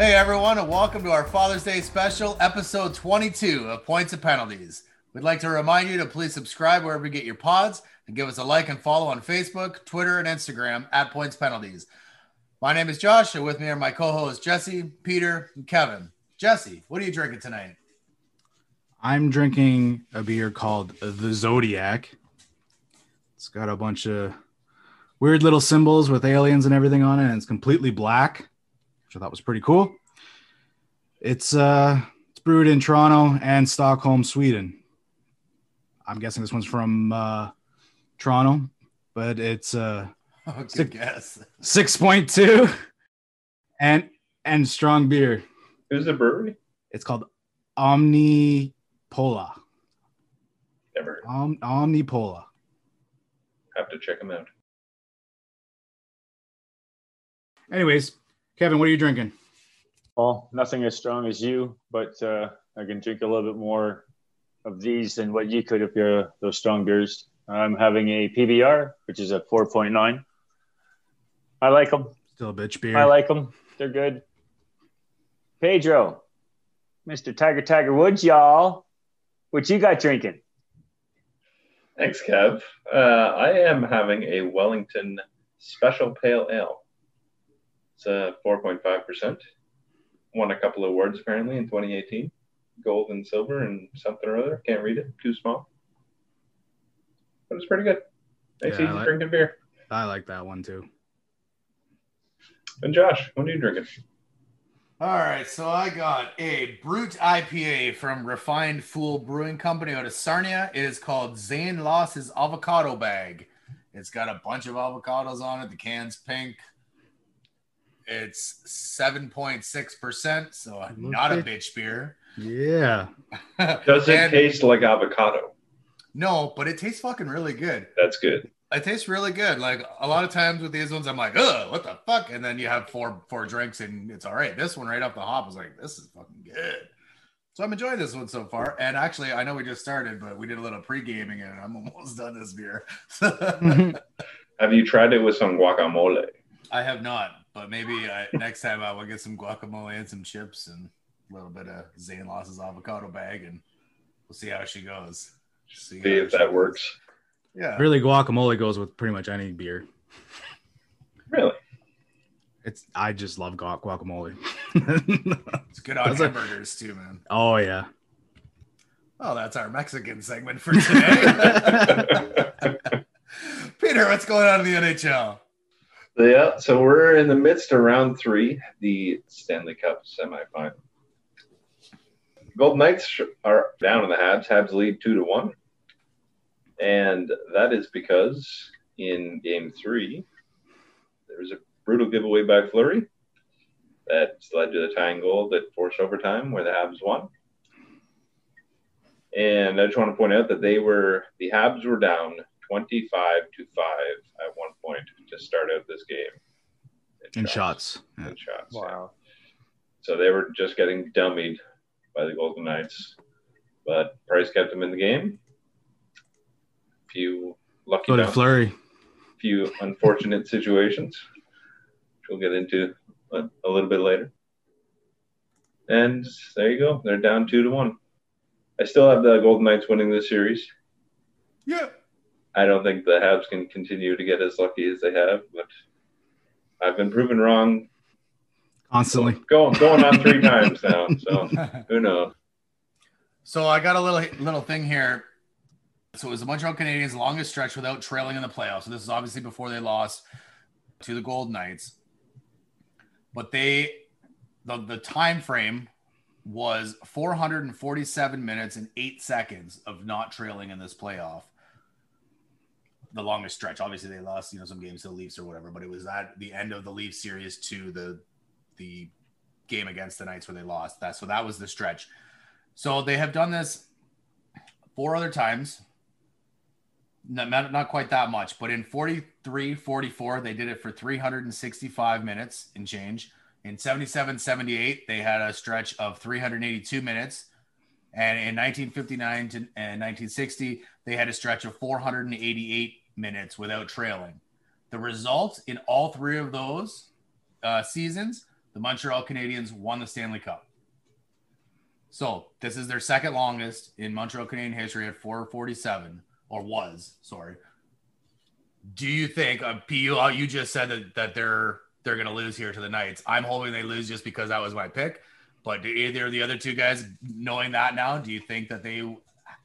Hey everyone, and welcome to our Father's Day special, episode 22 of Points and Penalties. We'd like to remind you to please subscribe wherever you get your pods and give us a like and follow on Facebook, Twitter, and Instagram at Points Penalties. My name is Josh, and with me are my co-hosts Jesse, Peter, and Kevin. Jesse, what are you drinking tonight? I'm drinking a beer called the Zodiac. It's got a bunch of weird little symbols with aliens and everything on it, and it's completely black, which I thought was pretty cool. It's uh it's brewed in Toronto and Stockholm, Sweden. I'm guessing this one's from uh Toronto, but it's uh Oh, good Six- guess. 6.2 and and strong beer. Who's the brewery? It's called Omnipollo. Never heard. Om, Omnipollo. have to check them out. Anyways, Kevin, what are you drinking? Well, nothing as strong as you, but uh, I can drink a little bit more of these than what you could if you're those strong beers. I'm having a PBR, which is a 4.9. I like them. Still a bitch beer. I like them. They're good. Pedro, Mr. Tiger Tiger Woods, y'all. What you got drinking? Thanks, Kev. Uh, I am having a Wellington Special Pale Ale. It's uh, a 4.5%. Won a couple of awards apparently in 2018. Gold and silver and something or other. Can't read it. Too small. But it's pretty good. Nice, Yeah, easy like- drinking beer. I like that one too. And Josh, what are you drinking? All right, so I got a Brute IPA from Refined Fool Brewing Company out of Sarnia. It is called Zane Loss's Avocado Bag. It's got a bunch of avocados on it. The can's pink. It's 7.6%, so not a bitch beer. Yeah. Does it And- taste like avocado? No, but it tastes fucking really good. That's good. It tastes really good. Like a lot of times with these ones, I'm like, ugh, what the fuck? And then you have four four drinks and it's all right. This one right off the hop was like, this is fucking good. So I'm enjoying this one so far. And actually, I know we just started, but we did a little pre gaming and I'm almost done this beer. Have you tried it with some guacamole? I have not, but maybe I, next time I will get some guacamole and some chips and a little bit of Zane Loss's avocado bag and we'll see how she goes. See, See if that goes. works. Yeah. really, guacamole goes with pretty much any beer. Really? It's I just love guac- guacamole. It's good on That's a- hamburgers too, man. oh yeah. Oh, that's our Mexican segment for today. Peter, what's going on in the NHL? Yeah, so we're in the midst of round three, the Stanley Cup semifinal. Golden Knights are down in the Habs. Habs lead two to one, and that is because in Game Three there was a brutal giveaway by Fleury that led to the tying goal that forced overtime, where the Habs won. And I just want to point out that they were the Habs were down 25 to 5 at one point to start out this game. In shots. Yeah. In shots. yeah. Wow. So they were just getting dummied by the Golden Knights. But Price kept them in the game. Few lucky So did dump- Fleury. few unfortunate situations, which we'll get into a, a little bit later. And there you go. They're down two to one. I still have the Golden Knights winning this series. Yeah. I don't think the Habs can continue to get as lucky as they have, but I've been proven wrong Constantly. going going on three times now. So who knows? so I got a little little thing here. So it was the Montreal Canadiens' longest stretch without trailing in the playoffs. So this is obviously before they lost to the Gold Knights. But they the, the time frame was 447 minutes and eight seconds of not trailing in this playoff. The longest stretch. Obviously, they lost, you know, some games to the Leafs or whatever, but it was at the end of the Leafs series to the the game against the Knights where they lost. That so that was the stretch. So they have done this four other times. Not, not, not quite that much, but in 43 44, they did it for 365 minutes and change. In 77 78, they had a stretch of 382 minutes. And in 1959 to, and 1960, they had a stretch of 488 minutes without trailing. The result in all three of those uh, seasons the Montreal Canadiens won the Stanley Cup. So this is their second longest in Montreal Canadian history at 447, or was, sorry. Do you think uh, PU? uh, You just said that, that they're they're going to lose here to the Knights. I'm hoping they lose just because that was my pick. But do either of the other two guys, knowing that now, do you think that they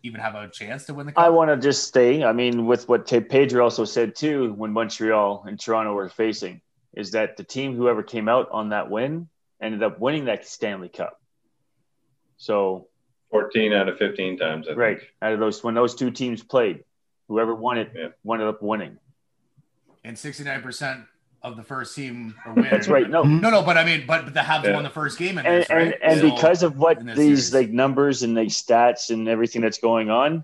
even have a chance to win the cup? I want to just stay. I mean, with what Ted Pedro also said too, when Montreal and Toronto were facing, is that the team whoever came out on that win ended up winning that Stanley Cup. So 14 out of 15 times. I think. right out of those when those two teams played, whoever won it Yeah. ended up winning. and 69% of the first team are winning. That's right. No, No, no, but I mean, but, but the Habs Yeah. won the first game in and this, right? and, and So- because of what these series. like numbers and like stats and everything that's going on,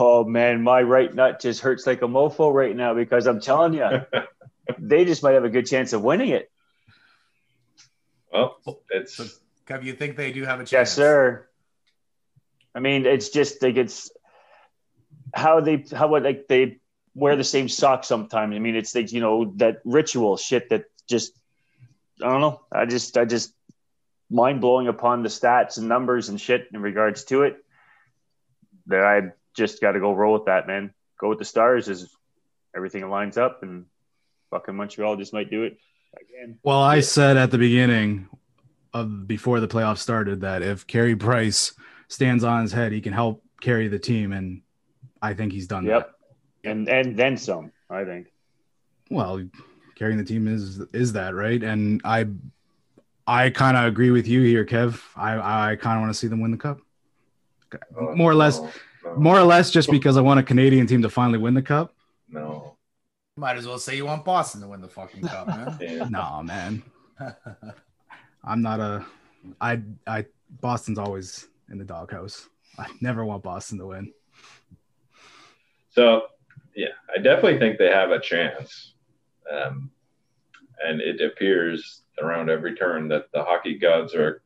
oh man, my right nut just hurts like a mofo right now because I'm telling you, they just might have a good chance of winning it. Well, it's So, Kev, you think they do have a chance? Yes, sir. I mean, it's just like it's how they how what like they wear the same socks sometimes. I mean, it's like you know that ritual shit that just I don't know. I just I just mind blowing upon the stats and numbers and shit in regards to it. That I just got to go roll with that, man. Go with the stars as everything lines up, and fucking Montreal just might do it again. Well, I said at the beginning of before the playoffs started that if Carey Price stands on his head, he can help carry the team, and I think he's done Yep, and and then some. I think. Well, carrying the team is is that right? And I I kind of agree with you here, Kev. I I kind of want to see them win the cup, more or less- no, no, more or less just because I want a Canadian team to finally win the cup. No. Might as well say you want Boston to win the fucking cup, man. Yeah. No, man, I'm not a. I I Boston's always in the doghouse. I never want Boston to win. So, yeah, I definitely think they have a chance. Um, and it appears around every turn that the hockey gods are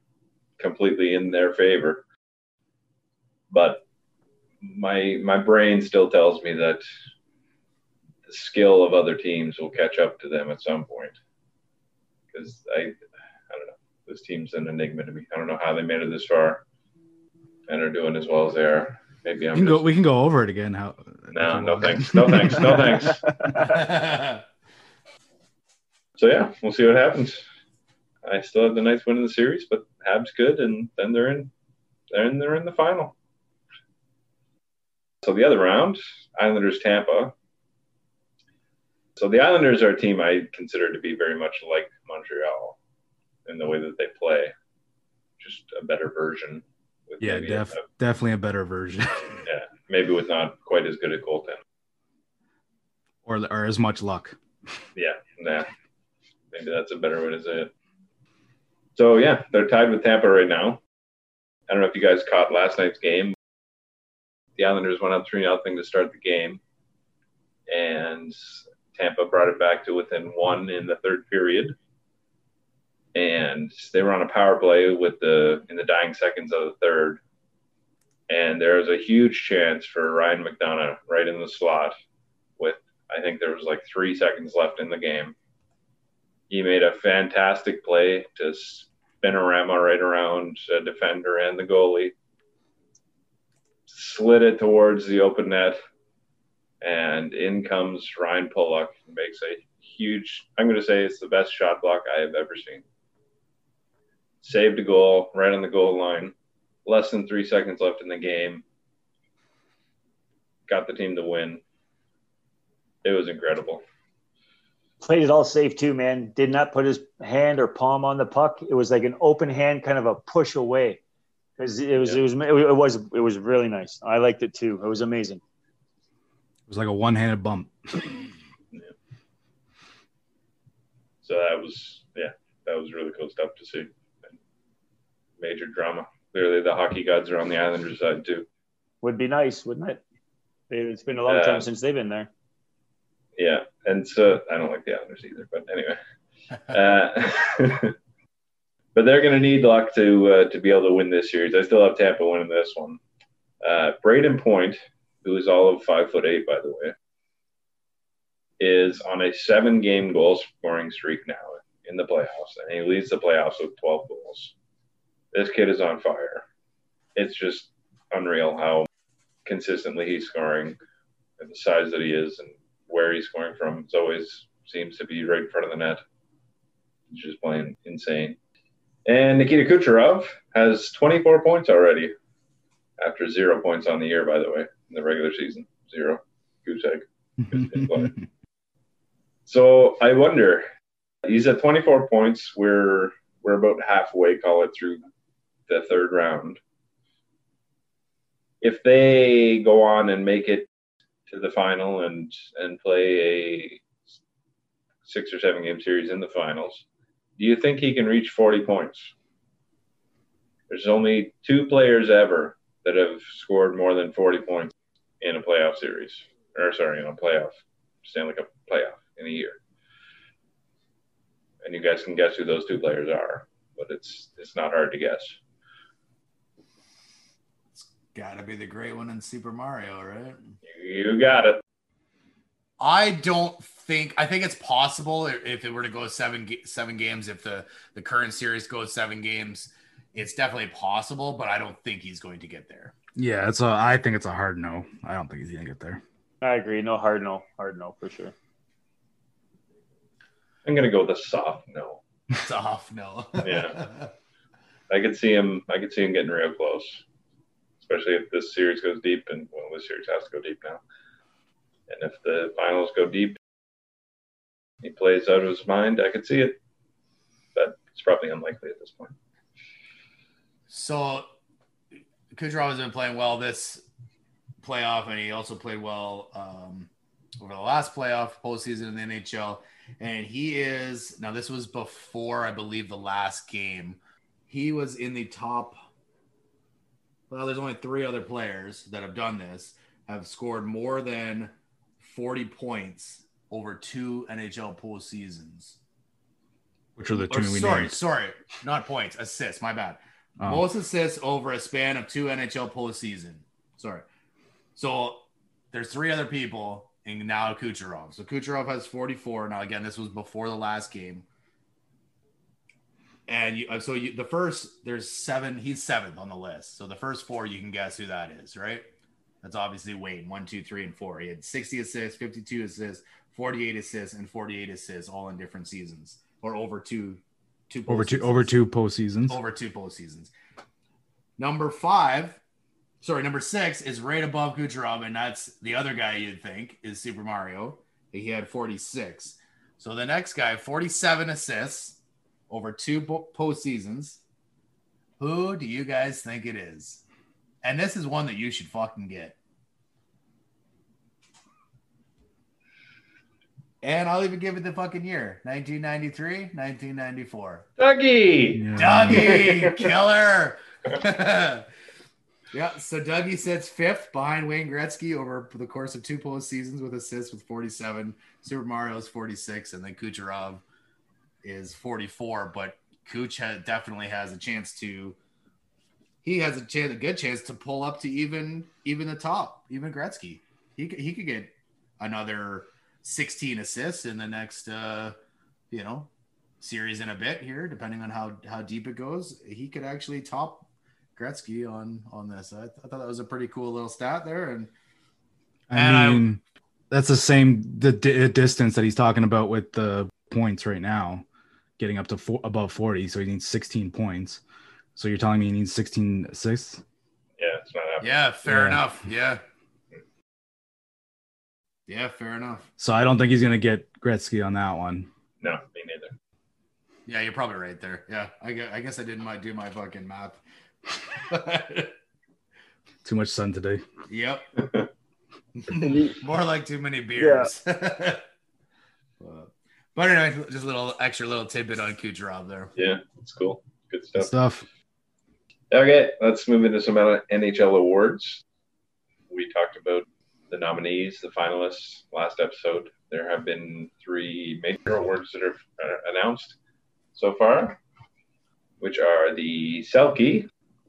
completely in their favor. But my my brain still tells me that the skill of other teams will catch up to them at some point. Because I, I don't know, this team's an enigma to me. I don't know how they made it this far and are doing as well as they are. Maybe We I'm can go. We can go over it again. How? No, if you no thanks. No thanks. No thanks. So yeah, we'll see what happens. I still have the Knights winning the series, but Habs good, and then they're in, then they're in the final. So the other round, Islanders Tampa. So the Islanders are a team I consider to be very much like Montreal in the way that they play, just a better version. Yeah, def- a- definitely a better version, yeah, maybe with not quite as good a goaltender. or or as much luck. Yeah, nah. Maybe that's a better way to say it. So yeah, they're tied with Tampa right now. I don't know if you guys caught last night's game. The Islanders went up three nothing to start the game, and Tampa brought it back to within one in the third period. And they were on a power play with the in the dying seconds of the third, and there was a huge chance for Ryan McDonagh right in the slot with I think there was like three seconds left in the game. He made a fantastic play to spin a rama right around a defender and the goalie, slid it towards the open net, and in comes Ryan Pulock and makes a huge, I'm going to say it's the best shot block I have ever seen. Saved a goal right on the goal line, less than three seconds left in the game. Got the team to win. It was incredible. Played it all safe too, man. Did not put his hand or palm on the puck. It was like an open hand, kind of a push away. Because it was, Yeah. it was, it was, it was really nice. I liked it too. It was amazing. It was like a one-handed bump. yeah. So that was, yeah, that was really cool stuff to see. Major drama. Clearly, the hockey gods are on the Islanders side too. Would be nice, wouldn't it? It's been a long Yeah. time since they've been there. Yeah, and so I don't like the Islanders either, but anyway. Uh, but they're going to need luck to uh, to be able to win this series. I still have Tampa winning this one. Uh, Brayden Point, who is all of five foot eight, by the way, is on a seven game goal scoring streak now in the playoffs, and he leads the playoffs with 12 goals. This kid is on fire. It's just unreal how consistently he's scoring and the size that he is and where he's scoring from. It's always seems to be right in front of the net. He's just playing insane. And Nikita Kucherov has 24 points already after zero points on the year, by the way, in the regular season. Zero. Goose egg. so I wonder, he's at 24 points. We're we're about halfway, call it, through the third round. If they go on and make it to the final and and play a six or seven game series in the finals, do you think he can reach 40 points? There's only two players ever that have scored more than 40 points in a playoff series, or sorry, in a playoff, Stanley Cup playoff in a year. And you guys can guess who those two players are, but it's it's not hard to guess. It's got to be the great one in Super Mario, right? You got it. I don't think I think it's possible if it were to go seven seven games. If the the current series goes seven games, it's definitely possible. But I don't think he's going to get there. Yeah, it's a. I think it's a hard no. I don't think he's gonna get there. I agree. No hard no. Hard no for sure. I'm gonna go with a soft no. Soft no. yeah. I could see him. I could see him getting real close, especially if this series goes deep. And well, this series has to go deep now. And if the finals go deep, he plays out of his mind. I could see it, but it's probably unlikely at this point. So Kucherov has been playing well this playoff, and he also played well um, over the last playoff postseason in the NHL. And he is now. This was before, I believe, the last game. He was in the top. Well, there's only three other players that have done this, have scored more than 40 points over two NHL postseasons. Which are the two Or, we sorry, named? sorry, not points, assists. My bad. Oh. Most assists over a span of two NHL postseason. Sorry. So there's three other people, and now Kucherov. So Kucherov has 44. Now again, this was before the last game. And you, uh, so you, the first, there's seven. He's seventh on the list. So the first four, you can guess who that is, right? That's obviously Wayne. One, two, three, and four. He had 60 assists, 52 assists, 48 assists, and 48 assists, all in different seasons or over two, two over two over two postseasons. over two postseasons. Number five, sorry, number six is right above Kucherov, and that's the other guy you'd think is Super Mario. He had 46. So the next guy, 47 assists over two po- postseasons. Who do you guys think it is? And this is one that you should fucking get. And I'll even give it the fucking year 1993, 1994. Dougie. Yeah. Dougie, killer. yeah, so Dougie sits fifth behind Wayne Gretzky over the course of two postseasons with assists with 47. Super Mario's 46, and then Kucherov is 44. But Kuch ha- definitely has a chance to. He has a chance, a good chance to pull up to even even the top, even Gretzky. He could, he could get another 16 assists in the next, uh, you know, series in a bit here, depending on how how deep it goes. He could actually top Gretzky on on this. I, th- I thought that was a pretty cool little stat there, and And I I- mean, that's the same the di- distance that he's talking about with the points right now, getting up to four, above 40. So he needs 16 points. So you're telling me he needs 16 assists? Yeah, it's not happening. yeah, fair Yeah. enough. Yeah, yeah, fair enough. So I don't think he's going to get Gretzky on that one. No, me neither. Yeah, you're probably right there. Yeah, I guess, I guess I didn't do my fucking math. Too much sun today. yep, more like too many beers. but, but anyway, just a little extra little tidbit on Kucherov there. Yeah, it's cool. Good Good stuff. stuff. Okay, let's move into some NHL awards. We talked about the nominees, the finalists last episode. There have been three major awards that are uh, announced so far, which are the Selke.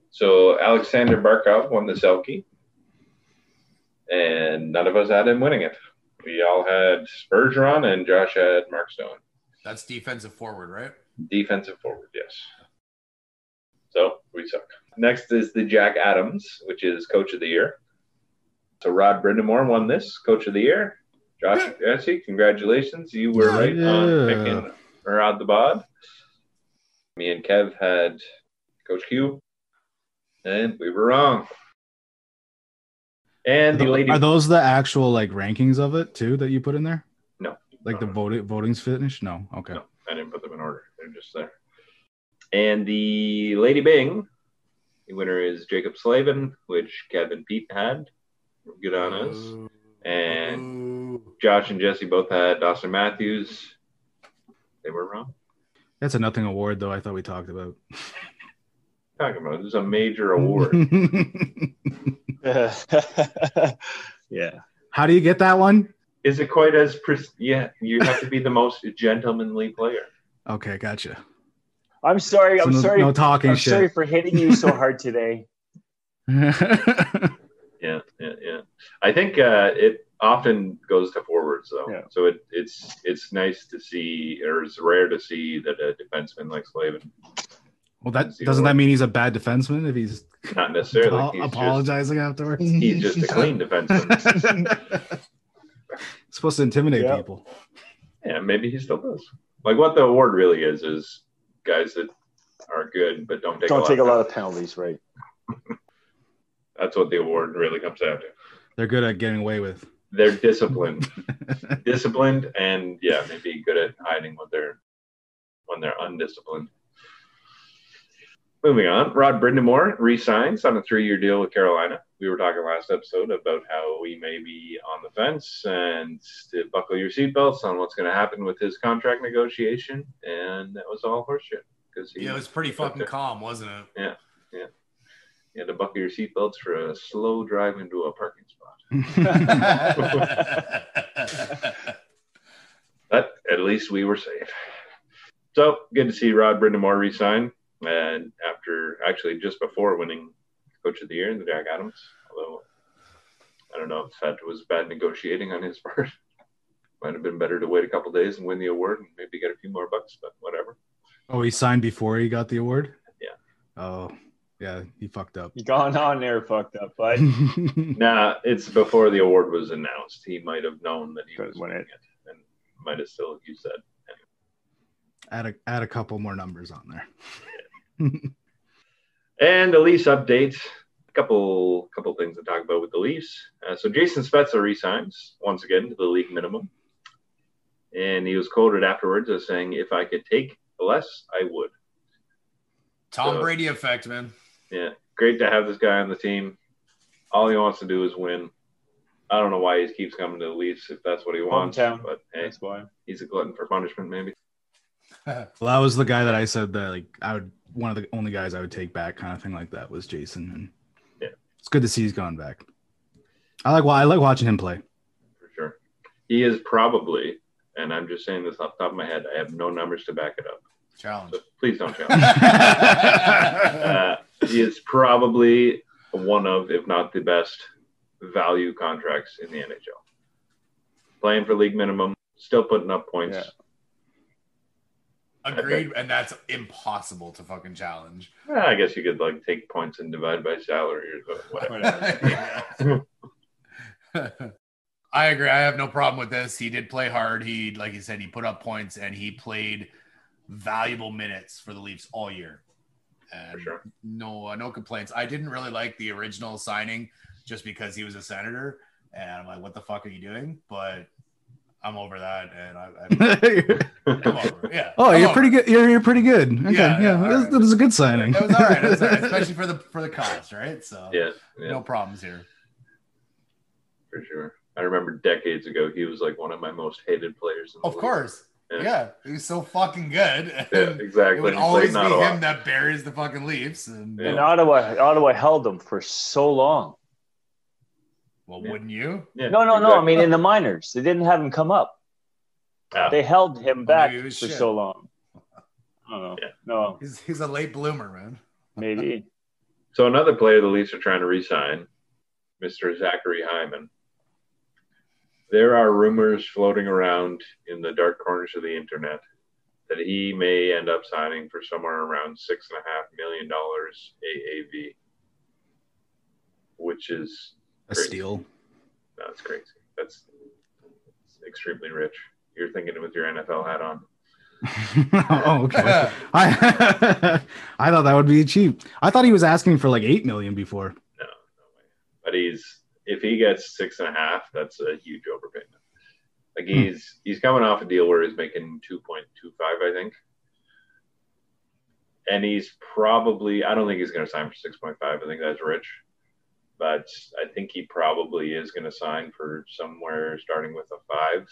So Aleksander Barkov won the Selke, and none of us had him winning it. We all had Bergeron, and Josh had Mark Stone. That's defensive forward, right? Defensive forward, yes. So we suck. Next is the Jack Adams, which is Coach of the Year. So Rod Brind'Amour won this Coach of the Year. Josh Jesse, congratulations. You were right on picking Rod the Bod. Me and Kev had Coach Q, and we were wrong. And the lady Are those the actual like rankings of it too that you put in there? No. Like the No. voting voting's finished? No. Okay. No, I didn't put them in order. They're just there. And the Lady Byng, the winner is Jaccob Slavin, which Kevin Pete had. Good on us. And Ooh. Josh and Jesse both had Auston Matthews. They were wrong. That's a nothing award though. I thought we talked about. Talking about this is a major award. yeah. How do you get that one? is it quite as pres- yeah? You have to be the most gentlemanly player. Okay, gotcha. I'm sorry. So I'm no, sorry. no talking I'm sorry for hitting you so hard today. Yeah, yeah, yeah. I think uh, it often goes to forwards though. Yeah. So it, it's it's nice to see, or it's rare to see that a defenseman like Slavin, well, that doesn't that mean he's a bad defenseman if he's not necessarily apo- he's apologizing afterwards? Just, he's just a clean defenseman. supposed to intimidate Yeah. people. yeah, maybe he still does. Like what the award really is is guys that are good but don't take Don't a take a lot. lot of penalties, right? That's what the award really comes down to. They're good at getting away with. They're disciplined, disciplined, and yeah, maybe good at hiding when they're when they're undisciplined. Moving on, Rod Brind'Amour resigns on a three-year deal with Carolina. We were talking last episode about how we may be on the fence and to buckle your seatbelts on what's going to happen with his contract negotiation, and that was all horseshit because he Yeah, it was pretty fucking calm, wasn't it? Yeah, yeah. You had to buckle your seatbelts for a slow drive into a parking spot. But at least we were safe. So good to see Rod Brind'Amour resign. And after actually just before winning Coach of the Year in the Jack Adams, although I don't know if that was bad negotiating on his part. Might have been better to wait a couple days and win the award and maybe get a few more bucks, but whatever. oh, he signed before he got the award. Yeah. Oh, yeah, he fucked up. You gone on there, fucked up, bud. Nah, it's before the award was announced. He might have known that he was win winning it. it and might have still used that. add a add a couple more numbers on there. And the Leafs update. A couple couple things to talk about with the Leafs. Uh, so Jason Spezza resigns once again to the league minimum, and he was quoted afterwards as saying, "If I could take less, I would." Tom So- Brady effect, man. Yeah, great to have this guy on the team. All he wants to do is win. I don't know why he keeps coming to the Leafs if that's what he wants, Hometown. but hey, That's why. he's a glutton for punishment, maybe. Well, that was the guy that I said that like I would one of the only guys I would take back, kind of thing like that was Jason, and Yeah. it's good to see he's gone back. I like I like watching him play. for sure. He is probably, and I'm just saying this off the top of my head. I have no numbers to back it up, Challenge. so please don't challenge. uh, he is probably one of, if not the best, value contracts in the NHL. Playing for league minimum, still putting up points. Yeah. Agreed, and that's impossible to fucking challenge. Eh, I guess you could like take points and divide by salary or whatever. Whatever. I agree. I have no problem with this. He did play hard. He, like you said, he put up points and he played valuable minutes for the Leafs all year. And For sure. no, uh, no complaints. I didn't really like the original signing just because he was a senator, and I'm like, what the fuck are you doing? But I'm over that, and I, I, I'm over. it. Yeah. oh, I'm you're over pretty good. You're you're pretty good. Okay, Yeah, yeah, yeah, all it, was, right. it was a good signing. It was all right, it was all right, especially for the for the cause, right? So yeah, yeah, no problems here. for sure. I remember decades ago, he was like one of my most hated players. In the Of league. course. Yeah. Yeah. he was so fucking good. Yeah, exactly. It would always be not him that buries the fucking Leafs. And Yeah. And Ottawa, Ottawa held them for so long. Well, Yeah. wouldn't you? Yeah, No, no, no. I mean, in the minors, they didn't have him come up. Ah, They held him back maybe it was for shit. so long. I don't know. Yeah. No, He's he's a late bloomer, man. maybe. So another player the Leafs are trying to re-sign, Mr. Zachary Hyman. There are rumors floating around in the dark corners of the internet that he may end up signing for somewhere around six and a half million dollars AAV, which is A Great. steal. that's crazy. That's, that's extremely rich. You're thinking with your NFL hat on. oh, okay. I I thought that would be cheap. I thought he was asking for like eight million before. No, no way. But he's if he gets six and a half, that's a huge overpayment. Like hmm. he's he's coming off a deal where he's making two point two five, I think. And he's probably I don't think he's gonna sign for six point five. I think that's rich. But I think he probably is gonna sign for somewhere starting with a five.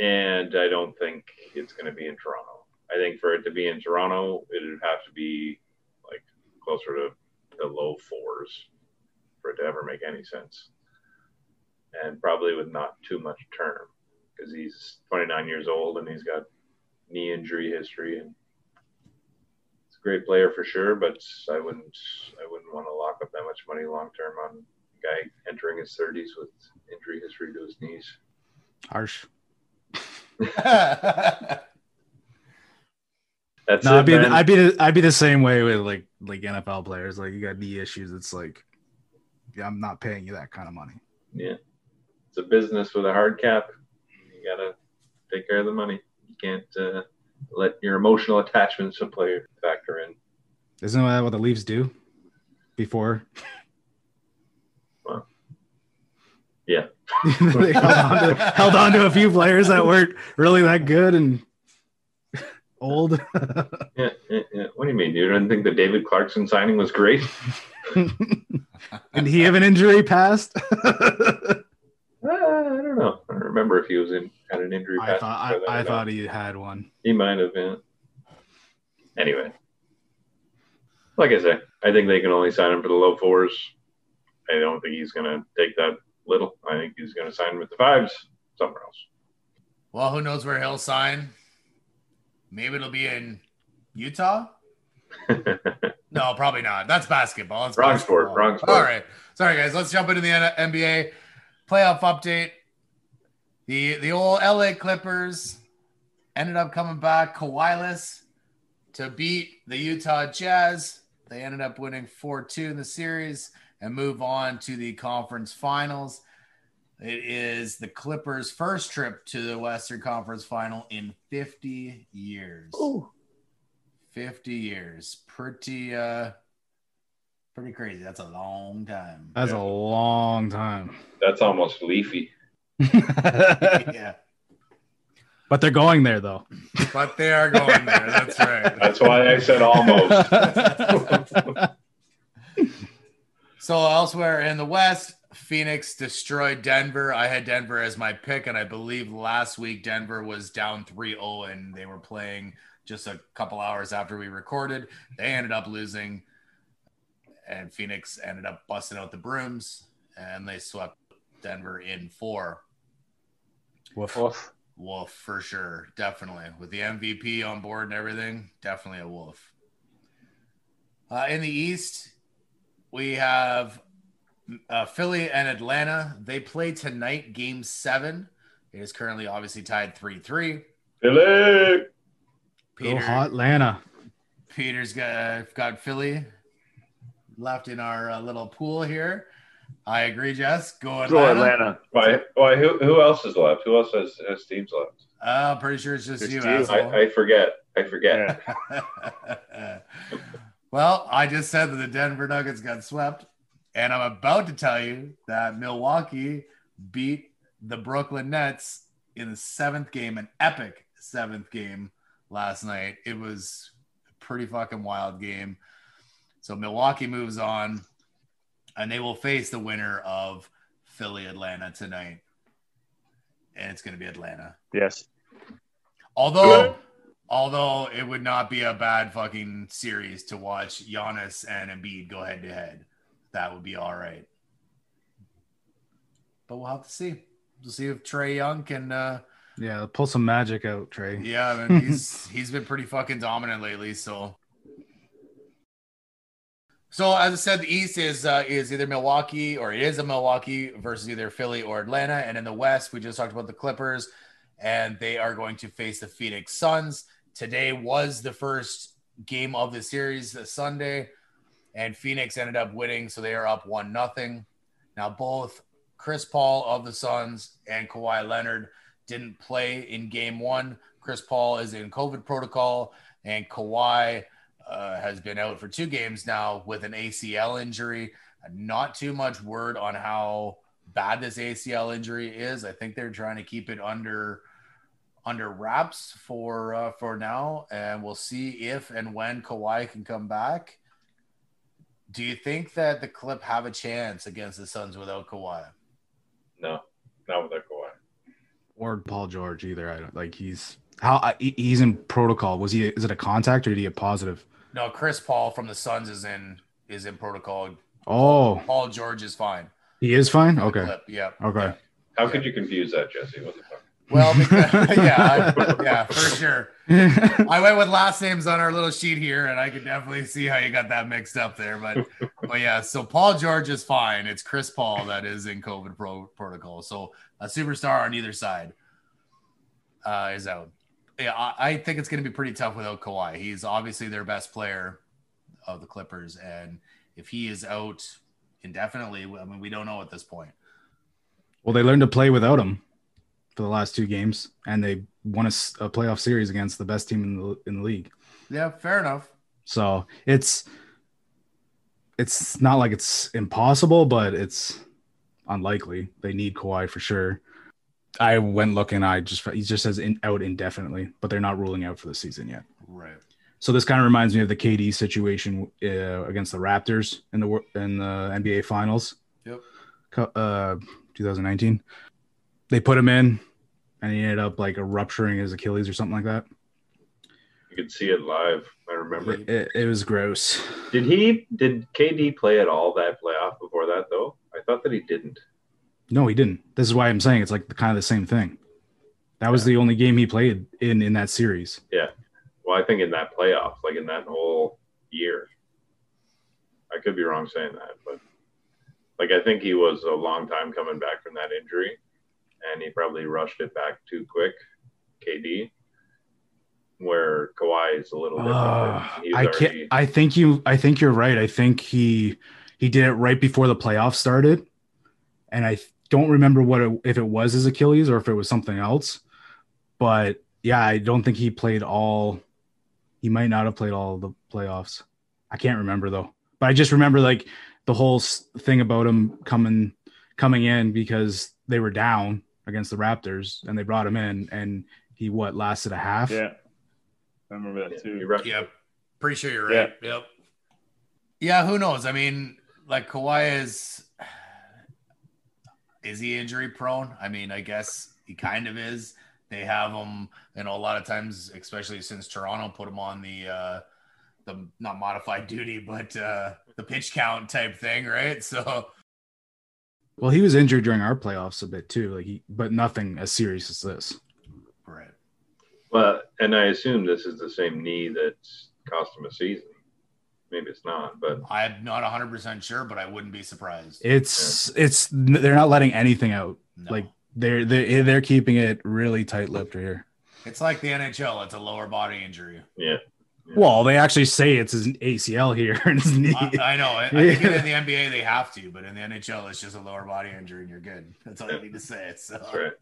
And I don't think it's gonna be in Toronto. I think for it to be in Toronto, it would have to be like closer to the low fours for it to ever make any sense. And probably with not too much term because he's 29 years old and he's got knee injury history and great player for sure, but I wouldn't I wouldn't want to lock up that much money long term on a guy entering his 30s with injury history to his knees. Harsh. That's No, it, I'd be man. I'd be the- I'd be the same way with like like NFL players. Like you got knee issues. It's like, yeah, I'm not paying you that kind of money. yeah. It's a business with a hard cap. You gotta take care of the money. You can't uh, let your emotional attachments to player factor in. Isn't that what the Leafs do? Before Yeah. they held on, to, held on to a few players that weren't really that good and old. Yeah, yeah, yeah. What do you mean? You don't think the David Clarkson signing was great? and he have an injury past. Uh, I don't know. I don't remember if he was in had an injury. I past thought I, before that or I thought he had one. he might have been. Anyway, like I say, I think they can only sign him for the low fours. I don't think he's going to take that little. I think he's going to sign with the fives somewhere else. well, who knows where he'll sign? Maybe it'll be in Utah. No, probably not. That's basketball. That's Wrong basketball. sport, wrong sport. All right. Sorry, guys. Let's jump into the NBA playoff update. The the old LA Clippers ended up coming back Kawhi-less to beat the Utah Jazz. They ended up winning 4-2 in the series and move on to the conference finals. It is the Clippers' first trip to the Western Conference final in 50 years. 50 years. Pretty uh pretty crazy. That's a long time. That's a long time. That's almost leafy. yeah. But they're going there though. But they are going there. That's right. That's why I said almost. So elsewhere in the West, Phoenix destroyed Denver. I had Denver as my pick, and I believe last week Denver was down 3-0 and they were playing just a couple hours after we recorded. They ended up losing, and Phoenix ended up busting out the brooms, and they swept Denver in four. Woof. Oof. Wolf for sure, definitely. With the MVP on board and everything, definitely a wolf. Uh, in the East, we have uh, Philly and Atlanta. They play tonight, Game Seven. It is currently obviously tied three three. Philly. Go Peter, hot Lana. Peter's got got Philly left in our uh, little pool here. I agree, Jess. Go Atlanta. Go Atlanta. Why? Why? Who, who else is left? Who else has, has teams left? Uh, I'm pretty sure it's just Just you, you. I, I forget. I forget. Yeah. well, I just said that the Denver Nuggets got swept, and I'm about to tell you that Milwaukee beat the Brooklyn Nets in the seventh game, an epic seventh game last night. It was a pretty fucking wild game. So Milwaukee moves on, and they will face the winner of Philly Atlanta tonight. And it's going to be Atlanta. Yes. Although, although it would not be a bad fucking series to watch Giannis and Embiid go head to head. That would be all right. But we'll have to see. We'll see if Trae Young can. Uh, Yeah, pull some magic out, Trae. yeah, I mean, he's he's been pretty fucking dominant lately. So, so as I said, the East is uh, is either Milwaukee or it is a Milwaukee versus either Philly or Atlanta, and in the West, we just talked about the Clippers and they are going to face the Phoenix Suns. Today was the first game of the series, the Sunday, and Phoenix ended up winning, so they are up one nothing. Now both Chris Paul of the Suns and Kawhi Leonard didn't play in game one. Chris Paul is in COVID protocol, and Kawhi uh, has been out for two games now with an ACL injury. Not too much word on how bad this ACL injury is. I think they're trying to keep it under under wraps for uh, for now, and we'll see if and when Kawhi can come back. Do you think that the Clip have a chance against the Suns without Kawhi? No, not without that Kawhi. Or Paul George either. I don't like he's how he's in protocol. Was he? Is it a contact or did he get positive? No, Chris Paul from the Suns is in is in protocol. Oh, Paul George is fine. he is fine. Okay, Clip, yeah. okay. How could you confuse that, Jesse? What the fuck? Well, because, yeah, I, yeah, for sure. I went with last names on our little sheet here, and I could definitely see how you got that mixed up there. But, but yeah, so Paul George is fine. It's Chris Paul that is in COVID pro- protocol. So a superstar on either side uh, is out. Yeah, I, I think it's going to be pretty tough without Kawhi. He's obviously their best player of the Clippers, and if he is out indefinitely, I mean, we don't know at this point. well, they learned to play without him for the last two games, and they won a, a playoff series against the best team in the in the league. Yeah, fair enough. So it's it's not like it's impossible, but it's unlikely. They need Kawhi for sure. I went looking. I just he just says in, out indefinitely, but they're not ruling out for the season yet. Right. So this kind of reminds me of the KD situation uh, against the Raptors in the in the NBA Finals. Yep. Uh, 2019. They put him in, and he ended up like rupturing his Achilles or something like that. You could see it live. I remember. It, it was gross. Did he? Did KD play at all that playoff before that though? I thought that he didn't. No, he didn't. This is why I'm saying it's like the, kind of the same thing. That was the only game he played in in that series. Yeah. Well, I think in that playoff, like in that whole year. I could be wrong saying that, but like I think he was a long time coming back from that injury, and he probably rushed it back too quick. KD, where Kawhi is a little different. Uh, I already- can't. I think you. I think you're right. I think he he did it right before the playoffs started, and I don't remember what it, if it was his Achilles or if it was something else. But yeah, I don't think he played all. He might not have played all the playoffs. I can't remember though. But I just remember like the whole thing about him coming coming in because they were down against the Raptors and they brought him in and he what lasted a half. Yeah, I remember Yeah, that he too. rushed Yep. Pretty sure you're right. Yep. Yeah, who knows? I mean, like Kawhi is is he injury prone? I mean, I guess he kind of is. They have him, you know, a lot of times, especially since Toronto put him on the uh the not modified duty, but uh the pitch count type thing, right? So Well, he was injured during our playoffs a bit too, like he, but nothing as serious as this. right. Well, and I assume this is the same knee that's cost him a season. Maybe it's not, but I'm not 100% sure, but I wouldn't be surprised. It's it's they're not letting anything out. No. Like they're they they're keeping it really tight lipped here. it's like the NHL, it's a lower body injury. yeah. Well, they actually say it's an ACL here and his knee. I, I know. I, I think in the NBA they have to, but in the NHL it's just a lower body injury and you're good. That's all you need to say. So. That's right.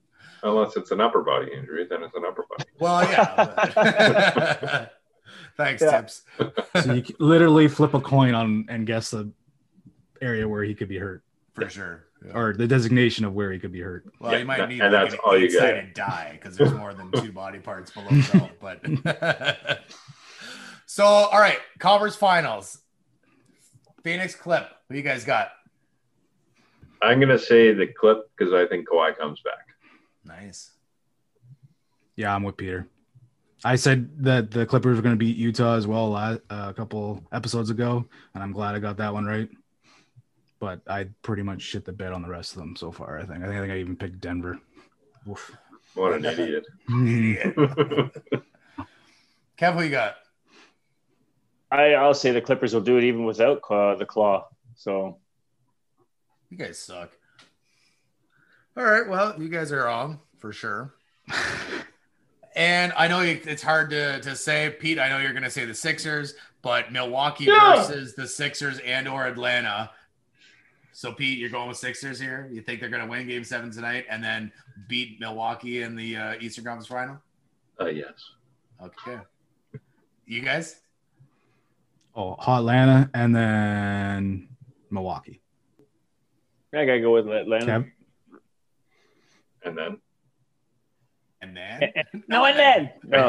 Unless it's an upper body injury, then it's an upper body. Well, yeah. but- Thanks, Yeah. Tips. so you literally flip a coin on and guess the area where he could be hurt For sure. Yeah. or the designation of where he could be hurt. Well, Yeah, you might need and like that's an all you get. eight-sided die because there's more than two body parts below belt. But so, all right, Conference Finals. Phoenix Clip. What you guys got? I'm gonna say the clip because I think Kawhi comes back. Nice. Yeah, I'm with Peter. I said that the Clippers were going to beat Utah as well uh, a couple episodes ago, and I'm glad I got that one right. But I pretty much shit the bed on the rest of them so far. I think. I think, I, think I even picked Denver. Oof. What an idiot! Kev, who you got? I, I'll say the Clippers will do it even without uh, the claw. So You guys suck. All right. Well, you guys are wrong for sure. And I know it's hard to, to say, Pete. I know you're going to say the Sixers, but Milwaukee Yeah. versus the Sixers and or Atlanta. So Pete, you're going with Sixers here. You think they're going to win Game Seven tonight and then beat Milwaukee in the uh, Eastern Conference Final? Uh, yes. Okay. You guys? Oh, Atlanta and then Milwaukee. I gotta go with Atlanta. Kev? And then. And then No, and then. No, uh,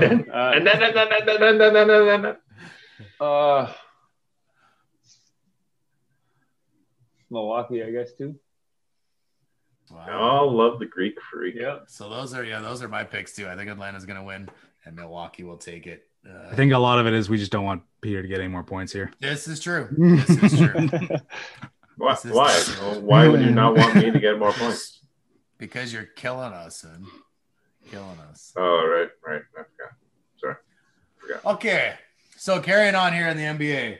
and then, and then, and then, and then, and then, and then. uh, Milwaukee, I guess too. wow. Oh, love the Greek freak. Yeah. So those are yeah, those are my picks too. I think Atlanta's going to win and Milwaukee will take it. Uh, I think a lot of it is we just don't want Peter to get any more points here. this is true. This is true. Why? Is- Why? Well, why would you not want me to get more points? because you're killing us and killing us. Oh, right, right. I forgot. Sorry. Forgot. Okay, so carrying on here in the NBA,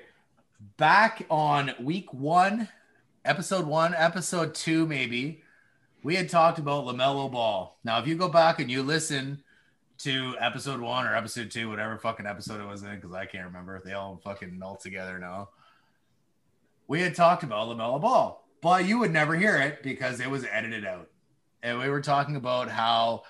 back on week one, episode one, episode two, maybe we had talked about Lamelo Ball. Now, if you go back and you listen to episode one or episode two, whatever fucking episode it was in, because I can't remember, if they all fucking melt together now. We had talked about Lamelo Ball, but you would never hear it because it was edited out, and we were talking about how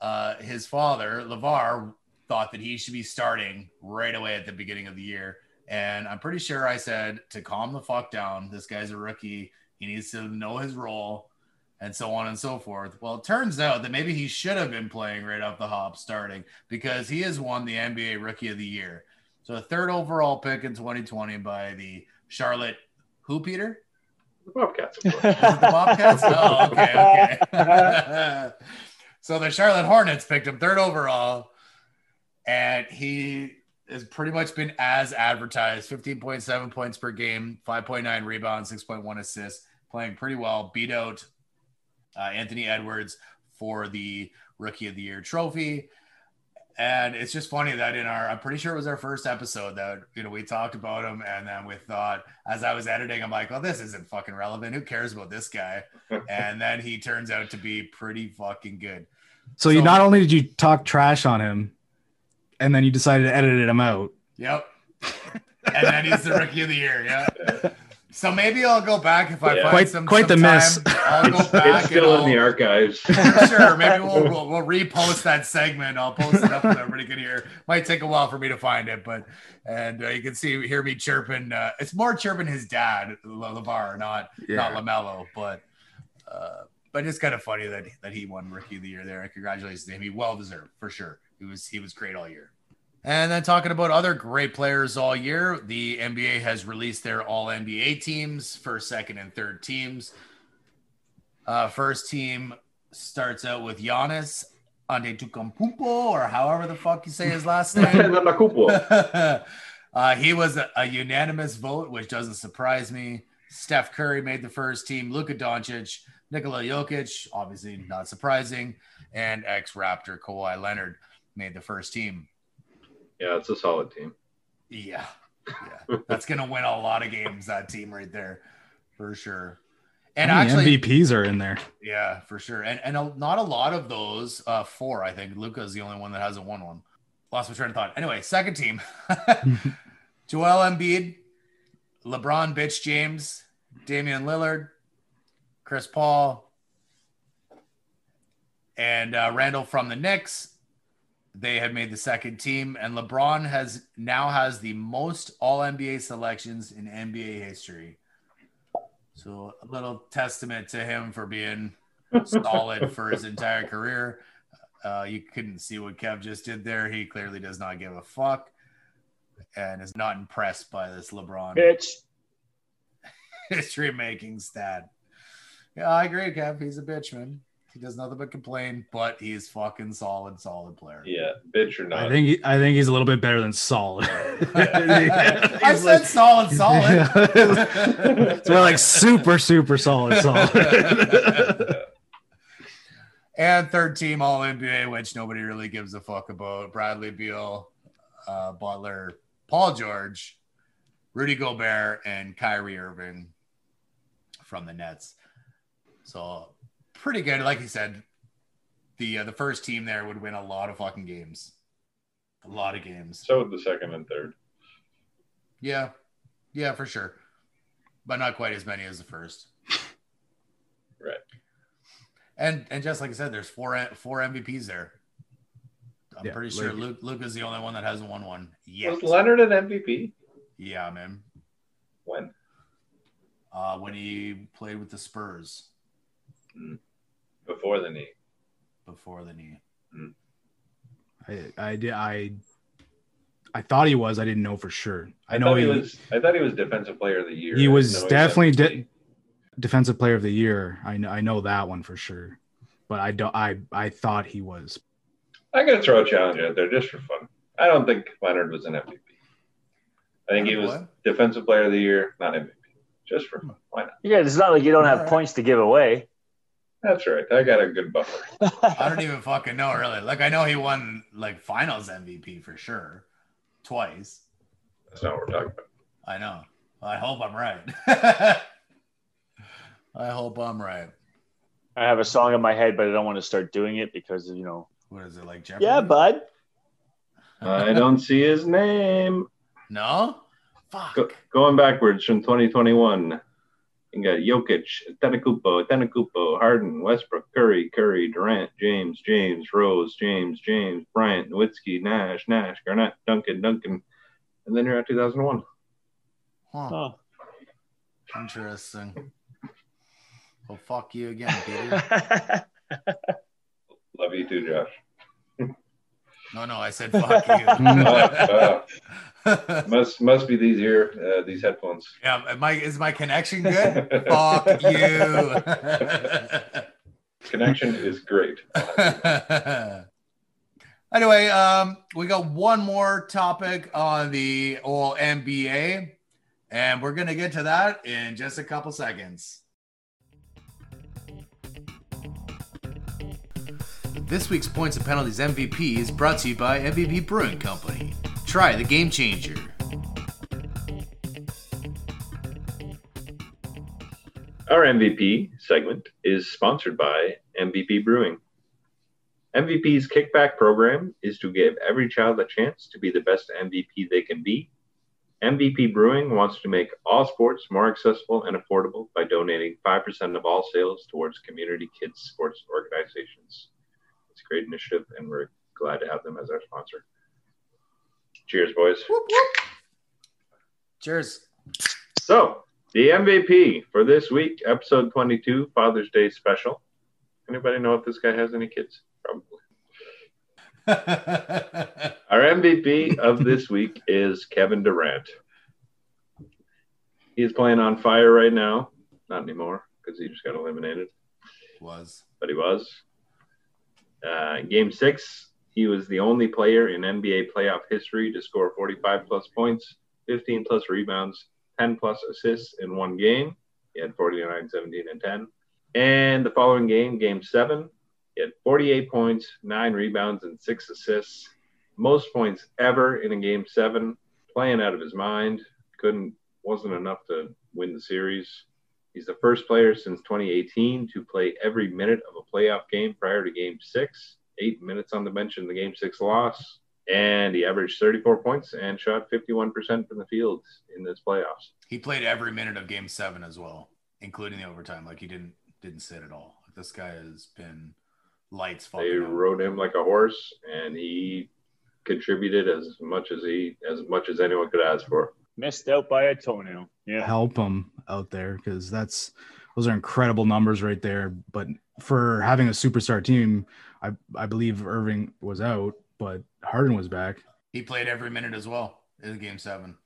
uh, his father, LaVar, thought that he should be starting right away at the beginning of the year. And I'm pretty sure I said to calm the fuck down. This guy's a rookie. He needs to know his role and so on and so forth. Well, it turns out that maybe he should have been playing right off the hop starting because he has won the NBA Rookie of the Year. So a third overall pick in 2020 by the Charlotte who Peter? The Bobcats. Is it the Bobcats? oh, okay, okay. so the Charlotte Hornets picked him third overall, and he has pretty much been as advertised 15.7 points per game, 5.9 rebounds, 6.1 assists, playing pretty well. Beat out uh, Anthony Edwards for the Rookie of the Year trophy. And it's just funny that in our, I'm pretty sure it was our first episode that, you know, we talked about him. And then we thought, as I was editing, I'm like, well, this isn't fucking relevant. Who cares about this guy? and then he turns out to be pretty fucking good. So, you not only did you talk trash on him, and then you decided to edit him out. Yep. and then he's the rookie of the year. Yeah. So maybe I'll go back if I Yeah. find Quite- some quite some the time, miss. I'll go It's, back. it's still and in the I'll- archives. For sure. Maybe we'll, we'll we'll repost that segment. I'll post it up so everybody can hear. Might take a while for me to find it, but and uh, you can see hear me chirping. Uh, it's more chirping his dad, Le- LaVar, not not Lamelo, but uh, but it's kind of funny that that he won Rookie of the Year there. And Congratulations to him. He well deserved for sure. He was he was great all year. And then talking about other great players all year, the NBA has released their All NBA teams, first, second, and third teams. Uh, first team starts out with Giannis Antetokounmpo, or however the fuck you say his last name. Uh, he was a, a unanimous vote, which doesn't surprise me. Steph Curry made the first team. Luka Doncic, Nikola Jokic, obviously not surprising, and ex-Raptor Kawhi Leonard made the first team. Yeah, it's a solid team. Yeah, yeah, that's gonna win a lot of games. That team right there, for sure. And actually, MVPs are in there. yeah, for sure. And and a, not a lot of those. Uh, four, I think. Luka is the only one that hasn't won one. Lost my train of thought. Anyway, second team: Joel Embiid, LeBron, bitch James, Damian Lillard, Chris Paul, and uh, Randle from the Knicks. They had made the second team, and LeBron has now has the most All NBA selections in NBA history. So a little testament to him for being solid for his entire career. Uh, you couldn't see what Kev just did there. He clearly does not give a fuck and is not impressed by this LeBron Bitch. history making stat. Yeah, I agree, Kev. He's a bitch, man. He does nothing but complain, but he's fucking solid, solid player. Yeah, bitch or not. I think he, I think he's a little bit better than solid. I He's said like- solid, solid. it's more like super, super solid, solid. and third team All NBA, which nobody really gives a fuck about. Bradley Beal, uh, Butler, Paul George, Rudy Gobert, and Kyrie Irving from the Nets. So pretty good. Like you said, the uh, the first team there would win a lot of fucking games, a lot of games. So would the second and third. Yeah, yeah, for sure, but not quite as many as the first. Right. And and just like I said, there's four four MVPs there. I'm Yeah, pretty sure like- Luke Luke is the only one that hasn't won one yet. Was Leonard an MVP? Yeah, man. When? Uh, when he played with the Spurs Before the knee. before the knee. Mm. I I did I I thought he was. I didn't know for sure. I, I, know thought he, he was. I thought he was defensive player of the year. he was didn't know he definitely de- defensive player of the year. I know I know that one for sure. But I don't I I thought he was. I'm gonna throw a challenge out there just for fun. I don't think Leonard was an MVP. I think he was What? defensive player of the year, not MVP. Just for hmm. fun. Why not? Yeah, it's not like you don't have Alright. points to give away. That's right. I got a good buffer. I don't even fucking know really. Like I know he won like finals MVP for sure. Twice. That's not what we're talking about. I know. I hope I'm right. I hope I'm right. I have a song in my head, but I don't want to start doing it because you know. What is it like Jeopardy? Yeah, bud. I don't see his name. No? Fuck. Go, going backwards from 2021. You got Jokic, Tenacupo, Tenacupo, Harden, Westbrook, Curry, Curry, Durant, James, James, Rose, James, James, Bryant, Nowitzki, Nash, Nash, Garnett, Duncan, Duncan. And then you're at 2001. Huh. Oh. Interesting. Well, fuck you again, Peter. Love you too, Josh. No, no, I said fuck you. Must must be these ear uh, these headphones. yeah, I, is my connection good? fuck you. Connection is great. anyway, um, we got one more topic on the old NBA, and we're gonna get to that in just a couple seconds. This week's Points and Penalties MVP is brought to you by MVP Brewing Company. Try the game changer. Our MVP segment is sponsored by MVP Brewing. MVP's kickback program is to give every child a chance to be the best MVP they can be. MVP Brewing wants to make all sports more accessible and affordable by donating 5% of all sales towards community kids sports organizations. It's a great initiative, and we're glad to have them as our sponsor. Cheers, boys. Cheers. So, the MVP for this week, episode 22, Father's Day special. Anybody know if this guy has any kids? Probably. Our MVP of this week is Kevin Durant. He's playing on fire right now. Not anymore because he just got eliminated, Was. but he was. Uh, game six, he was the only player in NBA playoff history to score 45 plus points, 15 plus rebounds, 10 plus assists in one game. He had 49, 17, and 10. And the following game, game seven, he had 48 points, nine rebounds, and six assists. Most points ever in a game seven. Playing out of his mind. Couldn't, wasn't enough to win the series. He's the first player since 2018 to play every minute of a playoff game prior to game six. Eight minutes on the bench in the game six loss. And he averaged 34 points and shot 51% from the field in this playoffs. He played every minute of game seven as well, including the overtime. Like he didn't didn't sit at all. Like this guy has been lights They fucking out. rode him like a horse, and he contributed as much as he as much as anyone could ask for. Missed out by a toenail. Yeah. help him out there because that's those are incredible numbers right there. But for having a superstar team, I I believe Irving was out, but Harden was back. He played every minute as well in game seven,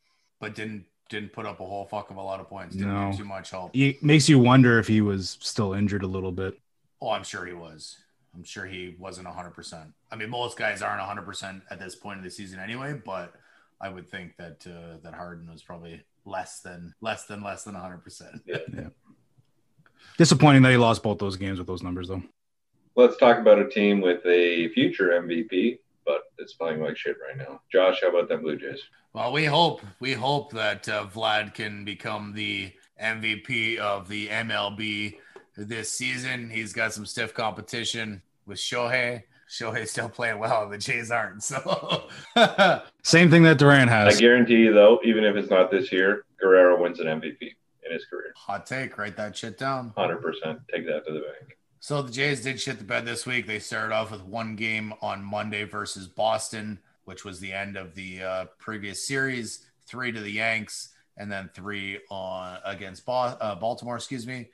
but didn't didn't put up a whole fuck of a lot of points. Didn't No. do too much help. It makes you wonder if he was still injured a little bit. Oh, I'm sure he was. I'm sure he wasn't 100%. I mean, most guys aren't 100% at this point of the season anyway, but I would think that uh, that Harden was probably less than less than less than 100%. Disappointing that he lost both those games with those numbers though. Let's talk about a team with a future MVP, but it's playing like shit right now. Josh, how about them Blue Jays? Well, we hope we hope that uh, Vlad can become the MVP of the MLB this season. He's got some stiff competition with Shohei. Shohei's still playing well, the Jays aren't. So Same thing that Durant has. I guarantee you, though, even if it's not this year, Guerrero wins an MVP in his career. hot take, write that shit down. 100%. Take that to the bank. So the Jays did shit the bed this week. They started off with one game on Monday versus Boston, which was the end of the uh, previous series. Three to the Yanks, and then three on against Bo- uh, Baltimore. Excuse me.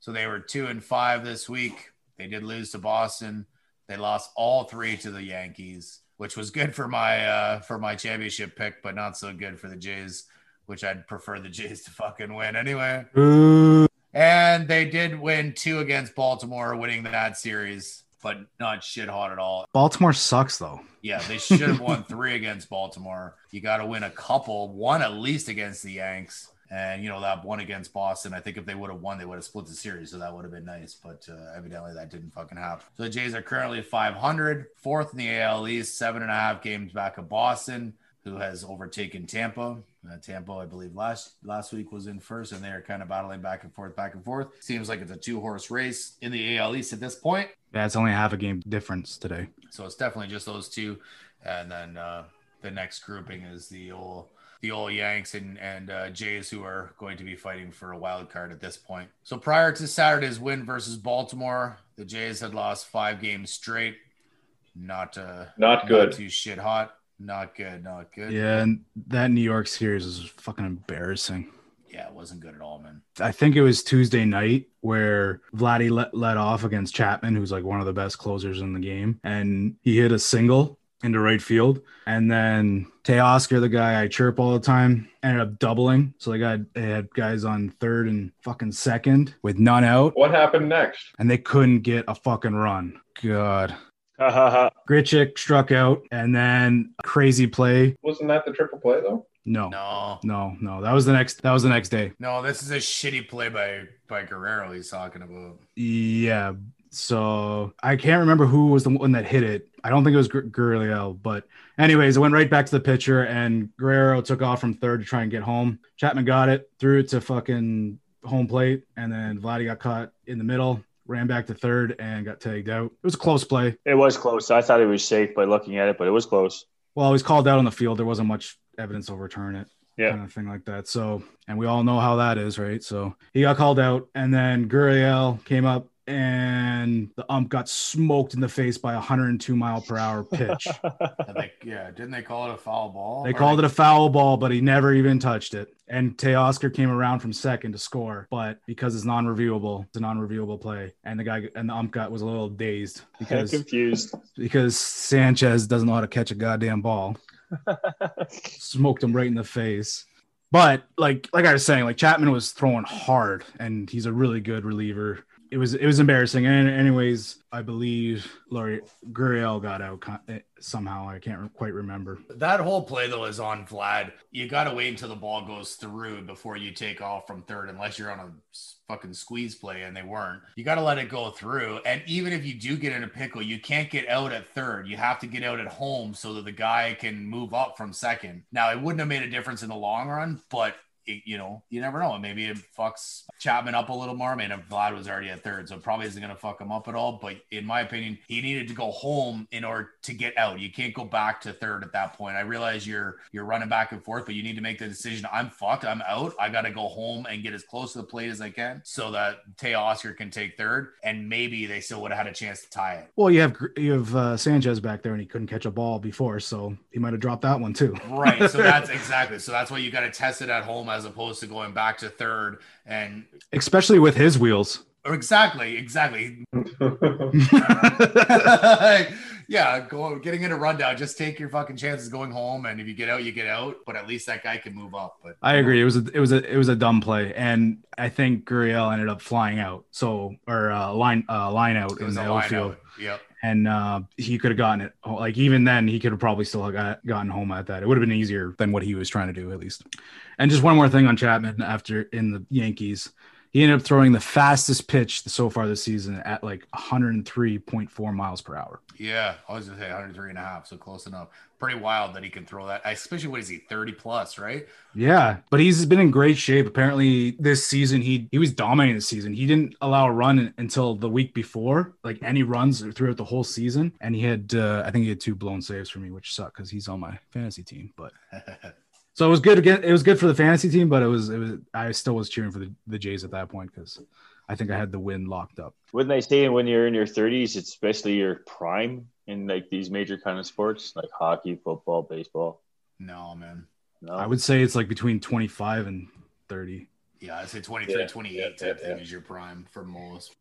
So they were two and five this week. They did lose to Boston. They lost all three to the Yankees, which was good for my uh, for my championship pick, but not so good for the Jays, which I'd prefer the Jays to fucking win anyway. Ooh. And they did win two against Baltimore, winning that series, but not shit hot at all. Baltimore sucks though. Yeah, they should have won three against Baltimore. You got to win a couple, one at least against the Yanks. And, you know, that one against Boston. I think if they would have won, they would have split the series. So that would have been nice. But uh, evidently that didn't fucking happen. So the Jays are currently 500, fourth in the AL East, seven and a half games back of Boston, who has overtaken Tampa. Uh, Tampa, I believe, last last week was in first, and they are kind of battling back and forth, back and forth. Seems like it's a two horse race in the AL East at this point. Yeah, it's only half a game difference today. So it's definitely just those two, and then uh, the next grouping is the old the old Yanks and and uh, Jays who are going to be fighting for a wild card at this point. So prior to Saturday's win versus Baltimore, the Jays had lost five games straight. Not uh, Not good. too shit hot. Not good. Not good. Yeah, and that New York series was fucking embarrassing. Yeah, it wasn't good at all, man. I think it was Tuesday night where Vladdy let, let off against Chapman, who's like one of the best closers in the game, and he hit a single into right field. And then Teoscar, the guy I chirp all the time, ended up doubling. So they got they had guys on third and fucking second with none out, What happened next? and they couldn't get a fucking run. God. Grichuk struck out, and then crazy play. Wasn't that the triple play, though? No, No, no, no. That was the next. That was the next day. no, this is a shitty play by by Guerrero. He's talking about. Yeah. So I can't remember who was the one that hit it. I don't think it was Gur- Gurriel, but anyways, it went right back to the pitcher, and Guerrero took off from third to try and get home. Chapman got it, threw it to fucking home plate, and then Vladdy got caught in the middle, ran back to third, and got tagged out. It was a close play. It was close. I thought it was safe by looking at it, but it was close. Well, he was called out on the field. There wasn't much evidence to overturn it. Yeah. Kind of thing like that. So, and we all know how that is, right? So he got called out, and then Gurriel came up, and the ump got smoked in the face by a 102 mile per hour pitch. And they, yeah, didn't they call it a foul ball? They called it a foul ball, but he never even touched it. And Teoscar came around from second to score, but because it's non-reviewable, it's a non-reviewable play, and the guy and the ump got was a little dazed because confused. because Sanchez doesn't know how to catch a goddamn ball. Smoked him right in the face. But like like I was saying, like Chapman was throwing hard, and he's a really good reliever. It was it was embarrassing. And anyways, I believe Laurie Gurriel got out eh, somehow. I can't quite remember. That whole play though is on Vlad. You got to wait until the ball goes through before you take off from third, unless you're on a fucking squeeze play, and they weren't. You got to let it go through. And even if you do get in a pickle, you can't get out at third. You have to get out at home so that the guy can move up from second. Now it wouldn't have made a difference in the long run, but. It, you know, you never know. Maybe it fucks Chapman up a little more. I mean, Vlad was already at third, so it probably isn't going to fuck him up at all. But in my opinion, he needed to go home in order to get out. You can't go back to third at that point. I realize you're you're running back and forth, but you need to make the decision. I'm fucked. I'm out. I got to go home and get as close to the plate as I can, so that Teoscar can take third, and maybe they still would have had a chance to tie it. Well, you have you have uh, Sanchez back there, and he couldn't catch a ball before, so he might have dropped that one too. Right. So that's exactly. So that's why you got to test it at home as opposed to going back to third and Especially with his wheels. exactly, exactly. yeah, go getting in a rundown. Just take your fucking chances going home, and if you get out, you get out. But at least that guy can move up. But I agree. It was a, it was a it was a dumb play, and I think Gurriel ended up flying out. So or uh, line uh, line out It in the a outfield. Yep. And uh, he could have gotten it. Like even then, he could have probably still got gotten home at that. It would have been easier than what he was trying to do, at least. And just one more thing on Chapman after in the Yankees, He ended up throwing the fastest pitch so far this season at like 103.4 miles per hour. Yeah, I was gonna say 103 and a half, so close enough. Pretty wild that he can throw that, especially what is he 30 plus, right? Yeah, but he's been in great shape. Apparently, this season he he was dominating the season. He didn't allow a run until the week before, like any runs throughout the whole season. And he had, uh, I think he had two blown saves for me, which sucked because he's on my fantasy team. But so it was good again. It was good for the fantasy team, but it was it was I still was cheering for the, the Jays at that point because I think I had the win locked up. Wouldn't they say when you're in your 30s, it's especially your prime in like these major kind of sports like hockey, football, baseball? no, man. No, I would say it's like between 25 and 30. Yeah, I'd say 23, Yeah, 28 yeah, type yeah, thing yeah. is your prime for most.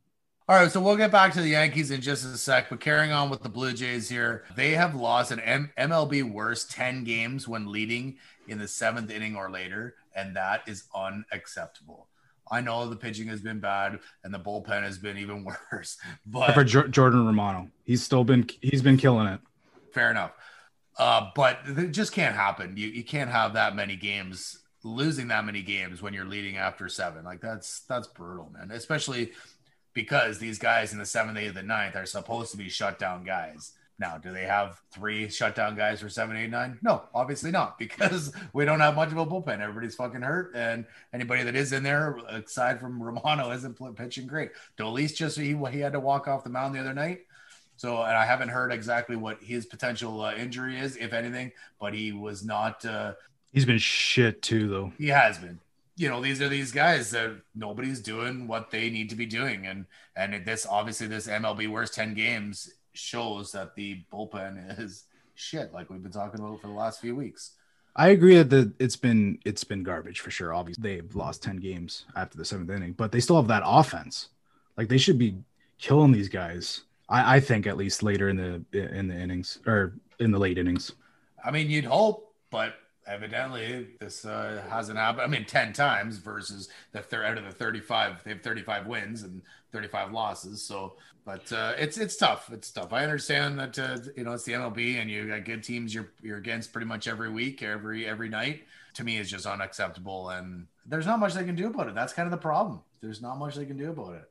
All right, so we'll get back to the Yankees in just a sec, but carrying on with the Blue Jays here, they have lost an M- MLB worst 10 games when leading in the seventh inning or later, and that is unacceptable. I know the pitching has been bad and the bullpen has been even worse, Except for but Jo- Jordan Romano, he's still been he's been killing it. fair enough. Uh, but it just can't happen. You, you can't have that many games losing that many games when you're leading after seven. Like that's that's brutal, man. Especially because these guys in the seventh, eighth, and ninth are supposed to be shutdown guys. Now, do they have three shutdown guys for seven, eight, nine? No, obviously not, because we don't have much of a bullpen. Everybody's fucking hurt, and anybody that is in there, aside from Romano, isn't pitching great. Dolis just he he had to walk off the mound the other night. So, and I haven't heard exactly what his potential uh, injury is, if anything, but he was not. Uh, He's been shit too, though. he has been. You know, these are these guys that nobody's doing what they need to be doing, and and this obviously this MLB worst ten games shows that the bullpen is shit, like we've been talking about for the last few weeks. I agree that the, it's been it's been garbage for sure. Obviously, they've lost ten games after the seventh inning, but they still have that offense. Like they should be killing these guys. I, I think at least later in the in the innings or in the late innings. I mean, you'd hope, but evidently this uh, hasn't happened. I mean, ten times versus the third out of the thirty-five, they have thirty-five wins and thirty-five losses. So, but uh, it's it's tough. It's tough. I understand that uh, you know it's the MLB and you got good teams you're you're against pretty much every week, every every night. To me, is just unacceptable, and there's not much they can do about it. That's kind of the problem. There's not much they can do about it.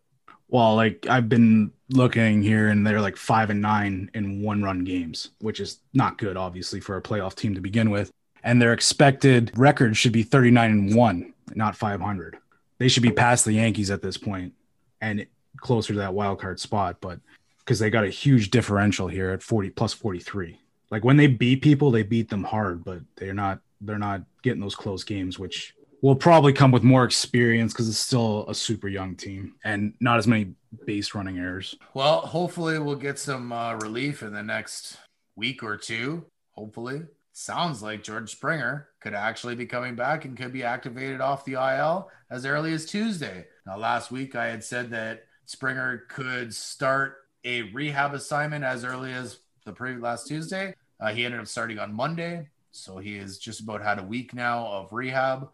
Well, like I've been looking here, and they're like five and nine in one run games, which is not good, obviously, for a playoff team to begin with. And their expected record should be 39 and one, not 500. They should be past the Yankees at this point and closer to that wild card spot, but because they got a huge differential here at 40 plus 43. Like when they beat people, they beat them hard, but they're not they're not getting those close games, which will probably come with more experience because it's still a super young team and not as many base running errors. Well, hopefully we'll get some uh, relief in the next week or two. Hopefully, sounds like George Springer could actually be coming back and could be activated off the IL as early as Tuesday. Now, last week I had said that Springer could start a rehab assignment as early as the pre last Tuesday. Uh, he ended up starting on Monday, so he has just about had a week now of rehab.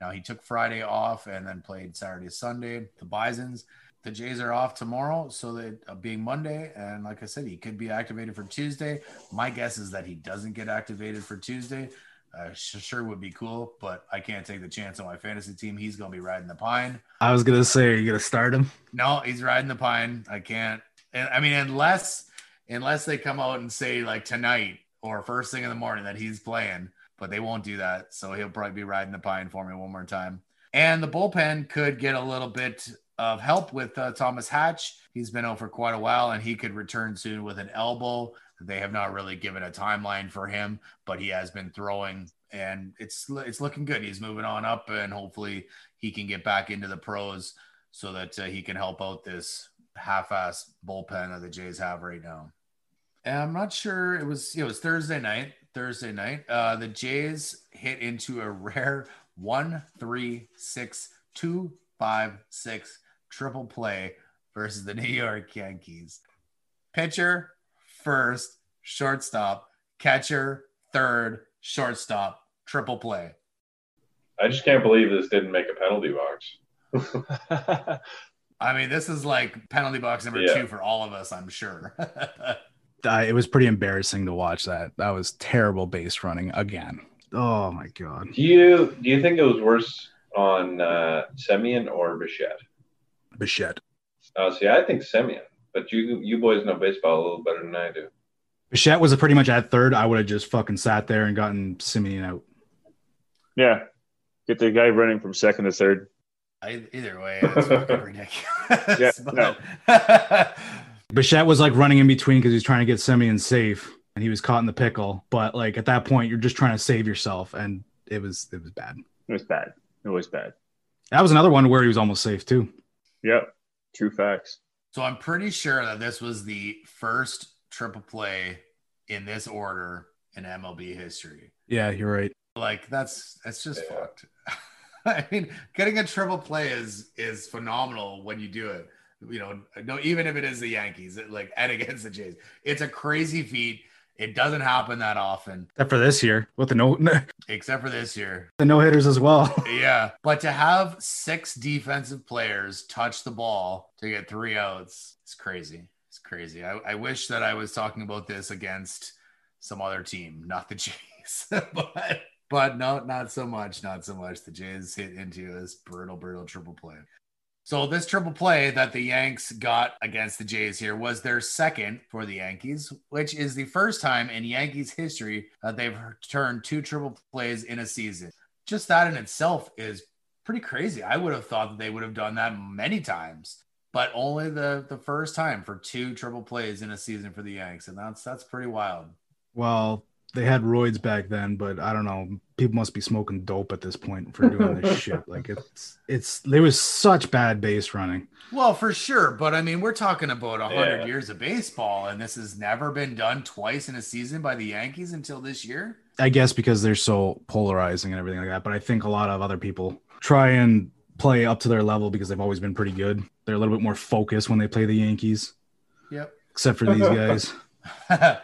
Now he took Friday off and then played Saturday, Sunday. The Bisons. The Jays are off tomorrow, so that uh, being Monday, and like I said, he could be activated for Tuesday. My guess is that he doesn't get activated for Tuesday. Uh, sure would be cool, but I can't take the chance on my fantasy team. He's going to be riding the pine. I was gonna say, are you gonna start him? No, he's riding the pine. I can't. And I mean, unless unless they come out and say like tonight or first thing in the morning that he's playing, but they won't do that. So he'll probably be riding the pine for me one more time. And the bullpen could get a little bit of help with uh, Thomas Hatch. He's been out for quite a while, and he could return soon with an elbow. They have not really given a timeline for him, but he has been throwing, and it's it's looking good. He's moving on up, and hopefully he can get back into the pros so that uh, he can help out this half-ass bullpen that the Jays have right now. And I'm not sure it was it was Thursday night. Thursday night, uh, the Jays hit into a rare one, three, six, two, five, six triple play versus the New York Yankees. Pitcher first, shortstop, catcher third, shortstop, triple play. I just can't believe this didn't make a penalty box. I mean, this is like penalty box number Yeah. two for all of us, I'm sure. Uh, it was pretty embarrassing to watch that. That was terrible base running again. Oh my god. Do you do you think it was worse on uh, Semien or Bichette. Bichette. Oh, see, I think Semien, but you you boys know baseball a little better than I do. Bichette was a pretty much at third. I would have just fucking sat there and gotten Semien out. Yeah. Get the guy running from second to third. I, either way, it's fucking ridiculous. Yeah, But- Bichette was like running in between because he was trying to get Semien safe and he was caught in the pickle. But like at that point, you're just trying to save yourself, and it was it was bad. It was bad. It was bad. That was another one where he was almost safe too. Yep. True facts. So I'm pretty sure that this was the first triple play in this order in MLB history. Yeah, you're right. Like that's that's just Yeah. fucked. I mean, getting a triple play is is phenomenal when you do it. You know, no, even if it is the Yankees, like and against the Jays, it's a crazy feat. It doesn't happen that often, Except for this year with the no except for this year. the no hitters as well. Yeah, but to have six defensive players touch the ball to get three outs, it's crazy. It's crazy. I, I wish that I was talking about this against some other team, not the Jays, but but no, not so much. Not so much. The Jays hit into this brutal, brutal triple play. So this triple play that the Yanks got against the Jays here was their second for the Yankees, which is the first time in Yankees history that they've turned two triple plays in a season. Just that in itself is pretty crazy. I would have thought that they would have done that many times, but only the the first time for two triple plays in a season for the Yanks, and that's that's pretty wild. Well, they had roids back then, but I don't know. People must be smoking dope at this point for doing this shit. Like it's it's there was such bad base running. Well, for sure, but I mean, we're talking about a hundred Yeah. years of baseball, and this has never been done twice in a season by the Yankees until this year. I guess because they're so polarizing and everything like that. But I think a lot of other people try and play up to their level because they've always been pretty good. They're a little bit more focused when they play the Yankees, Yep. except for these guys.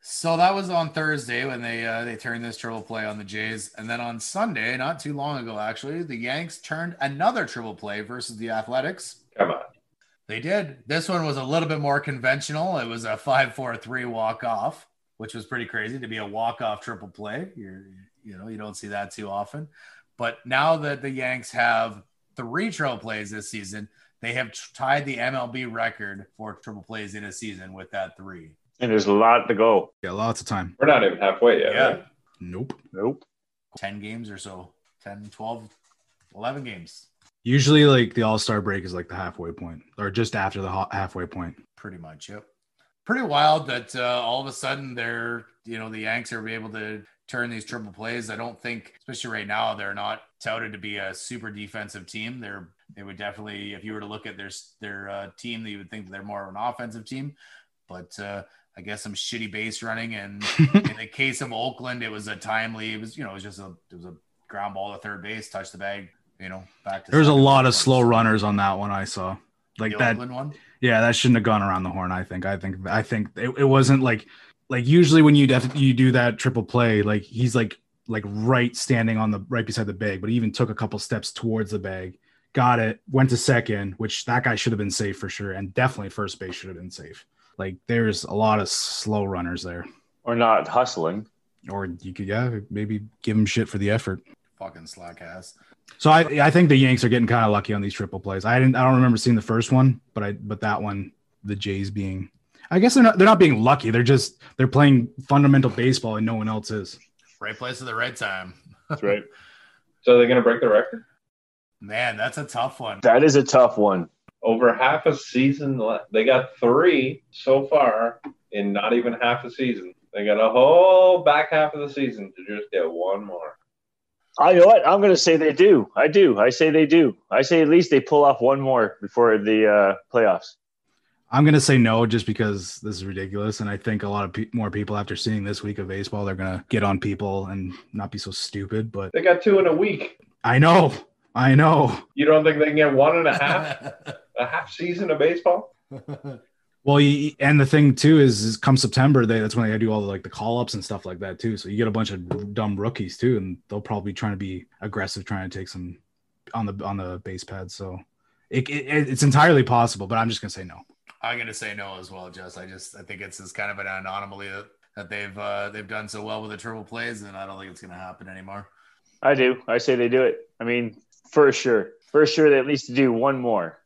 so that was on Thursday when they uh, they turned this triple play on the Jays, and then on Sunday, not too long ago, actually, the Yanks turned another triple play versus the Athletics. Come on. They did. This one was a little bit more conventional. It was a five-four-three walk-off, which was pretty crazy to be a walk-off triple play. You're, you know, you don't see that too often. But now that the Yanks have three triple plays this season, they have tied the MLB record for triple plays in a season with that three. And there's a lot to go. Yeah, lots of time. We're not even halfway yet. Yeah. right? Nope. Nope. 10 games or so 10 12 11 games Usually, like the All Star break is like the halfway point, or just after the ha- halfway point. pretty much yep pretty wild that uh, all of a sudden they're you know the yanks are able to turn these triple plays i don't think especially right now they're not touted to be a super defensive team they're they would definitely if you were to look at their their uh, team you would think they're more of an offensive team but uh I guess some shitty base running, and in the case of Oakland, it was a timely. It was you know it was just a it was a ground ball to third base, touch the bag, you know, back to. There was a lot of slow runners on that one. I saw, like the that. Oakland one. Yeah, that shouldn't have gone around the horn. I think. I think. I think it, it wasn't like like usually when you def- you do that triple play, like he's like like right standing on the right beside the bag, but he even took a couple steps towards the bag, got it, went to second, which that guy should have been safe for sure, and definitely first base should have been safe. Like there's a lot of slow runners there, Or not hustling. or you could yeah maybe give them shit for the effort. Fucking slack ass. So I I think the Yanks are getting kind of lucky on these triple plays. I didn't I don't remember seeing the first one, but I but that one the Jays being I guess they're not they're not being lucky. They're just they're playing fundamental baseball and no one else is. Right place at the right time. That's right. So they're going to break the record? Man, that's a tough one. that is a tough one. Over half a season left. They got three so far in not even half a season. They got a whole back half of the season to just get one more. I know what I'm going to say. They do. I do. I say they do. I say at least they pull off one more before the uh, playoffs. I'm gonna say no just because this is ridiculous, and I think a lot of pe- more people after seeing this week of baseball, they're gonna get on people and not be so stupid. But They got two in a week. I know, I know. You don't think they can get one and a half a half season of baseball? Well, y- and the thing too is, is come September, they that's when they do all the like the call ups and stuff like that too. So you get a bunch of dumb rookies too, and they'll probably be trying to be aggressive, trying to take some on the on the base pad. So it, it, it's entirely possible, but I'm just gonna say no. I'm gonna say no as well, Jess. I just I think it's just kind of an anomaly that, that they've uh, they've done so well with the triple plays, and I don't think it's gonna happen anymore. I do. I say they do it. I mean, For sure. For sure, they at least do one more.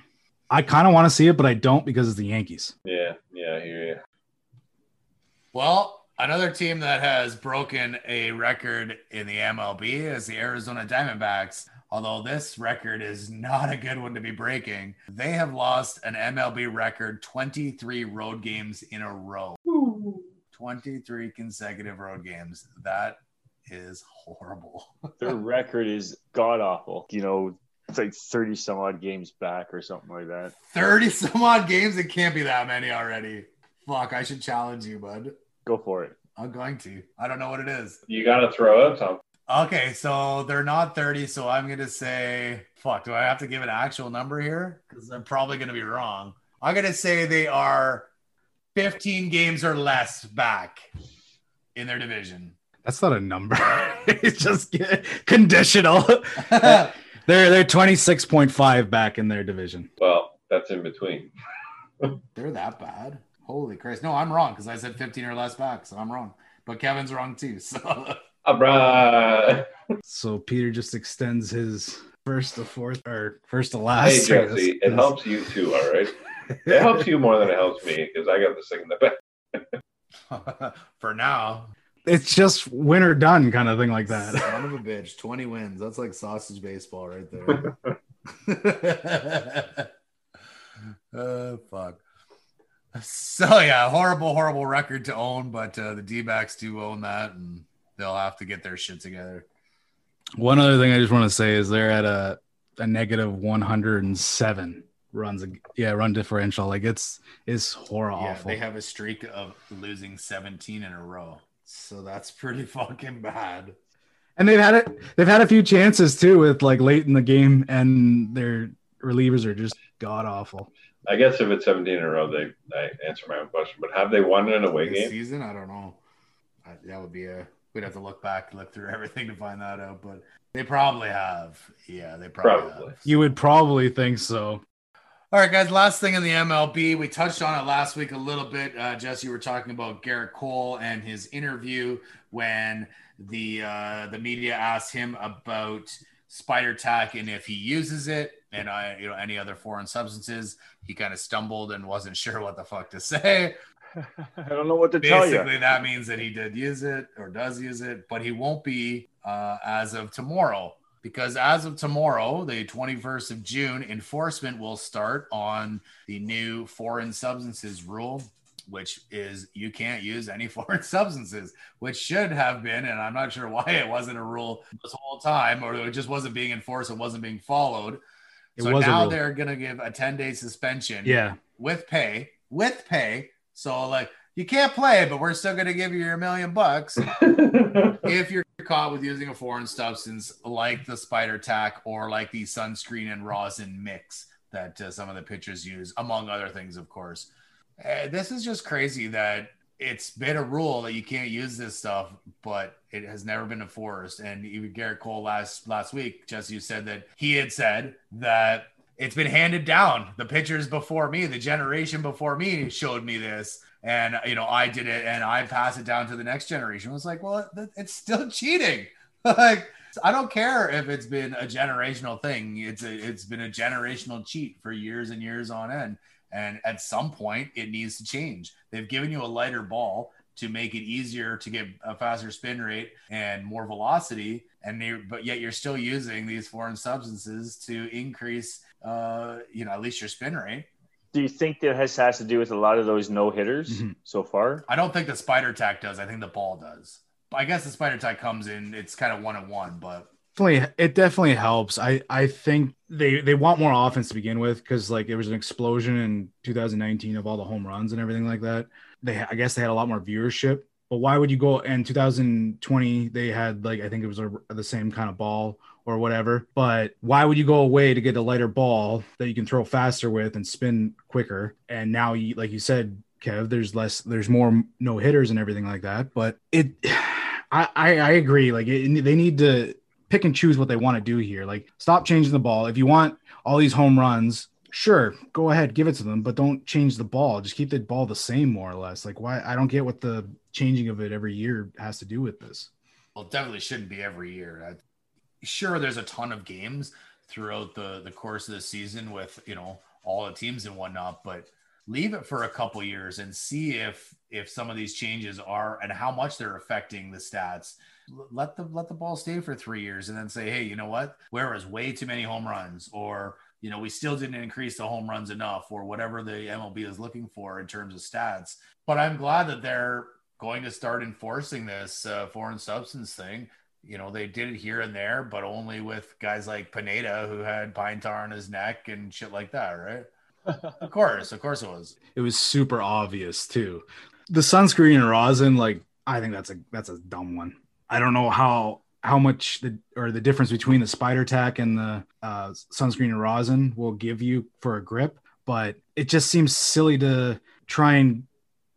I kind of want to see it, but I don't because it's the Yankees. Yeah, yeah, I hear you. Well, another team that has broken a record in the MLB is the Arizona Diamondbacks. Although this record is not a good one to be breaking, they have lost an MLB record 23 road games in a row. 23 consecutive road games. That is horrible. Their record is god awful. You know, it's like 30 some odd games back or something like that. 30 some odd games. It can't be that many already. Fuck, I should challenge you, bud. Go for it. I'm going to. I don't know what it is. You got to throw out something. Okay, so they're not 30, so I'm going to say, fuck, do I have to give an actual number here? Because I'm probably going to be wrong. I'm going to say they are 15 games or less back in their division. That's not a number. it's just conditional. they're they're 26.5 back in their division. Well, that's in between. they're that bad. Holy Christ. No, I'm wrong because I said 15 or less back, so I'm wrong. But Kevin's wrong too. So Abra. So Peter just extends his first to fourth or first to last. Hey Jesse, it helps you too, all right? it helps you more than it helps me because I got this thing in the back. For now. It's just win or done kind of thing like that. Son of a bitch, 20 wins. That's like sausage baseball right there. uh, fuck. So yeah, horrible, horrible record to own, but uh, the D backs do own that and they'll have to get their shit together. One other thing I just want to say is they're at a, a negative 107 runs. Yeah, run differential. Like it's it's horrible. Yeah, they have a streak of losing 17 in a row. So that's pretty fucking bad. And they've had it. They've had a few chances too, with like late in the game, and their relievers are just god awful. I guess if it's 17 in a row, they I answer my own question. But have they won an away this game season? I don't know. I, that would be a We'd have to look back, look through everything to find that out, but they probably have. Yeah, they probably, probably. have. You would probably think so. All right, guys. Last thing in the MLB, we touched on it last week a little bit. Uh, Jesse, you were talking about Gerrit Cole and his interview when the uh, the media asked him about spider tack and if he uses it and I, you know, any other foreign substances. He kind of stumbled and wasn't sure what the fuck to say. I don't know what to Basically, tell you. Basically, that means that he did use it or does use it, but he won't be uh, as of tomorrow because as of tomorrow, the 21st of June, enforcement will start on the new foreign substances rule, which is you can't use any foreign substances, which should have been, and I'm not sure why it wasn't a rule this whole time, or it just wasn't being enforced, it wasn't being followed. It so now they're going to give a 10 day suspension yeah. with pay, with pay so like you can't play, but we're still going to give you your million bucks if you're caught with using a foreign substance like the spider tack or like the sunscreen and rosin mix that uh, some of the pitchers use, among other things, of course. Uh, this is just crazy that it's been a rule that you can't use this stuff, but it has never been enforced. And even Gerrit Cole last last week, Jesse, you said that he had said that it's been handed down. The pitchers before me, the generation before me showed me this. And, you know, I did it and I pass it down to the next generation. It was like, well, it's still cheating. like, I don't care if it's been a generational thing. It's a, it's been a generational cheat for years and years on end. And at some point, it needs to change. They've given you a lighter ball to make it easier to get a faster spin rate and more velocity. And but yet you're still using these foreign substances to increase uh, you know, at least your spin rate. Do you think that has has to do with a lot of those no hitters mm-hmm. so far? I don't think the spider tack does. I think the ball does. I guess the spider tack comes in. It's kind of one on one, but definitely it definitely helps. I I think they they want more offense to begin with because like it was an explosion in 2019 of all the home runs and everything like that. They I guess they had a lot more viewership. But why would you go in 2020? They had like I think it was a, the same kind of ball or whatever. But why would you go away to get a lighter ball that you can throw faster with and spin quicker? And now, you, like you said, Kev, there's less, there's more no hitters and everything like that. But it, I, I, I agree. Like it, they need to pick and choose what they want to do here. Like stop changing the ball. If you want all these home runs, sure, go ahead, give it to them, but don't change the ball. Just keep the ball the same, more or less. Like why? I don't get what the changing of it every year has to do with this. Well, definitely shouldn't be every year sure there's a ton of games throughout the the course of the season with you know all the teams and whatnot, but leave it for a couple years and see if if some of these changes are and how much they're affecting the stats. Let the let the ball stay for three years and then say, hey, you know what? Where was way too many home runs, or you know, we still didn't increase the home runs enough, or whatever the MLB is looking for in terms of stats. But I'm glad that they're going to start enforcing this uh, foreign substance thing. You know, they did it here and there, but only with guys like Pineda who had pine tar on his neck and shit like that, right? of course, of course it was. It was super obvious too. The sunscreen and rosin, like I think that's a that's a dumb one. I don't know how how much the or the difference between the spider tack and the uh, sunscreen and rosin will give you for a grip, but it just seems silly to try and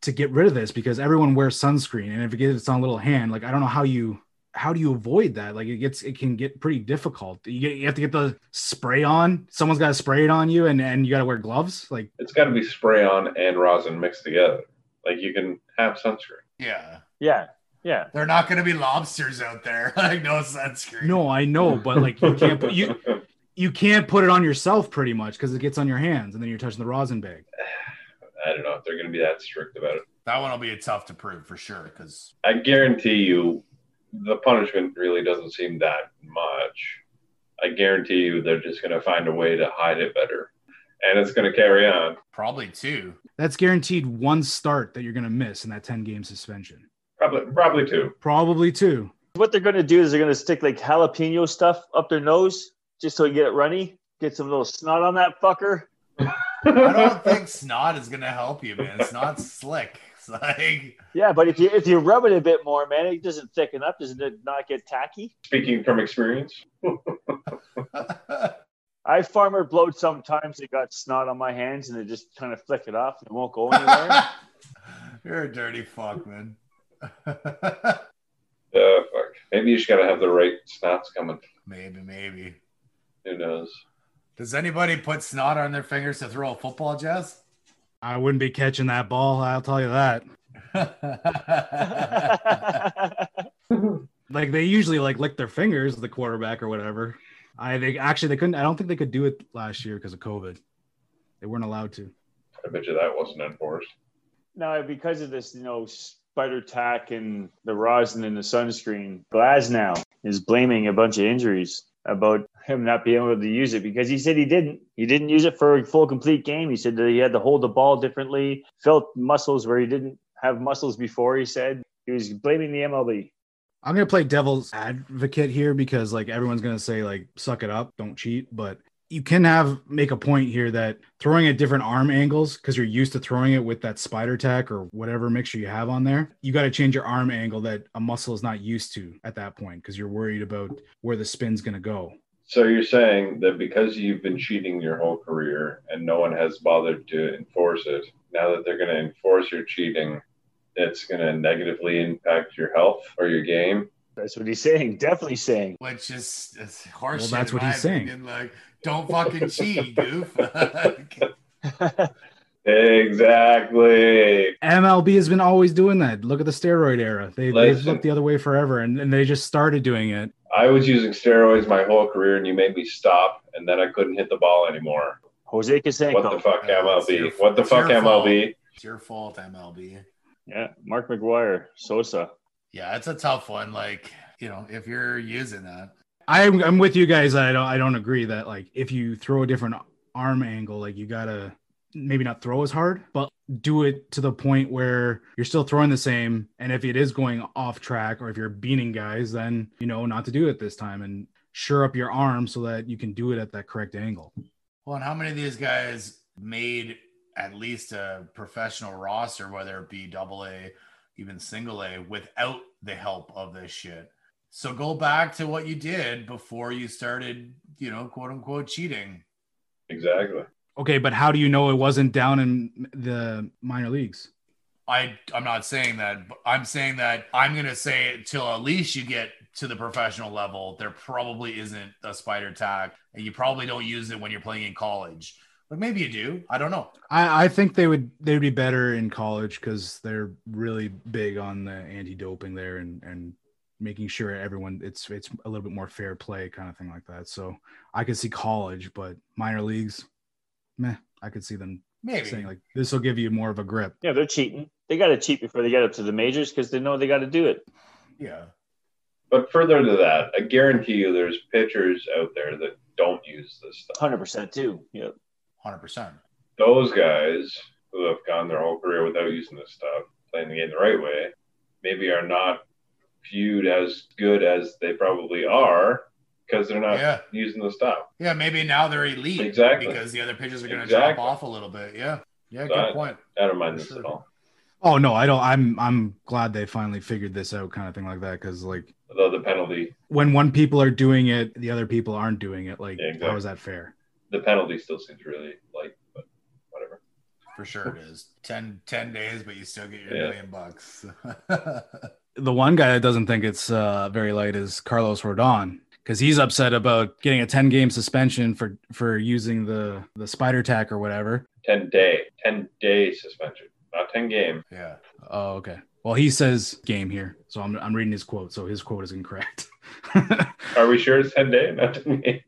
to get rid of this because everyone wears sunscreen, and if it gets on a little hand, like I don't know how you how do you avoid that? Like it gets it can get pretty difficult. You get you have to get the spray on. Someone's got to spray it on you, and and you got to wear gloves. Like It's got to be spray on and rosin mixed together. Like you can have sunscreen. Yeah. Yeah, yeah. They're not going to be lobsters out there. like no sunscreen. no, I know, but like you can't put you you can't put it on yourself pretty much because it gets on your hands, and then you're touching the rosin bag. I don't know if they're going to be that strict about it. That one will be tough to prove for sure. Because I guarantee you, the punishment really doesn't seem that much. I guarantee you, they're just going to find a way to hide it better, and it's going to carry on. probably two. That's guaranteed one start that you're gonna miss in that 10 game suspension. Probably, probably two. Probably two. What they're going to do is they're going to stick like jalapeno stuff up their nose just so you get it runny. Get some little snot on that fucker. I don't think snot is going to help you, man. Snot's slick. It's like Yeah, but if you if you rub it a bit more, man, it doesn't thicken up. Doesn't it not get tacky? Speaking from experience, I farmer blowed sometimes. It got snot on my hands, and it just kind of flick it off. and It won't go anywhere. you're a dirty fuck, man. uh, fuck. Maybe you just got to have the right snots coming. maybe, maybe. Who knows? Does anybody put snot on their fingers to throw a football, Jess? I wouldn't be catching that ball, I'll tell you that. Like they usually like lick their fingers, the quarterback or whatever. I think actually they couldn't I don't think they could do it last year because of COVID. They weren't allowed to. I bet you that wasn't enforced. no, because of this, you know, spider tack and the rosin and the sunscreen, Glasnow is blaming a bunch of injuries about him not being able to use it because he said he didn't. He didn't use it for a full complete game. He said that he had to hold the ball differently, felt muscles where he didn't have muscles before. He said he was blaming the MLB. I'm gonna play devil's advocate here because like everyone's gonna say like suck it up, don't cheat, but you can have make a point here that throwing at different arm angles because you're used to throwing it with that spider tack or whatever mixture you have on there. You got to change your arm angle that a muscle is not used to at that point because you're worried about where the spin's gonna go. So you're saying that because you've been cheating your whole career and no one has bothered to enforce it, now that they're going to enforce your cheating, it's going to negatively impact your health or your game? That's what he's saying. Definitely saying. Which is it's horseshit. Well, that's what he's saying. opinion. Like, don't fucking cheat, goof. Exactly. MLB has been always doing that. Look at the steroid era. They, they've looked the other way forever and, and they just started doing it. I was using steroids my whole career and you made me stop and then I couldn't hit the ball anymore. Jose Canseco. What the fuck, Yeah, your- MLB? What the it's fuck, your fault. MLB? it's your fault, MLB. Yeah, Mark McGwire, Sosa. Yeah, it's a tough one. Like, you know, if you're using that. I'm I'm with you guys. I don't I don't agree that like if you throw a different arm angle, like you gotta maybe not throw as hard, but do it to the point where you're still throwing the same. And if it is going off track or if you're beating guys, then you know not to do it this time and sure up your arm so that you can do it at that correct angle. Well, and how many of these guys made at least a professional roster, whether it be double A, even single A, without the help of this shit? So go back to what you did before you started, you know, quote unquote cheating. Exactly. Okay, but how do you know it wasn't down in the minor leagues? I I'm not saying that, but I'm saying that I'm gonna say it till at least you get to the professional level. There probably isn't a spider tack, and you probably don't use it when you're playing in college. But maybe you do. I don't know. I, I think they would they would be better in college because they're really big on the anti-doping there and and making sure everyone it's it's a little bit more fair play kind of thing like that. So I could see college, but minor leagues, meh, I could see them Maybe. saying like this will give you more of a grip. Yeah, they're cheating. They got to cheat before they get up to the majors because they know they got to do it. yeah. But further to that, I guarantee you there's pitchers out there that don't use this stuff. Hundred percent too. Yeah. Hundred percent. Those guys who have gone their whole career without using this stuff, playing the game the right way, maybe are not viewed as good as they probably are because they're not Yeah. using the stuff. Yeah, maybe now they're elite Exactly. because the other pitchers are going to Exactly. drop off a little bit. Yeah, yeah, That- good point. I don't mind For this sure. at all. Oh no, I don't. I'm I'm glad they finally figured this out, kind of thing like that. Because like Although the penalty, when one people are doing it, the other people aren't doing it. Like Yeah, exactly. how is that fair? the penalty still seems really light, but whatever. For sure, it is 10, 10 days, but you still get your Yeah. million bucks. The one guy that doesn't think it's uh, very light is Carlos Rodon because he's upset about getting a 10 game suspension for for using the the spider tack or whatever. Ten day, ten day suspension, not ten game. yeah, Oh, okay. Well, he says game here, so I'm I'm reading his quote. So his quote is incorrect. Are we sure it's ten day, not ten game?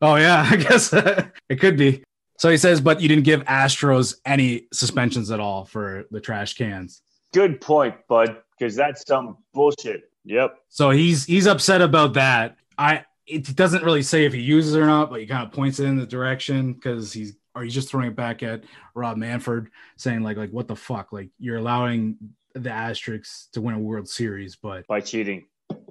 Oh yeah, I guess it could be. So he says, but you didn't give Astros any suspensions at all for the trash cans. Good point, bud. Because that's some bullshit. Yep. So he's he's upset about that. I it doesn't really say if he uses it or not, but he kind of points it in the direction because he's or he's just throwing it back at Rob Manfred, saying like like what the fuck, like you're allowing the Asterix to win a World Series, but By cheating.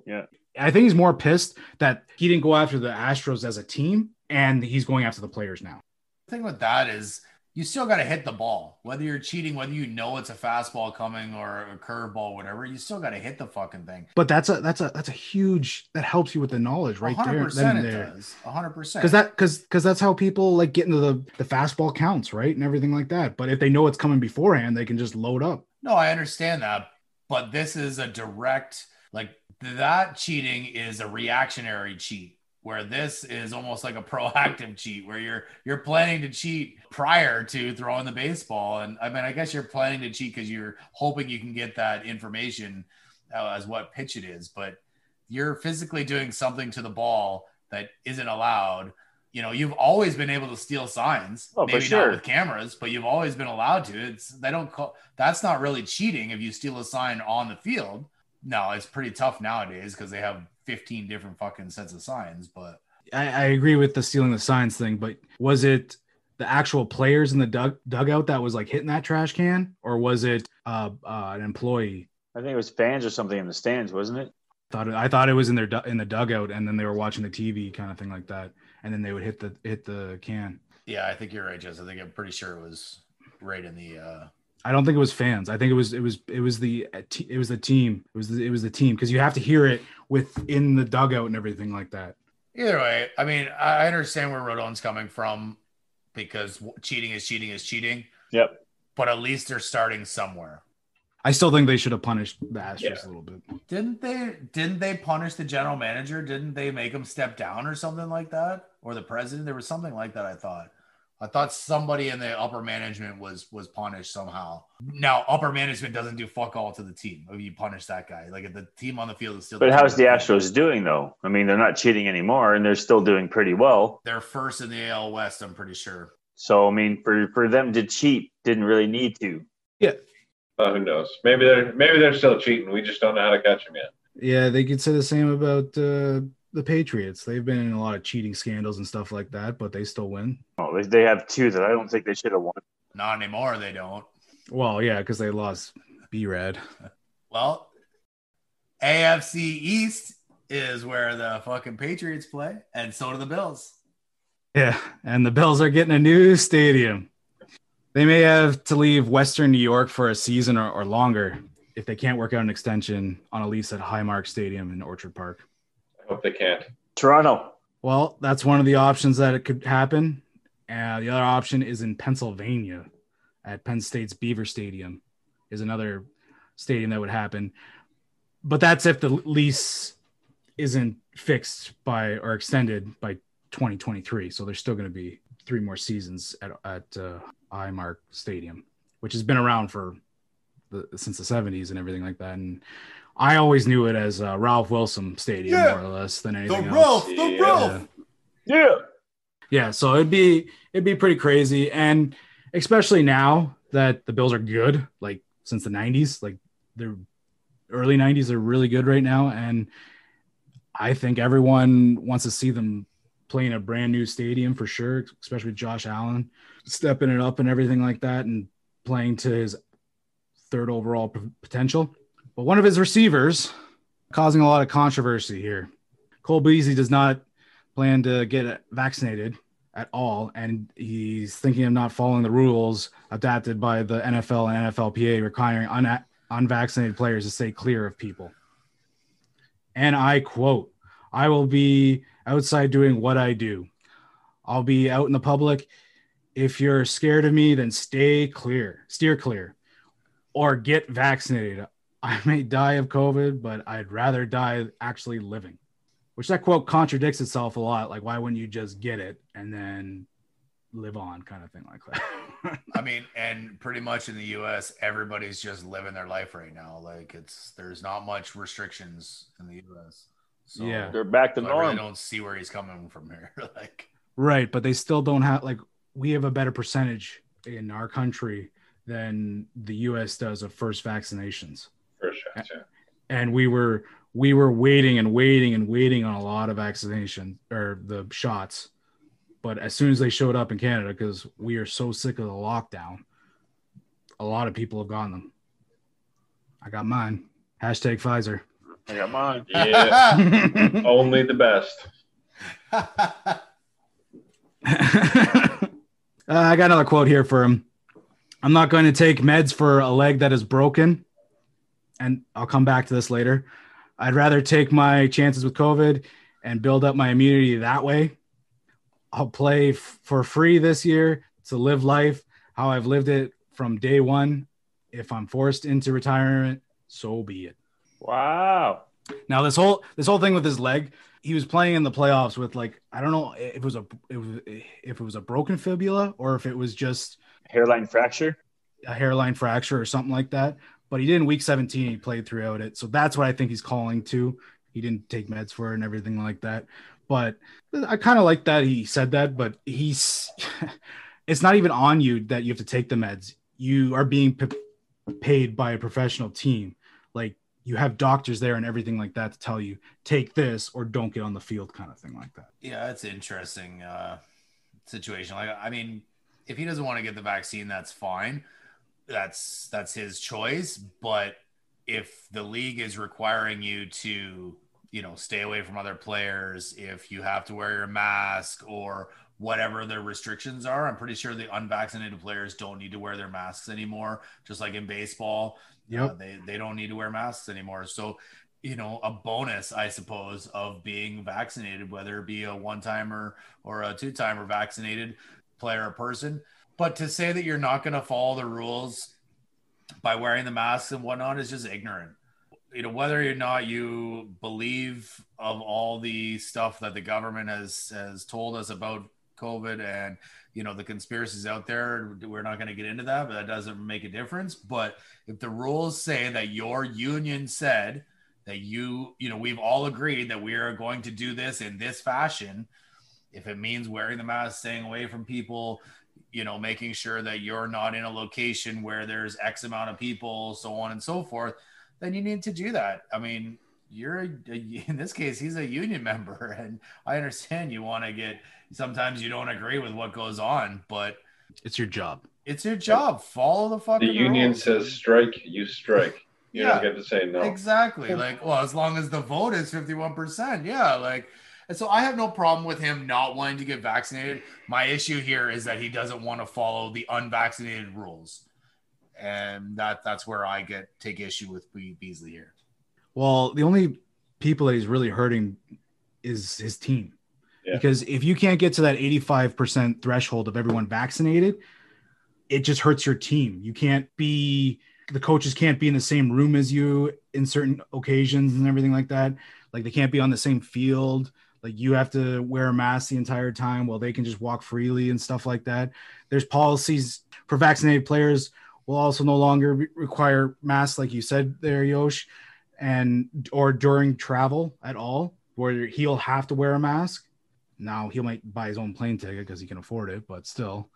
Yeah. I think he's more pissed that he didn't go after the Astros as a team and he's going after the players now. the thing with that is you still got to hit the ball, whether you're cheating, whether you know it's a fastball coming or a curveball, whatever. You still got to hit the fucking thing. But that's a that's a that's a huge that helps you with the knowledge right there. hundred percent, then it there. does. hundred percent. because that because because that's how people like get into the the fastball counts right and everything like that but if they know it's coming beforehand they can just load up No, I understand that, but this is a direct like that cheating is a reactionary cheat where this is almost like a proactive cheat where you're you're planning to cheat prior to throwing the baseball and I mean I guess you're planning to cheat cuz you're hoping you can get that information uh, as what pitch it is, but you're physically doing something to the ball that isn't allowed. You know, you've always been able to steal signs, Oh, maybe sure. not with cameras, but you've always been allowed to. It's they don't call that's not really cheating if you steal a sign on the field. No, it's pretty tough nowadays because they have 15 different fucking sets of signs. But I, I agree with the stealing the signs thing but was it the actual players in the dug, dugout that was like hitting that trash can or was it uh, uh an employee I think it was fans or something in the stands, wasn't it? thought it, I thought it was in their du- in the dugout and then they were watching the TV kind of thing like that and then they would hit the hit the can yeah, I think you're right, Jess. I think I'm pretty sure it was right in the uh I don't think it was fans. I think it was it was it was the uh, it was the team. It was the, it was the team because you have to hear it within the dugout and everything like that. Either way, I mean, I I understand where Rodon's coming from because cheating is cheating is cheating, Yep. but at least they're starting somewhere. I still think they should have punished the Astros Yeah. a little bit. Didn't they? Didn't they punish the general manager? Didn't they make him step down or something like that? Or the president? There was something like that. I thought. I thought somebody in the upper management was was punished somehow. Now, upper management doesn't do fuck all to the team. If you punish that guy, like if the team on the field is still. But team how's the field. Astros doing though? I mean, they're not cheating anymore, and they're still doing pretty well. They're first in the AL West. I'm pretty sure. So I mean, for for them to cheat, didn't really need to. Yeah. Uh, who knows? Maybe they're maybe they're still cheating. We just don't know how to catch them yet. Yeah, they could say the same about uh, the Patriots. They've been in a lot of cheating scandals and stuff like that, but they still win. Oh, they, they have two that I don't think they should have won. Not anymore. They don't. Well, yeah, because they lost B Rad. Well, AFC East is where the fucking Patriots play, and so do the Bills. Yeah, and the Bills are getting a new stadium. They may have to leave Western New York for a season or, or longer if they can't work out an extension on a lease at Highmark Stadium in Orchard Park. I hope they can't. Toronto. Well, that's one of the options that it could happen. Uh, the other option is in Pennsylvania at Penn State's Beaver Stadium, is another stadium that would happen. But that's if the lease isn't fixed by or extended by 2023. So there's still going to be three more seasons at, at uh, Highmark Stadium, which has been around for the, since the 70s and everything like that. And I always knew it as uh, Ralph Wilson Stadium Yeah. more or less than The anything else. Ralph, the Yeah. Ralph. Yeah. Yeah, so it'd be it'd be pretty crazy, and especially now that the Bills are good, like since the '90s, like the early '90s are really good right now, and I think everyone wants to see them playing a brand new stadium for sure, especially Josh Allen stepping it up and everything like that, and playing to his third overall p- potential. But one of his receivers causing a lot of controversy here. Cole Beasley does not plan to get vaccinated at all, and he's thinking of not following the rules adapted by the NFL and NFLPA requiring un- unvaccinated players to stay clear of people. And I quote, I will be outside doing what I do. I'll be out in the public. If you're scared of me, then stay clear, steer clear, or get vaccinated. I may die of COVID, but I'd rather die actually living which that quote contradicts itself a lot. Like, why wouldn't you just get it and then live on, kind of thing like that? I mean, and pretty much in the U.S., everybody's just living their life right now. Like it's there's not much restrictions in the U.S. So Yeah. They're back to normal. I really norm. don't see where he's coming from here. like right, but they still don't have like we have a better percentage in our country than the U.S. does of first vaccinations, Sure. Yeah. and we were we were waiting and waiting and waiting on a lot of vaccination or the shots. But as soon as they showed up in Canada, because we are so sick of the lockdown, a lot of people have gotten them. I got mine. Hashtag Pfizer. I got mine. Yeah. Only the best. Uh, I got another quote here for him. I'm not going to take meds for a leg that is broken. And I'll come back to this later. I'd rather take my chances with COVID and build up my immunity that way. I'll play f- for free this year to live life how I've lived it from day one. If I'm forced into retirement, so be it. Wow. Now this whole this whole thing with his leg, he was playing in the playoffs with like I don't know if it was a it was, if it was a broken fibula or if it was just Hairline fracture. a hairline fracture or something like that. But he did in week 17. He played throughout it, so that's what I think he's calling to. He didn't take meds for it and everything like that. But I kind of like that he said that. But he's it's not even on you that you have to take the meds. You are being p- paid by a professional team. Like you have doctors there and everything like that to tell you take this or don't get on the field, kind of thing like that. yeah, it's interesting uh, situation. Like, I mean, if he doesn't want to get the vaccine, that's fine. That's that's his choice. But if the league is requiring you to, you know, stay away from other players, if you have to wear your mask or whatever their restrictions are, I'm pretty sure the unvaccinated players don't need to wear their masks anymore. Just like in baseball, Yep. uh, they they don't need to wear masks anymore. So you know a bonus i suppose of being vaccinated whether it be a one timer or a two timer vaccinated player or person but to say that you're not going to follow the rules by wearing the masks and whatnot is just ignorant. You know whether or not you believe of all the stuff that the government has has told us about covid and you know the conspiracies out there we're not going to get into that but that doesn't make a difference. But if the rules say that your union said that you you know we've all agreed that we are going to do this in this fashion if it means wearing the mask staying away from people you know making sure that you're not in a location where there's x amount of people so on and so forth then you need to do that i mean you're a, in this case he's a union member and i understand you want to get sometimes you don't agree with what goes on but It's your job. it's your job follow the fucking The union rules. says strike, you strike. You Yeah. don't get to say no. Exactly. Like, well, as long as the vote is 51%. Yeah. Like, and so I have no problem with him not wanting to get vaccinated. My issue here is that he doesn't want to follow the unvaccinated rules. And that that's where I get take issue with Be- Beasley here. Well, the only people that he's really hurting is his team. Yeah. Because if you can't get to that 85% threshold of everyone vaccinated, it just hurts your team. You can't be the coaches can't be in the same room as you in certain occasions and everything like that. Like they can't be on the same field. Like you have to wear a mask the entire time while they can just walk freely and stuff like that. There's policies for vaccinated players will also no longer re- require masks, like you said there, Yosh and or during travel at all, where he'll have to wear a mask. Now he might buy his own plane ticket because he can afford it, but still,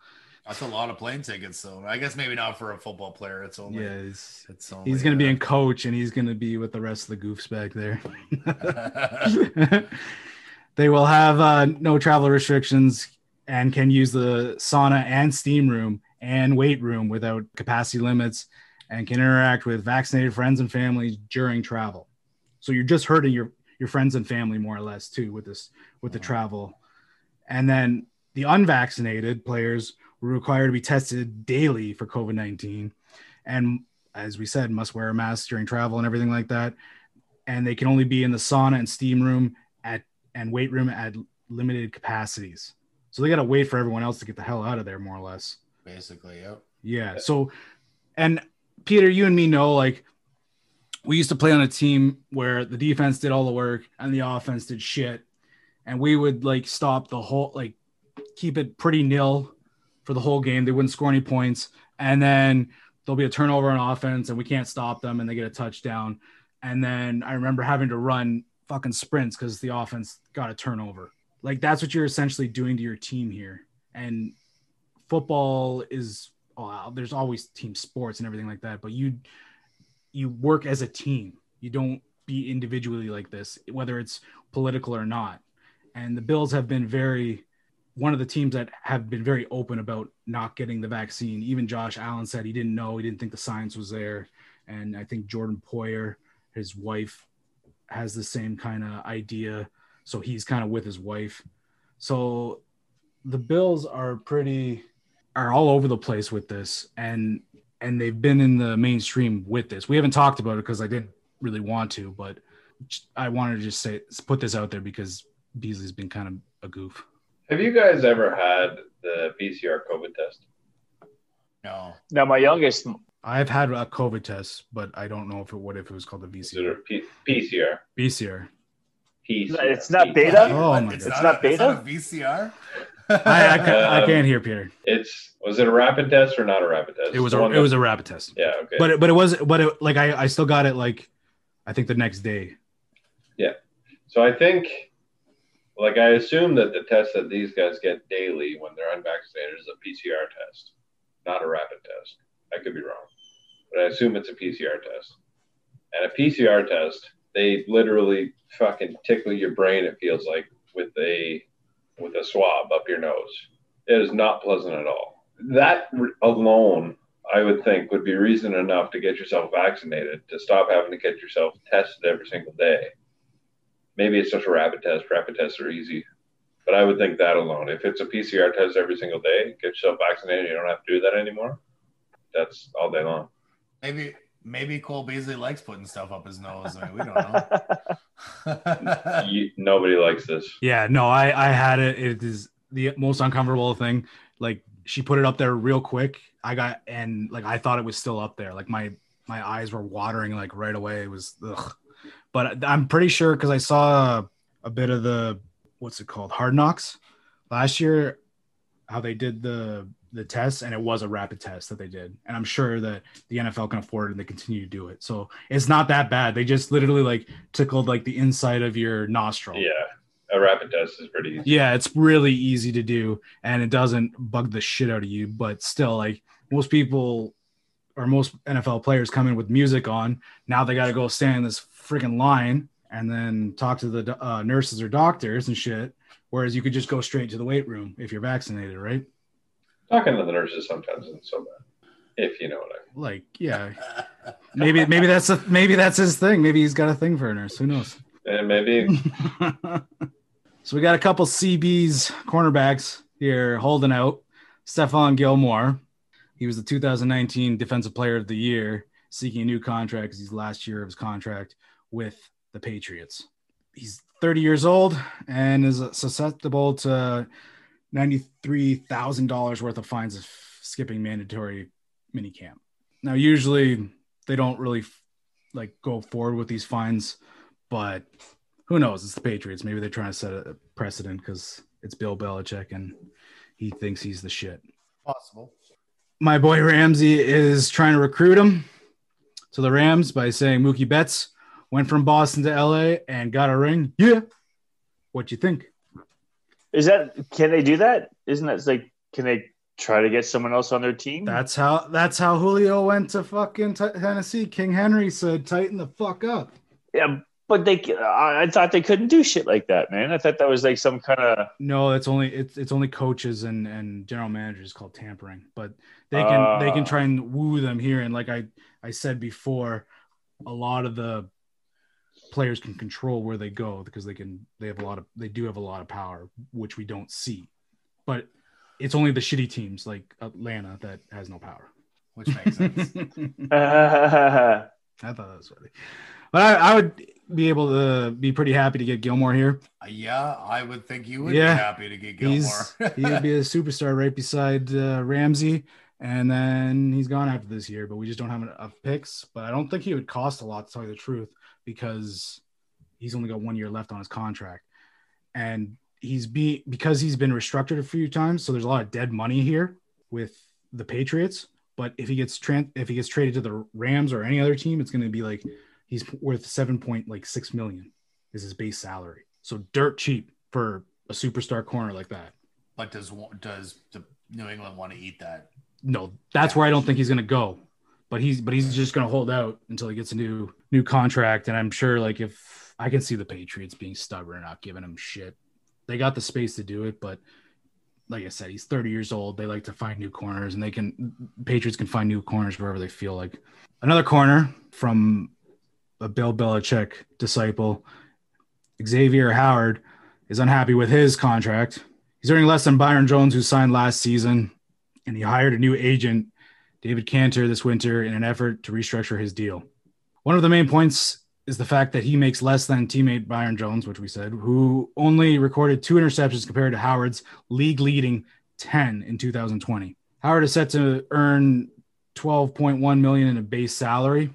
That's a lot of plane tickets, so I guess maybe not for a football player. It's only yeah, he's, it's only he's gonna be uh, in coach and he's gonna be with the rest of the goofs back there. they will have uh, no travel restrictions and can use the sauna and steam room and weight room without capacity limits and can interact with vaccinated friends and family during travel. So you're just hurting your your friends and family more or less too with this with the travel. And then the unvaccinated players were required to be tested daily for COVID-19 and as we said must wear a mask during travel and everything like that. And they can only be in the sauna and steam room and weight room at limited capacities. So they got to wait for everyone else to get the hell out of there more or less. basically. Yep. Yeah. So, and Peter, you and me know like we used to play on a team where the defense did all the work and the offense did shit. And we would like stop the whole, like keep it pretty nil for the whole game. They wouldn't score any points. And then there'll be a turnover on offense and we can't stop them and they get a touchdown. And then I remember having to run fucking sprints because the offense got a turnover. Like that's what you're essentially doing to your team here. And football is oh, there's always team sports and everything like that, but you you work as a team. You don't be individually like this, whether it's political or not. And the Bills have been very one of the teams that have been very open about not getting the vaccine. Even Josh Allen said he didn't know, he didn't think the science was there. And I think Jordan Poyer, his wife, has the same kind of idea. So he's kind of with his wife. So the Bills are pretty are all over the place with this and and they've been in the mainstream with this. We haven't talked about it because I didn't really want to, but I wanted to just say put this out there because Beasley's been kind of a goof. Have you guys ever had the PCR COVID test? No. Now, my youngest, I've had a COVID test, but I don't know if it what if it was called a Is it a VCR. P- PCR? VCR. PCR. It's not beta? Oh my it's God. It's not, not it's not a beta? VCR. I, I, can't, I Um, can't hear Peter. It's was it a rapid test or not a rapid test? It was The a one it was a rapid test, yeah okay. but it, but it was but it like I I still got it like I think the next day. Yeah. So I think, like, I assume that the test that these guys get daily when they're unvaccinated is a PCR test, not a rapid test. I could be wrong, but I assume it's a PCR test. And a PCR test, they literally fucking tickle your brain. It feels like with a with a swab up your nose. It is not pleasant at all. That alone, I would think, would be reason enough to get yourself vaccinated to stop having to get yourself tested every single day maybe it's just a rapid test. Rapid tests are easy. But I would think that alone. If it's a PCR test every single day, get yourself vaccinated, you don't have to do that anymore. That's all day long. Maybe maybe Cole Beasley likes putting stuff up his nose. I mean, we don't know. You, nobody likes this. Yeah, no, I I had it. It is the most uncomfortable thing. Like she put it up there real quick. I got and like I thought it was still up there. Like my my eyes were watering like right away. It was ugh. But I'm pretty sure because I saw a, a bit of the what's it called Hard Knocks last year, how they did the the test and it was a rapid test that they did. And I'm sure that the NFL can afford it and they continue to do it. So it's not that bad. They just literally like tickled like the inside of your nostril. Yeah, a rapid test is pretty easy. Yeah, it's really easy to do and it doesn't bug the shit out of you. But still, like most people or most NFL players come in with music on. Now they got to go stand in this freaking line and then talk to the uh, nurses or doctors and shit. Whereas you could just go straight to the weight room if you're vaccinated, right? Talking to the nurses sometimes isn't so bad, if you know what I mean. Like, yeah, maybe maybe that's a maybe that's his thing. Maybe he's got a thing for a nurse. Who knows? And maybe so we got a couple CBs cornerbacks here holding out. Stephon Gilmore, he was the 2019 Defensive Player of the Year, seeking a new contract because he's last year of his contract with the Patriots. He's 30 years old and is susceptible to $93,000 worth of fines of skipping mandatory minicamp. Now, usually they don't really like go forward with these fines, but who knows? It's the Patriots. Maybe they're trying to set a precedent because it's Bill Belichick and he thinks he's the shit. Possible. My boy Ramsey is trying to recruit him to the Rams by saying Mookie Betts went from Boston to LA and got a ring. Yeah. What do you think? Is that can they do that? Isn't that like can they try to get someone else on their team? That's how that's how Julio went to fucking t- Tennessee. King Henry said, "Tighten the fuck up." yeah, but they I I thought they couldn't do shit like that, man. I thought that was like some kind of No, it's only it's it's only coaches and and general managers called tampering, but they can they can Ah. try and woo them here. And like I I said before, a lot of the players can control where they go because they can they have a lot of they do have a lot of power, which we don't see. But it's only the shitty teams like Atlanta that has no power. which makes sense. I thought that was funny. But I, I would be able to be pretty happy to get Gilmore here. Uh, yeah, I would think you would Yeah. be happy to get Gilmore. He's he'd be a superstar right beside uh, Ramsey, and then he's gone after this year. But we just don't have enough picks. But I don't think he would cost a lot to tell you the truth because he's only got one year left on his contract, and he's be because he's been restructured a few times. So there's a lot of dead money here with the Patriots. But if he gets tran if he gets traded to the Rams or any other team, it's going to be like he's worth seven point like six million is his base salary. So dirt cheap for a superstar corner like that. but does does the New England want to eat that? No, that's where I don't think he's going to go. But he's but he's just going to hold out until he gets a new new contract. And I'm sure like if I can see the Patriots being stubborn and not giving him shit, they got the space to do it. But like I said, he's 30 years old. They like to find new corners, and they can Patriots can find new corners wherever they feel like. Another corner from a Bill Belichick disciple, Xavier Howard, is unhappy with his contract. He's earning less than Byron Jones, who signed last season, and he hired a new agent, David Canter, this winter in an effort to restructure his deal. One of the main points is the fact that he makes less than teammate Byron Jones, which we said, who only recorded two interceptions compared to Howard's league leading 10 in 2020. Howard is set to earn 12.1 million in a base salary,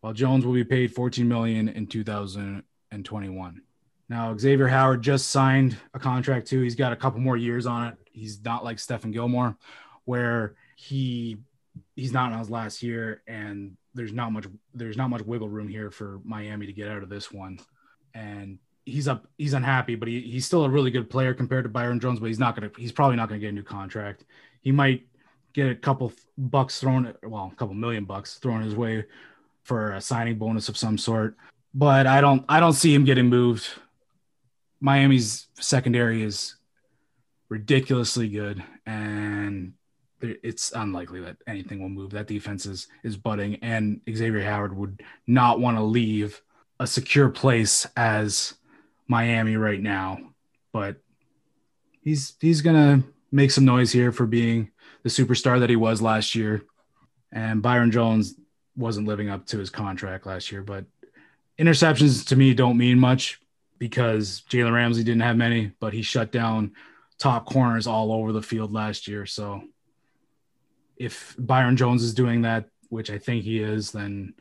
while Jones will be paid 14 million in 2021. Now, Xavier Howard just signed a contract too. He's got a couple more years on it. He's not like Stephon Gilmore, where he he's not in his last year, and there's not much there's not much wiggle room here for Miami to get out of this one. And he's up he's unhappy, but he, he's still a really good player compared to Byron Jones, but he's not gonna he's probably not gonna get a new contract. He might get a couple bucks thrown well, a couple million bucks thrown his way for a signing bonus of some sort. But I don't I don't see him getting moved. Miami's secondary is ridiculously good and it's unlikely that anything will move. That defense is is budding, and Xavier Howard would not want to leave a secure place as Miami right now. But he's he's gonna make some noise here for being the superstar that he was last year. And Byron Jones wasn't living up to his contract last year, but interceptions to me don't mean much because Jalen Ramsey didn't have many, but he shut down top corners all over the field last year. So if Byron Jones is doing that, which I think he is, then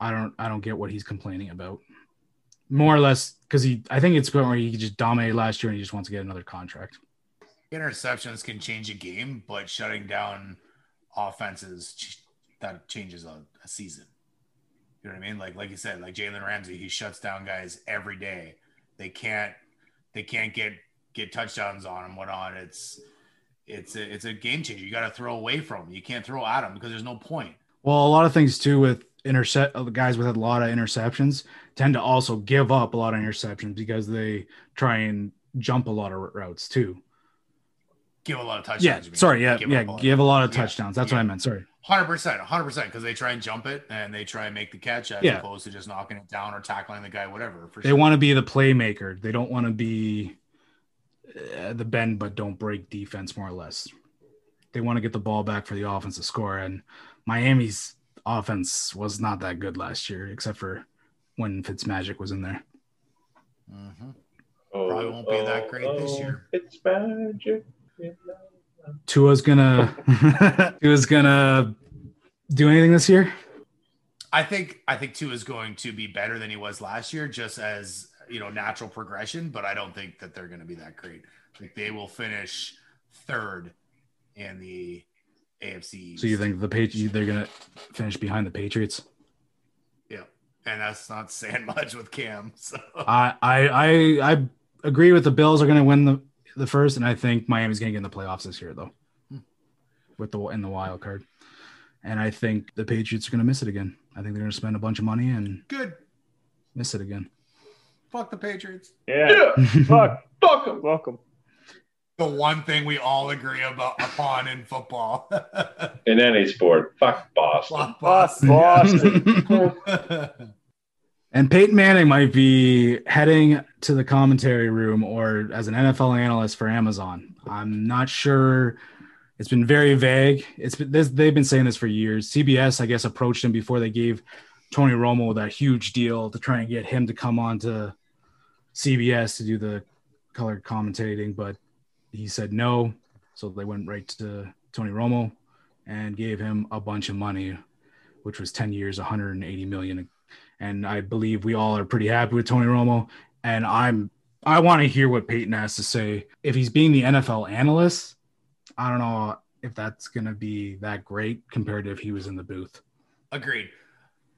I don't I don't get what he's complaining about. More or less because he I think it's going where he just dominated last year and he just wants to get another contract. Interceptions can change a game, but shutting down offenses that changes a, a season. You know what I mean? Like like you said, like Jalen Ramsey, he shuts down guys every day. They can't they can't get get touchdowns on him. What on? It's it's a, it's a game changer. You got to throw away from him. You can't throw at him because there's no point. Well, a lot of things too with intercept uh, the guys with a lot of interceptions tend to also give up a lot of interceptions because they try and jump a lot of routes too. Give a lot of touchdowns. Yeah, sorry, yeah, Give yeah, a give a lot of Yeah, touchdowns. That's what. I meant. Sorry. Hundred percent, hundred percent, because they try and jump it and they try and make the catch as Yeah. opposed to just knocking it down or tackling the guy, whatever. For They want to be the playmaker. They don't want to be uh, the bend but don't break defense, more or less. They want to get the ball back for the offense to score. And Miami's offense was not that good last year, except for when Fitzmagic was in there. hmm Oh, Probably won't be that great this year. It's magic. Tua's gonna Tua's gonna do anything this year. I think I think Tua is going to be better than he was last year, just as you know, natural progression. But I don't think that they're going to be that great. Like they will finish third in the AFC. So you think the Patriots they're gonna finish behind the Patriots? Yeah, and that's not saying much with Cam. So I I I, I agree with the Bills are going to win the the first, and I think Miami's going to get in the playoffs this year though, Hmm. with the in the wild card. And I think the Patriots are going to miss it again. I think they're going to spend a bunch of money and good. miss it again. Fuck the Patriots. Yeah. Yeah, Fuck. them. Welcome. The one thing we all agree about upon in football. In any sport, fuck Boston. Fuck Fuck Boston. Boston. And Peyton Manning might be heading to the commentary room or as an NFL analyst for Amazon. I'm not sure. It's been very vague. It's been this, they've been saying this for years. CBS, I guess, approached him before they gave Tony Romo that huge deal to try and get him to come on to CBS to do the color commentating, but he said no. So they went right to Tony Romo and gave him a bunch of money, which was 10 years, 180 million and I believe we all are pretty happy with Tony Romo. And I'm I want to hear what Peyton has to say. If he's being the NFL analyst, I don't know if that's gonna be that great compared to if he was in the booth. Agreed.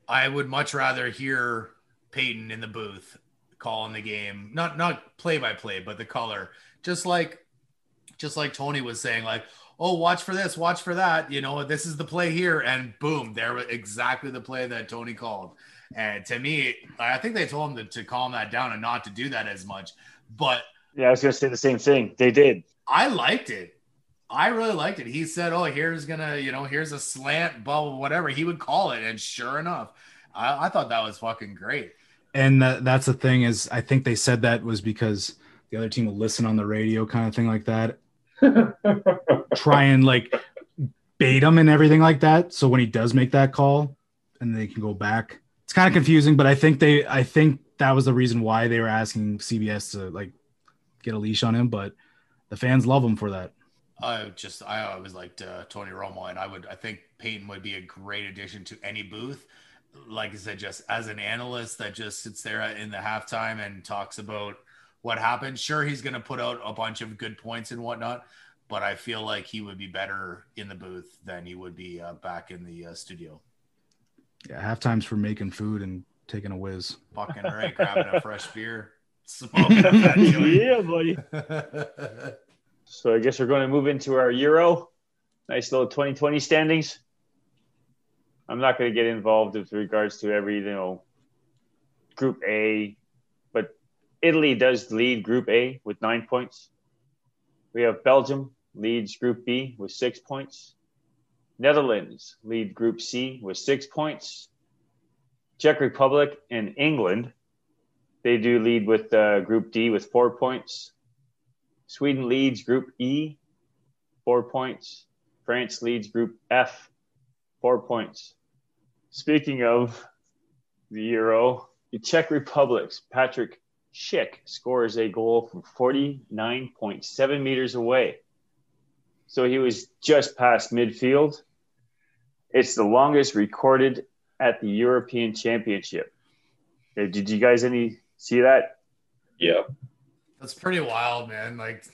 I would much rather hear Peyton in the booth calling the game, not not play by play, but the color. Just like just like Tony was saying, like, oh, watch for this, watch for that. You know, this is the play here, and boom, there was exactly the play that Tony called. And to me, I think they told him to, to calm that down and not to do that as much. But Yeah, I was gonna say the same thing. They did. I liked it. I really liked it. He said, "Oh, here's gonna, you know, here's a slant, blah, blah, whatever." He would call it, and sure enough, I, I thought that was fucking great. And that, that's the thing is, I think they said that was because the other team will listen on the radio, kind of thing like that. Try and like bait him and everything like that. So when he does make that call, and they can go back, it's kind of confusing. But I think they, I think that was the reason why they were asking CBS to like get a leash on him. But the fans love him for that. I just, I always liked uh, Tony Romo, and I would, I think Peyton would be a great addition to any booth. Like I said, just as an analyst that just sits there in the halftime and talks about what happened. Sure, he's going to put out a bunch of good points and whatnot, but I feel like he would be better in the booth than he would be uh, back in the uh, studio. Yeah, halftimes for making food and taking a whiz. Fucking right, grabbing a fresh beer, smoking a fat joint. yeah, buddy. So I guess we're going to move into our Euro. Nice little 2020 standings. I'm not going to get involved with regards to every, you know, Group A, but Italy does lead Group A with nine points. We have Belgium leads Group B with six points. Netherlands lead Group C with six points. Czech Republic and England, they do lead with uh, Group D with four points. Sweden leads Group E, four points. France leads Group F, four points. Speaking of the Euro, the Czech Republic's Patrik Schick scores a goal from 49.7 meters away. So he was just past midfield. It's the longest recorded at the European Championship. Did you guys any see that? yeah. That's pretty wild, man. Like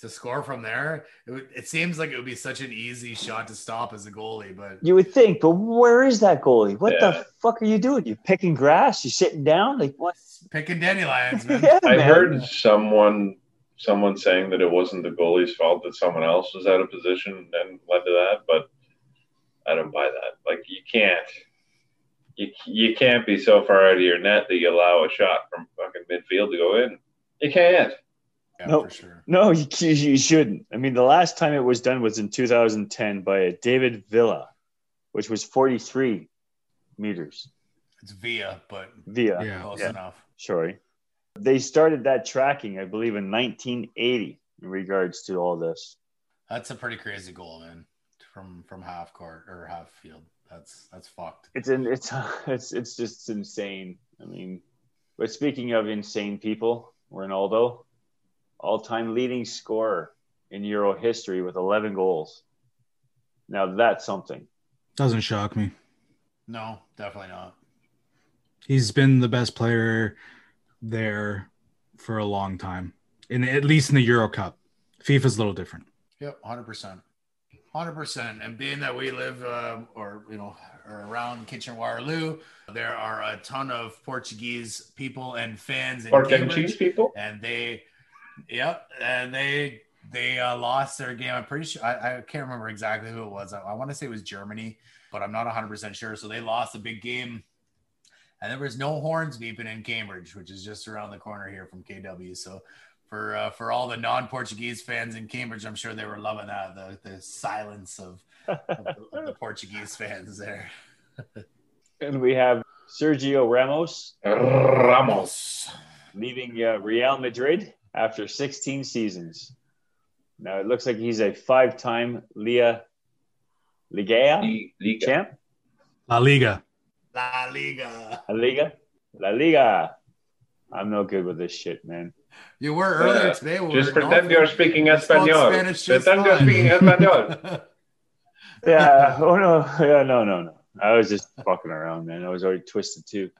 to score from there, it, would, it seems like it would be such an easy shot to stop as a goalie, but You would think, but where is that goalie? What Yeah. the fuck are you doing? You picking grass? You sitting down? Like what? picking dandelions, man. yeah, I man. heard someone someone saying that it wasn't the goalie's fault that someone else was out of position and led to that, but I don't buy that. Like you can't you you can't be so far out of your net that you allow a shot from fucking midfield to go in. You can't. Yeah, No. for sure. No, you, you shouldn't. I mean, the last time it was done was in 2010 by David Villa, which was 43 meters It's via, but via. Yeah. close Yeah. enough. Sorry. They started that tracking, I believe, in 1980 in regards to all this. That's a pretty crazy goal, man. From from half court or half field. That's that's fucked. It's in, it's it's it's just insane. I mean, but speaking of insane people, Ronaldo, all-time leading scorer in Euro history with 11 goals. Now that's something. Doesn't shock me. No, definitely not. He's been the best player there for a long time, in at least in the Euro Cup. FIFA's a little different. Yep, hundred percent. Hundred percent, and being that we live, uh, or you know, or around Kitchen Waterloo, there are a ton of Portuguese people and fans in cheese people. and they, yep, and they they uh, lost their game. I'm pretty sure I, I can't remember exactly who it was. I, I want to say it was Germany, but I'm not 100 percent sure. So they lost a big game, and there was no horns beeping in Cambridge, which is just around the corner here from KW. So for uh, for all the non-Portuguese fans in Cambridge, I'm sure they were loving that the the silence of, of, the, of the Portuguese fans there. And we have Sergio Ramos Ramos. leaving uh, Real Madrid after 16 seasons. Now it looks like he's a five-time Liga Liga Liga. champ. La Liga. La Liga. La Liga, La Liga. I'm no good with this shit, man. You were earlier Uh, today. when we Just were pretend golfing. you're speaking Espanol. Spanish just Pretend you're speaking Espanol. Yeah. oh no. Yeah. No. No. No. I was just fucking around, man. I was already twisted too.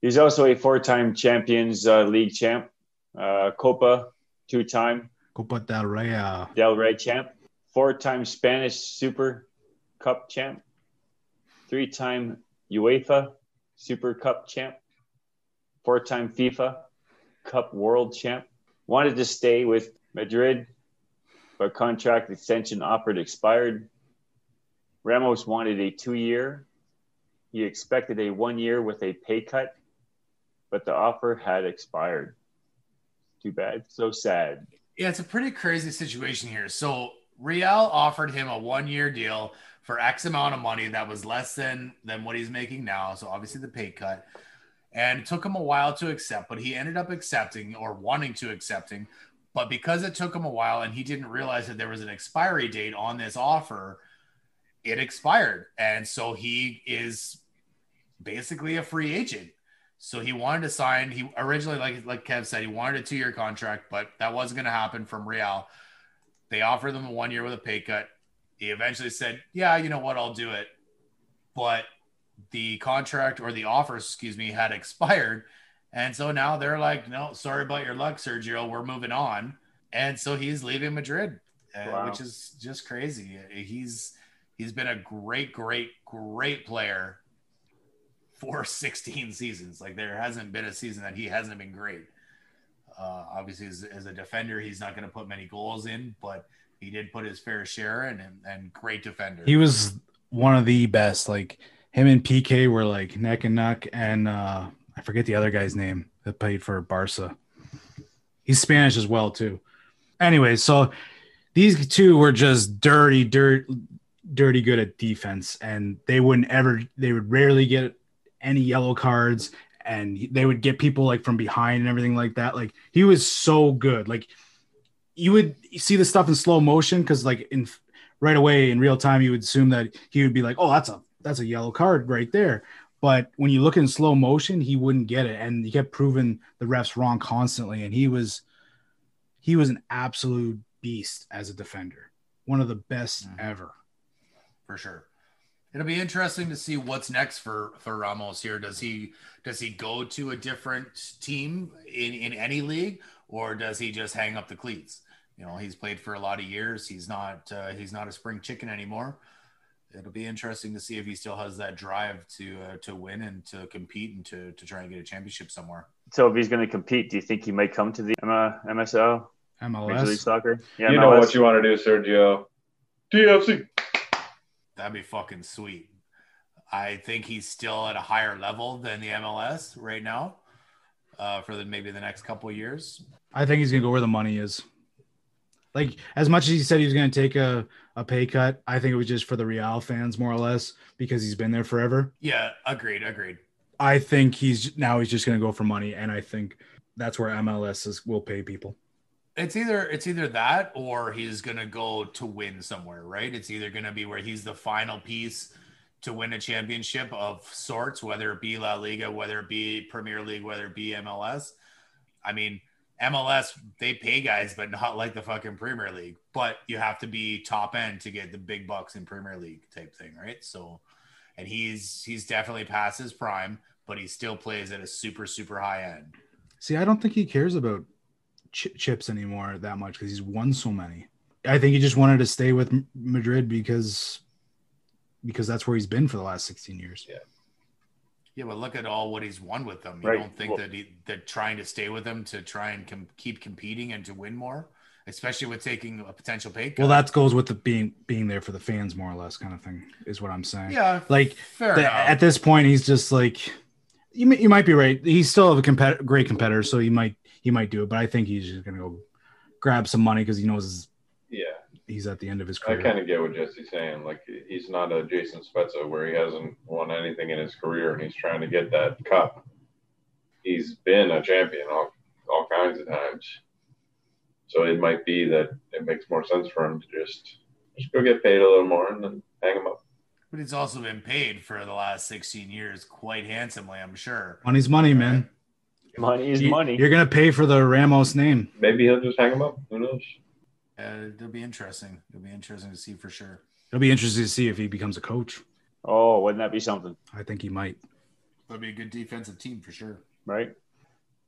He's also a four-time Champions uh, League champ, uh, Copa two-time Copa del Rey. uh, Del Rey champ, four-time Spanish Super Cup champ, three-time UEFA Super Cup champ, four-time FIFA Cup World champ. Wanted to stay with Madrid, but contract extension offered expired. Ramos wanted a two-year. He expected a one-year with a pay cut, but the offer had expired. Too bad. So sad. Yeah, it's a pretty crazy situation here. So Real offered him a one-year deal for X amount of money that was less than than what he's making now. So obviously the pay cut. And it took him a while to accept, but he ended up accepting or wanting to accepting. But because it took him a while and he didn't realize that there was an expiry date on this offer, it expired. And so he is basically a free agent. So he wanted to sign. He originally, like like Kev said, he wanted a two year contract, but that wasn't going to happen from Real. They offered him a one year with a pay cut. He eventually said, "Yeah, you know what, I'll do it." But the contract or the offer, excuse me, had expired, and so now they're like, "No, sorry about your luck, Sergio. We're moving on." And so he's leaving Madrid, uh, which is just crazy. He's he's been a great, great, great player for 16 seasons. Like there hasn't been a season that he hasn't been great. Uh, obviously, as, as a defender, he's not going to put many goals in, but he did put his fair share in, and, and great defender. He was one of the best. Like him and PK were like neck and neck, and uh, I forget the other guy's name that played for Barca. He's Spanish as well too. Anyway, so these two were just dirty, dirt, dirty good at defense, and they wouldn't ever. They would rarely get any yellow cards, and they would get people like from behind and everything like that. Like he was so good. Like you would see the stuff in slow motion because like in right away in real time you would assume that he would be like, oh, that's a that's a yellow card right there. But when you look in slow motion, he wouldn't get it, and he kept proving the refs wrong constantly. And he was he was an absolute beast as a defender, one of the best Mhm. ever. for sure. It'll be interesting to see what's next for for Ramos here. Does he does he go to a different team in in any league, or does he just hang up the cleats? You know, he's played for a lot of years. He's not uh, he's not a spring chicken anymore. It'll be interesting to see if he still has that drive to uh, to win and to compete and to to try and get a championship somewhere. So if he's going to compete, do you think he might come to the M- MSO, Major League MLS. Soccer? Yeah, you know what you want to do, Sergio. TFC. That'd be fucking sweet. I think he's still at a higher level than the MLS right now. Uh, for the maybe the next couple of years. I think he's gonna go where the money is. Like as much as he said he was gonna take a, a pay cut, I think it was just for the Real fans more or less because he's been there forever. Yeah, agreed, agreed. I think he's now he's just gonna go for money, and I think that's where MLS is will pay people. It's either it's either that or he's gonna go to win somewhere, right? It's either gonna be where he's the final piece to win a championship of sorts, whether it be La Liga, whether it be Premier League, whether it be MLS. I mean, MLS they pay guys, but not like the fucking Premier League. But you have to be top end to get the big bucks in Premier League type thing, right? So, and he's he's definitely past his prime, but he still plays at a super super high end. See, I don't think he cares about ch- chips anymore that much because he's won so many. I think he just wanted to stay with M- Madrid because because that's where he's been for the last 16 years. Yeah. Yeah, but look at all what he's won with them. You Right. don't think Well- that he, they're trying to stay with him to try and com- keep competing and to win more, especially with taking a potential pay cut. Well, that goes with the being being there for the fans more or less kind of thing is what I'm saying. yeah, Like fair the- at this point he's just like you, mi- you might be right. He's still a compet- great competitor, so he might he might do it, but I think he's just going to go grab some money cuz he knows Yeah, he's at the end of his career. I kind of get what Jesse's saying. Like he's not a Jason Spezza where he hasn't won anything in his career and he's trying to get that cup. He's been a champion all, all kinds of times. So it might be that it makes more sense for him to just just go get paid a little more and then hang him up. but he's also been paid for the last 16 years quite handsomely, I'm sure. Money's money, uh, man. Money is You- money. You're going to pay for the Ramos name. Maybe he'll just hang him up. Who knows? Uh, it'll be interesting. It'll be interesting to see for sure. It'll be interesting to see if he becomes a coach. Oh, wouldn't that be something, I think he might. It'll be a good defensive team for sure. right?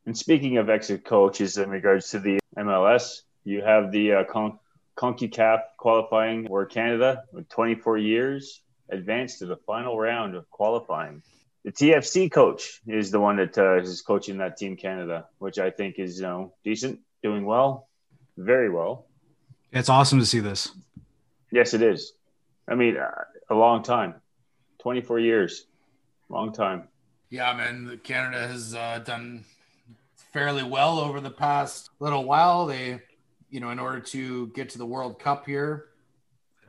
And speaking of exit coaches in regards to the MLS, you have the uh, Con- CONCACAF qualifying where Canada, with 24 years, advanced to the final round of qualifying. The TFC coach is the one that uh, is coaching that team Canada, which I think is you know decent, doing well, very well. It's awesome to see this. Yes, it is. I mean, uh, a long time, 24 years, long time. Yeah, man, Canada has uh, done fairly well over the past little while. They, you know, in order to get to the World Cup here,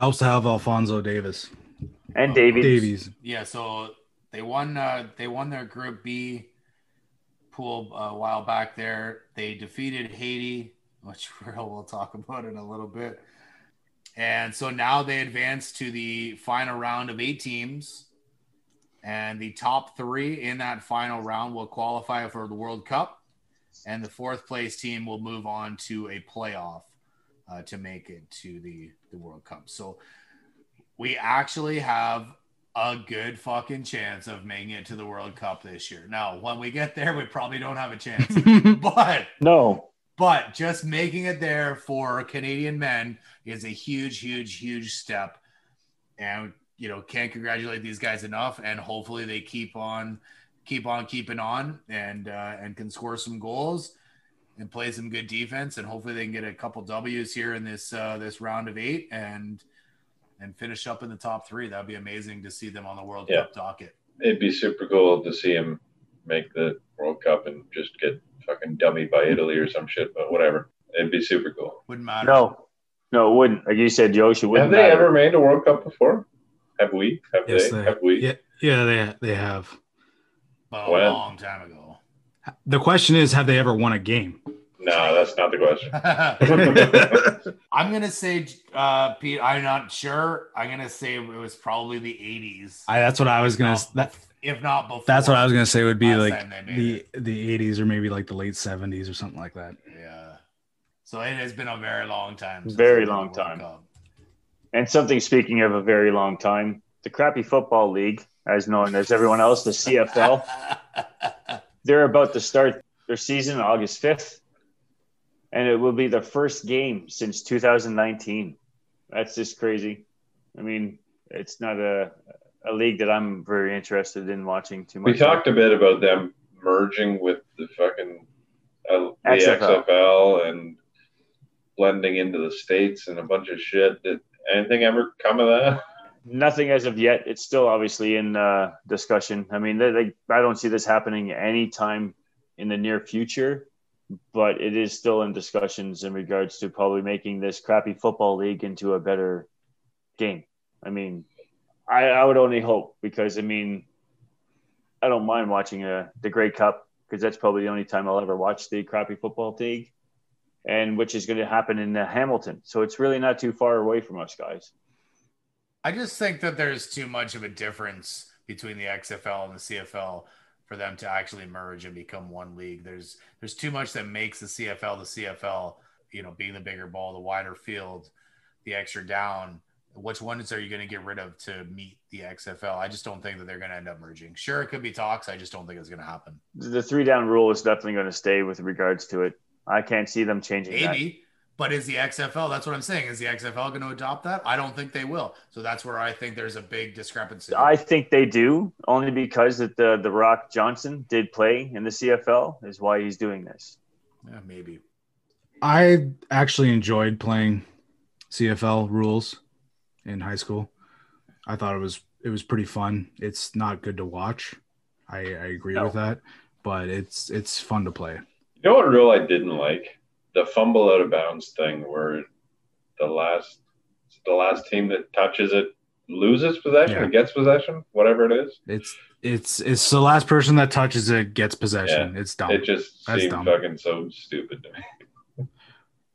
Helps to have Alphonso Davis. And Davies. Davies. yeah. So they won. Uh, they won their Group B pool uh, a while back. There, they defeated Haiti, which we'll we'll talk about in a little bit. And so now they advance to the final round of eight teams. And the top three in that final round will qualify for the World Cup. And the fourth place team will move on to a playoff uh, to make it to the, the World Cup. So we actually have a good fucking chance of making it to the World Cup this year. Now, when we get there, we probably don't have a chance. but No, but just making it there for Canadian men is a huge, huge, huge step. And you know, can't congratulate these guys enough. And hopefully they keep on, keep on keeping on, and uh, and can score some goals and play some good defense. And hopefully they can get a couple W's here in this uh, this round of eight and and finish up in the top three. That'd be amazing to see them on the World Yeah. Cup docket. It'd be super cool to see them make the World Cup and just get fucking dummied by Italy or some shit, but whatever. It'd be super cool. Wouldn't matter. no, no, it wouldn't. Like you said, Josh, it wouldn't Have they matter. ever made a World Cup before? Have we? Have Yes, they? they, Have we? yeah, yeah, they they have. but a When? long time ago. The question is, have they ever won a game? No, that's not the question. I'm gonna say, uh, Pete. I'm not sure. I'm gonna say it was probably the 80s. I, that's what I was gonna. If not- That, if not before. that's what I was gonna say would be like time they made the the 80s or maybe like the late 70s or something like that. Yeah. So it has been a very long time. since Very long time. Cup. And something speaking of a very long time, the crappy football league, as known as everyone else, the CFL, they're about to start their season August 5th. And it will be the first game since 2019. That's just crazy. I mean, it's not a, a league that I'm very interested in watching too much. we talked a bit about them merging with the fucking uh, the XFL. XFL. and blending into the states and a bunch of shit. Did anything ever come of that? Nothing as of yet. It's still obviously in uh, discussion. I mean, they, they, I don't see this happening anytime in the near future, but it is still in discussions in regards to probably making this crappy football league into a better game. I mean, I, I would only hope because I mean, I don't mind watching uh, the Grey Cup because that's probably the only time I'll ever watch the crappy football league, and which is going to happen in uh, Hamilton. So it's really not too far away from us guys. I just think that there's too much of a difference between the XFL and the CFL for them to actually merge and become one league. There's there's too much that makes the CFL the CFL. You know, being the bigger ball, the wider field, the extra down. Which ones are you going to get rid of to meet the XFL? I just don't think that they're going to end up merging. Sure, it could be talks. I just don't think it's going to happen. the three down rule is definitely going to stay with regards to it. I can't see them changing that. Maybe, But is the XFL? That's what I'm saying. Is the XFL going to adopt that? I don't think they will. So that's where I think there's a big discrepancy. I think they do, only because that the the Rock Johnson did play in the CFL is why he's doing this. yeah, maybe. I actually enjoyed playing CFL rules in high school. I thought it was it was pretty fun. It's not good to watch. I, I agree No. with that, but it's it's fun to play. You know what rule I didn't like? The fumble out of bounds thing, where the last the last team that touches it loses possession Yeah. or gets possession, whatever it is. It's it's it's the last person that touches it gets possession. It's dumb. It just That's seemed dumb. fucking so stupid to me.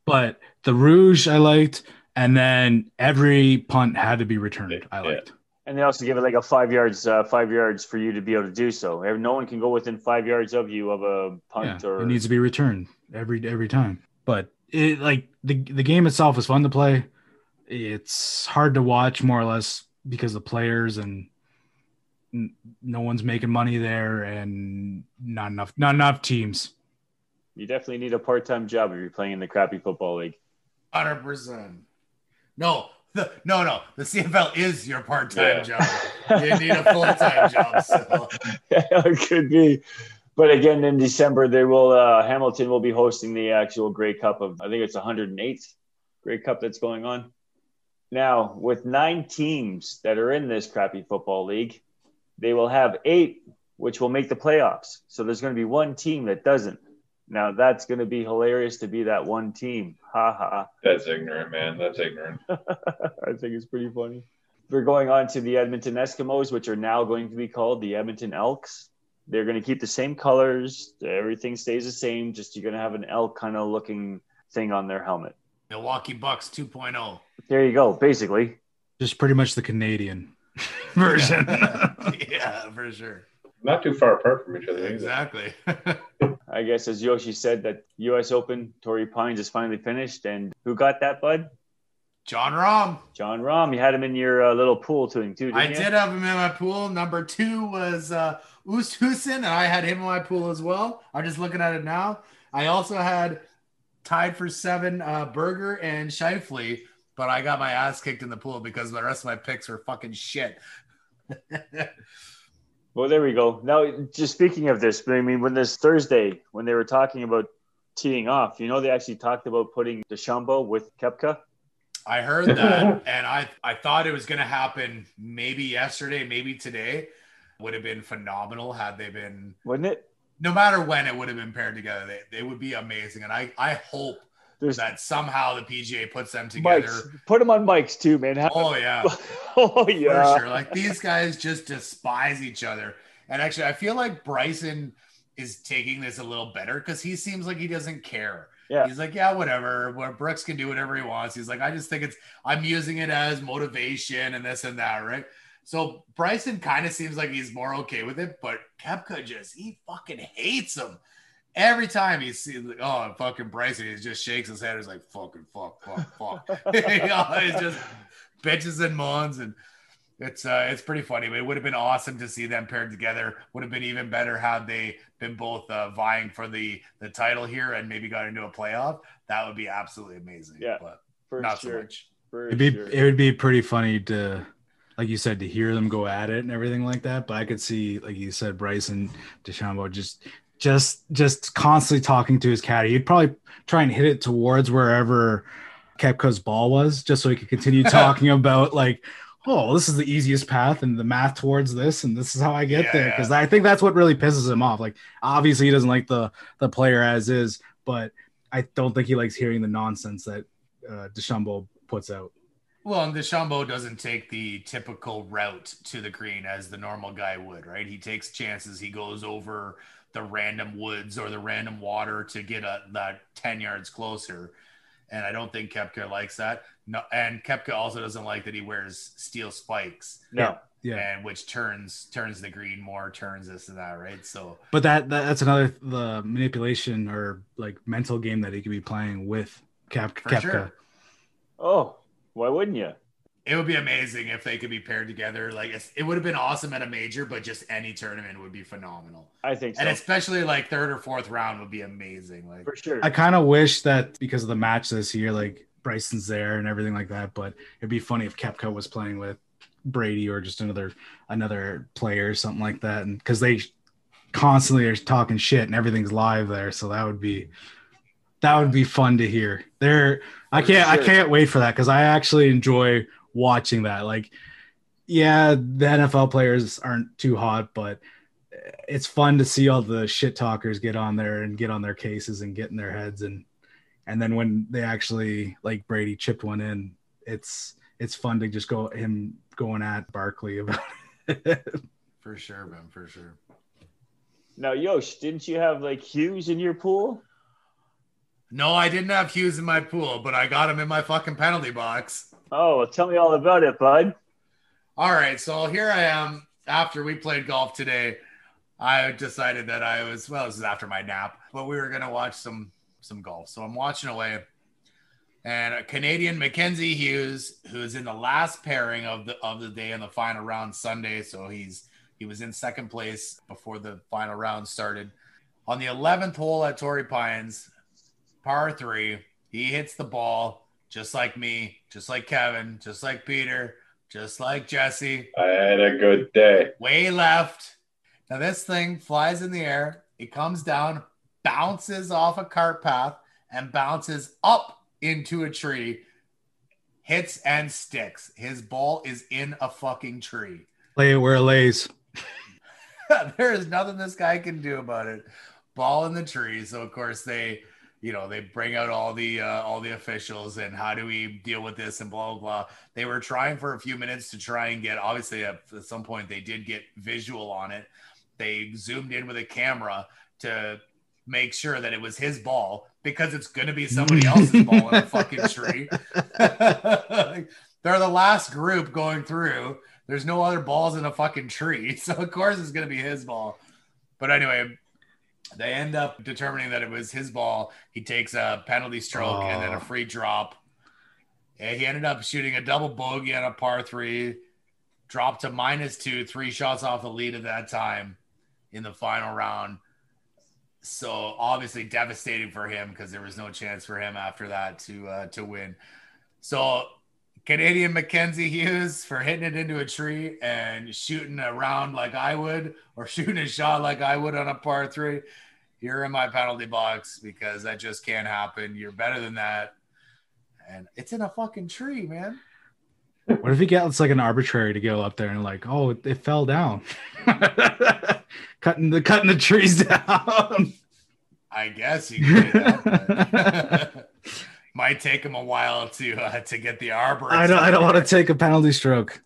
but the rouge I liked, and then every punt had to be returned. I Yeah. liked. And they also give it like a five yards, uh, five yards for you to be able to do so. No one can go within five yards of you of a Yeah, punt or it needs to be returned every every time. But it like the the game itself is fun to play. It's hard to watch more or less because the players and n- no one's making money there and not enough not enough teams. You definitely need a part time job if you're playing in the crappy football league. Hundred percent. No, the, no, no. The CFL is your part-time job. You need a full-time job. So it could be. But again, in December, they will uh, Hamilton will be hosting the actual Grey Cup of I think it's 108th Grey Cup that's going on. Now, with nine teams that are in this crappy football league, they will have eight which will make the playoffs. So there's going to be one team that doesn't. Now that's going to be hilarious to be that one team. Ha ha. That's ignorant, man. That's ignorant. I think it's pretty funny. We're going on to the Edmonton Eskimos, which are now going to be called the Edmonton Elks. They're going to keep the same colors. Everything stays the same. Just you're going to have an elk kind of looking thing on their helmet. Milwaukee Bucks oh. 2.0. There you go. Basically, Just pretty much the Canadian version. yeah, for sure. Not too far apart from each other. Exactly. I guess as Yoshi said, that U.S. Open, Torrey Pines is finally finished. And who got that, bud? Jon Rahm. Jon Rahm. You had him in your uh, little pool too, too. Didn't I you? did have him in my pool. Number two was uh, Oosthuizen, and I had him in my pool as well. I'm just looking at it now. I also had tied for seven uh, Berger and Schauffele, but I got my ass kicked in the pool because the rest of my picks were fucking shit. Well, there we go. Now, just speaking of this, I mean, when this Thursday, when they were talking about teeing off, you know, they actually talked about putting DeChambeau with Koepka. I heard that, and I I thought it was going to happen maybe yesterday, maybe today. Would have been phenomenal had they been. Wouldn't it? No matter when it would have been paired together, they, they would be amazing. And I I hope There's that somehow the PGA puts them together. mics. Put them on mics too, man. Oh yeah, oh yeah. for sure. Like these guys just despise each other. And actually, I feel like Bryson is taking this a little better because he seems like he doesn't care. Yeah. He's like, yeah, whatever. Where Brooks can do whatever he wants. He's like, I just think it's I'm using it as motivation and this and that, right? So Bryson kind of seems like he's more okay with it, but Koepka just he fucking hates him. Every time he sees like, oh fucking Bryson, he just shakes his head. He's like, fucking fuck, fuck, fuck. he always just bitches and moans and it's uh it's pretty funny but it would have been awesome to see them paired together would have been even better had they been both uh, vying for the the title here and maybe got into a playoff that would be absolutely amazing Yeah. but For not sure. so much For It'd be sure. it would be pretty funny to like you said to hear them go at it and everything like that. But I could see like you said Bryson DeChambeau just just just constantly talking to his caddy. He'd probably try and hit it towards wherever Koepka's ball was, just so he could continue talking about like, oh, this is the easiest path and the math towards this, and this is how I get Yeah, there. yeah. Because I think that's what really pisses him off. Like obviously he doesn't like the the player as is, but I don't think he likes hearing the nonsense that uh, DeChambeau puts out. well and DeChambeau doesn't take the typical route to the green as the normal guy would right he takes chances he goes over the random woods or the random water to get a, that 10 yards closer and I don't think Koepka likes that. No, and Koepka also doesn't like that he wears steel spikes. no. Yeah. and which turns turns the green more turns this and that right so But that, that that's another the manipulation or like mental game that he could be playing with Cap Koepka. sure. Oh, why wouldn't you? It would be amazing if they could be paired together. Like it's, it would have been awesome at a major, but just any tournament would be phenomenal. I think so. And especially like third or fourth round would be amazing. Like for sure. I kind of wish that because of the match this year, like Bryson's there and everything like that. But it'd be funny if Koepka was playing with Brady or just another another player or something like that, and because they constantly are talking shit and everything's live there, so that would be that would be fun to hear. There, I can't I can't wait for that because I actually enjoy watching that. Like, yeah, the NFL players aren't too hot, but it's fun to see all the shit talkers get on there and get on their cases and get in their heads and and then when they actually like Brady chipped one in, it's it's fun to just go him going at Barkley about it. for sure, man, for sure. now, Yosh, didn't you have like Hughes in your pool? No, I didn't have Hughes in my pool, but I got him in my fucking penalty box. Oh, well, tell me all about it, bud. All right, so here I am. After we played golf today, I decided that I was well. This is after my nap, but we were gonna watch some some golf. So I'm watching away, and a Canadian Mackenzie Hughes, who's in the last pairing of the of the day in the final round Sunday. So he's he was in second place before the final round started. On the 11th hole at Torrey Pines, par three, he hits the ball just like me, just like Kevin, just like Peter, just like Jesse I had a good day. way left. Now this thing flies in the air. It comes down, bounces off a cart path, and bounces up into a tree. Hits and sticks. His ball is in a fucking tree. Lay it where it lays. there is nothing this guy can do about it. Ball in the tree. So of course they, you know, they bring out all the uh, all the officials and how do we deal with this and blah blah blah. They were trying for a few minutes to try and get. Obviously, at, some point they did get visual on it. They zoomed in with a camera to make sure that it was his ball because it's going to be somebody else's ball in a fucking tree. They're the last group going through. There's no other balls in a fucking tree. So, of course, it's going to be his ball. But anyway, they end up determining that it was his ball. He takes a penalty stroke and then a Oh. free drop. And he ended up shooting a double bogey on a par three, dropped to minus two, three shots off the lead at that time in the final round. So obviously devastating for him because there was no chance for him after that to uh, to win. So Canadian Mackenzie Hughes for hitting it into a tree and shooting a round like I would, or shooting a shot like I would on a par three. You're in my penalty box because that just can't happen. You're better than that. And it's in a fucking tree, man. What if he gets like an arbitrary to go up there and like, oh, it, it fell down, cutting the cutting the trees down. I guess you could. Do that, but- Might take him a while to uh, to get the arbor. I don't. I don't want to take a penalty stroke.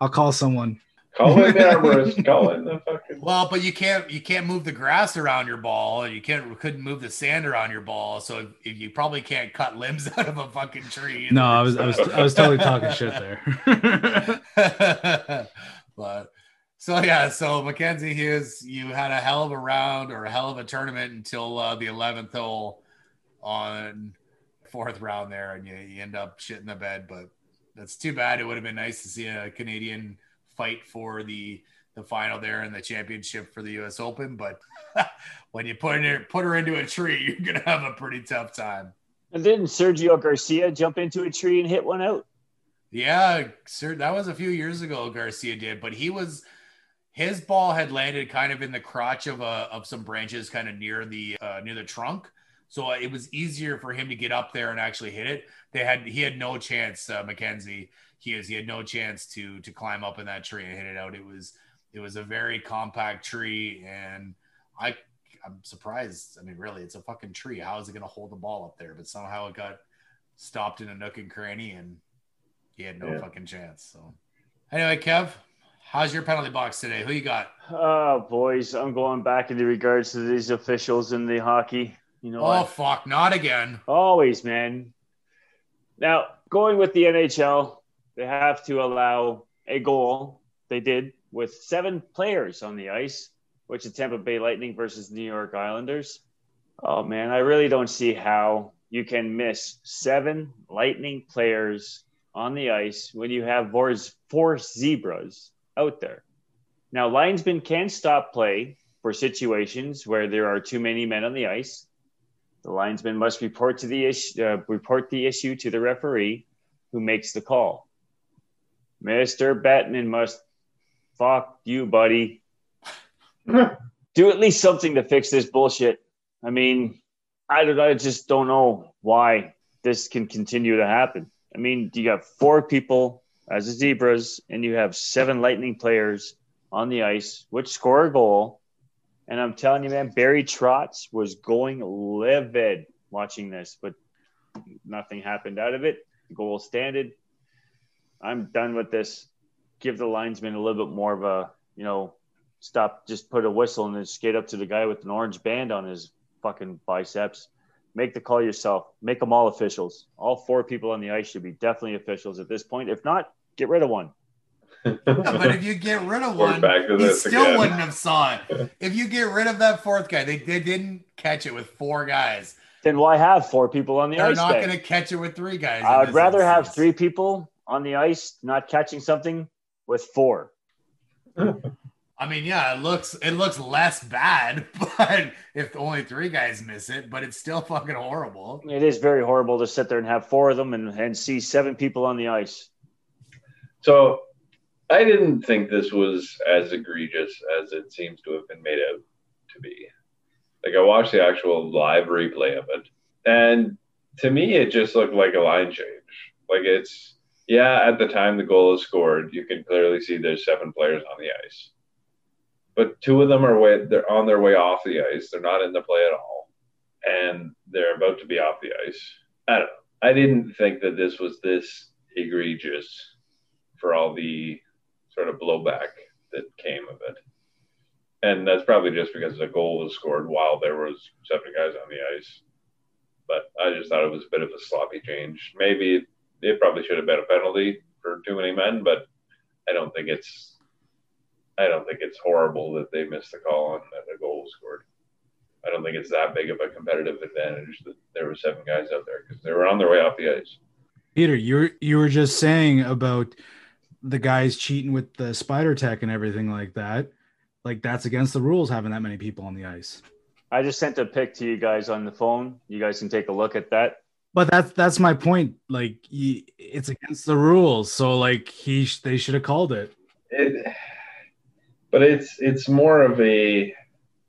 I'll call someone. Call in the arborist. Call in the fucking. Well, but you can't you can't move the grass around your ball. and You can't couldn't move the sand around your ball. So you probably can't cut limbs out of a fucking tree. either. No, I was. I was. I was totally talking shit there. but so yeah, so Mackenzie Hughes, you had a hell of a round or a hell of a tournament until uh, the eleventh hole on fourth round there, and you, you end up shitting the bed. But that's too bad. It would have been nice to see a Canadian fight for the the final there and the championship for the U.S. Open. But when you put her put her into a tree, you're gonna have a pretty tough time. And didn't Sergio Garcia jump into a tree and hit one out? Yeah, sir, that was a few years ago. Garcia did, but he was his ball had landed kind of in the crotch of a of some branches, kind of near the uh, near the trunk. So it was easier for him to get up there and actually hit it. They had he had no chance, uh, Mackenzie. He is he had no chance to to climb up in that tree and hit it out. It was it was a very compact tree, and I I'm surprised. I mean, really, it's a fucking tree. How is it going to hold the ball up there? But somehow it got stopped in a nook and cranny, and he had no Yeah. fucking chance. So, anyway, Kev, how's your penalty box today? Who you got? Oh, boys, I'm going back in regards to these officials in the hockey. You know, Oh what? fuck, not again. always, man. Now, going with the NHL, they have to allow a goal. They did with seven players on the ice, which is Tampa Bay Lightning versus New York Islanders. Oh man, I really don't see how you can miss seven Lightning players on the ice when you have four, four zebras out there. Now, linesmen can stop play for situations where there are too many men on the ice. The linesman must report to the issue, uh, report the issue to the referee, who makes the call. Mister Bettman must fuck you, buddy. Do at least something to fix this bullshit. I mean, I don't. I just don't know why this can continue to happen. I mean, you got four people as the zebras, and you have seven Lightning players on the ice, which score a goal. And I'm telling you, man, Barry Trotz was going livid watching this, but nothing happened out of it. Goal standard. I'm done with this. Give the linesman a little bit more of a, you know, stop, just put a whistle and then skate up to the guy with an orange band on his fucking biceps. Make the call yourself. Make them all officials. All four people on the ice should be definitely officials at this point. If not, get rid of one. Yeah, but if you get rid of one, he still again. wouldn't have saw it. If you get rid of that fourth guy, they, they didn't catch it with four guys. Then why have four people on the ice? They're not going to catch it with three guys. I would this rather have three people on the ice not catching something with four. I mean, yeah, it looks it looks less bad, but if only three guys miss it, but it's still fucking horrible. It is very horrible to sit there and have four of them and, and see seven people on the ice. So I didn't think this was as egregious as it seems to have been made out to be. Like I watched the actual live replay of it, and to me it just looked like a line change. Like it's yeah, at the time the goal is scored, you can clearly see there's seven players on the ice. But two of them are way they're on their way off the ice. They're not in the play at all. And they're about to be off the ice. I don't know. I didn't think that this was this egregious for all the sort of blowback that came of it. And that's probably just because the goal was scored while there was seven guys on the ice. But I just thought it was a bit of a sloppy change. Maybe it probably should have been a penalty for too many men, but I don't think it's I don't think it's horrible that they missed the call and that the goal was scored. I don't think it's that big of a competitive advantage that there were seven guys out there because they were on their way off the ice. Peter, you you were just saying about the guys cheating with the Spider Tack and everything like that. Like that's against the rules having that many people on the ice. I just sent a pic to you guys on the phone. You guys can take a look at that. But that's that's my point. Like he, it's against the rules, so like he sh- they should have called it. it but it's it's more of a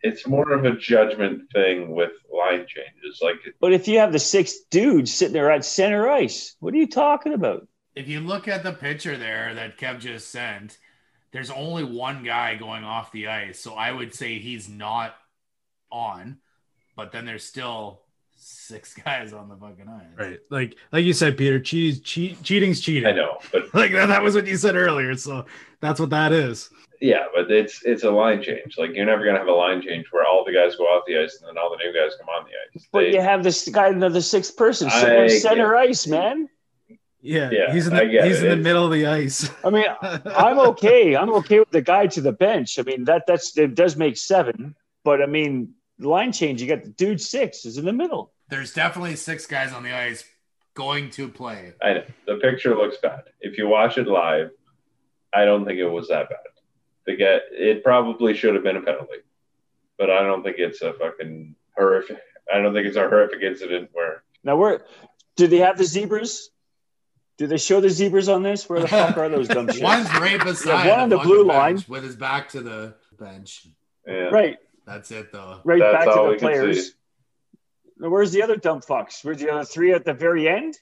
it's more of a judgment thing with line changes like But if you have the six dudes sitting there at center ice, what are you talking about? If you look at the picture there that Kev just sent, there's only one guy going off the ice. So I would say he's not on, but then there's still six guys on the fucking ice. Right. Like like you said, Peter, cheat, cheat cheating's cheating. i know but Like that, that was what you said earlier. So that's what that is. yeah but it's it's a line change like you're never going to have a line change where all the guys go off the ice and then all the new guys come on the ice But They- you have this guy, another sixth person sitting I on center ice, man. Yeah. Yeah, he's in the he's it. in the It's- middle of the ice. I mean, I'm okay. I'm okay with the guy to the bench. I mean, that that's it does make seven, but I mean, line change. You got the dude six is in the middle. There's definitely six guys on the ice going to play. I know the picture looks bad. If you watch it live, I don't think it was that bad. The get it probably should have been a penalty, but I don't think it's a fucking horrific. I don't think it's a horrific incident where Now, where do they have the zebras? Do they show the zebras on this? Where the fuck are those dumb shits? One's right beside Yeah, one on the blue bench line. with his back to the bench. yeah, Right, That's it though. right That's back to the players. Now, where's the other dumb fucks? Where's the other three at the very end?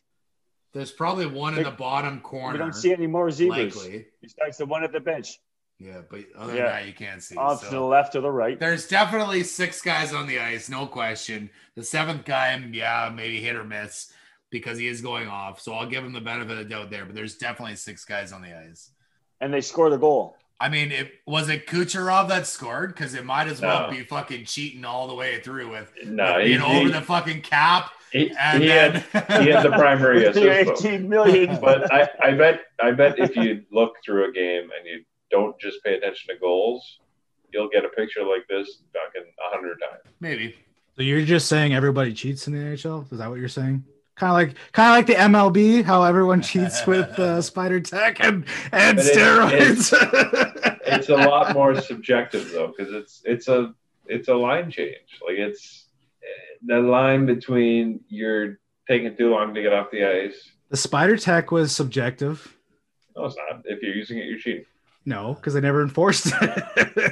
There's probably one in the bottom corner. We don't see any more zebras likely. besides the one at the bench, Yeah, but other Yeah. than that, you can't see. off so. to the left or the right. There's definitely six guys on the ice, no question. The seventh guy, yeah, maybe hit or miss because he is going off. So I'll give him the benefit of the doubt there. But there's definitely six guys on the ice. and they score the goal. I mean, it was it Kucherov that scored because it might as well No. be fucking cheating all the way through with, No, with he, over he, the fucking cap he, and he then had he had the primary With assist. 18 million. But I, I bet I bet if you look through a game and you don't just pay attention to goals, you'll get a picture like this fucking a hundred times. maybe So you're just saying everybody cheats in the NHL? Is that what you're saying? Kind of like kind of like the MLB, how everyone cheats with uh, Spider Tack and and But it- steroids. It's a lot more subjective though, because it's it's a it's a line change. Like it's the line between you're taking too long to get off the ice. the Spider Tack was subjective. No, it's not. If you're using it, you're cheating. No, because they never enforced it.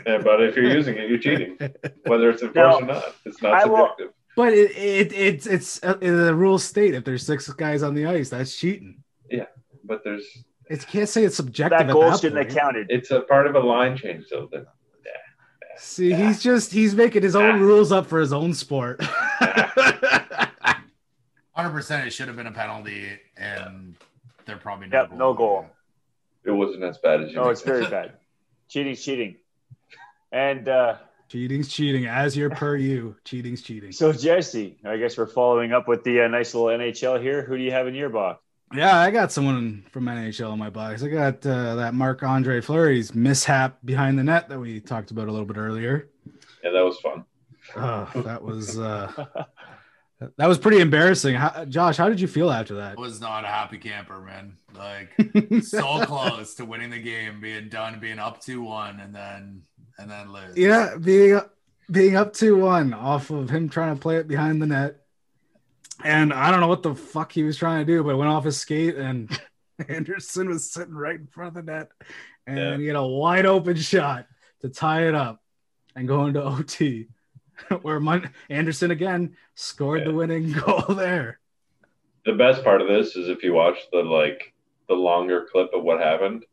Yeah, but if you're using it, you're cheating. Whether it's enforced or not, it's not I will- subjective. But it, it it's it's uh, the rules state if there's six guys on the ice, that's cheating. Yeah, but there's It can't say it's subjective. That goal that shouldn't have counted. it's a part of a line change so That See, he's just he's making his own rules up for his own sport. Hundred percent, it should have been a penalty, and they're probably Yep, no goal. it wasn't as bad as you. No, it's very bad. Cheating, cheating. And uh, Cheating's cheating, as your per you. Cheating's cheating. so, Jesse, I guess we're following up with the uh, nice little NHL here. Who do you have in your box? Yeah, I got someone from NHL in my box. I got uh, that Marc-Andre Fleury's mishap behind the net that we talked about a little bit earlier. Yeah, that was fun. Oh, that was uh, that was pretty embarrassing. How, Josh, how did you feel after that? was not a happy camper, man. Like so close to winning the game, being done, being up two one, and then and then lose. yeah, being being up two one off of him trying to play it behind the net, and I don't know what the fuck he was trying to do, but it went off his skate, and Anderson was sitting right in front of the net, and Yeah. he had a wide open shot to tie it up and go into OT, where Mon- Anderson again scored the winning goal there. The best part of this is if you watch the like the longer clip of what happened.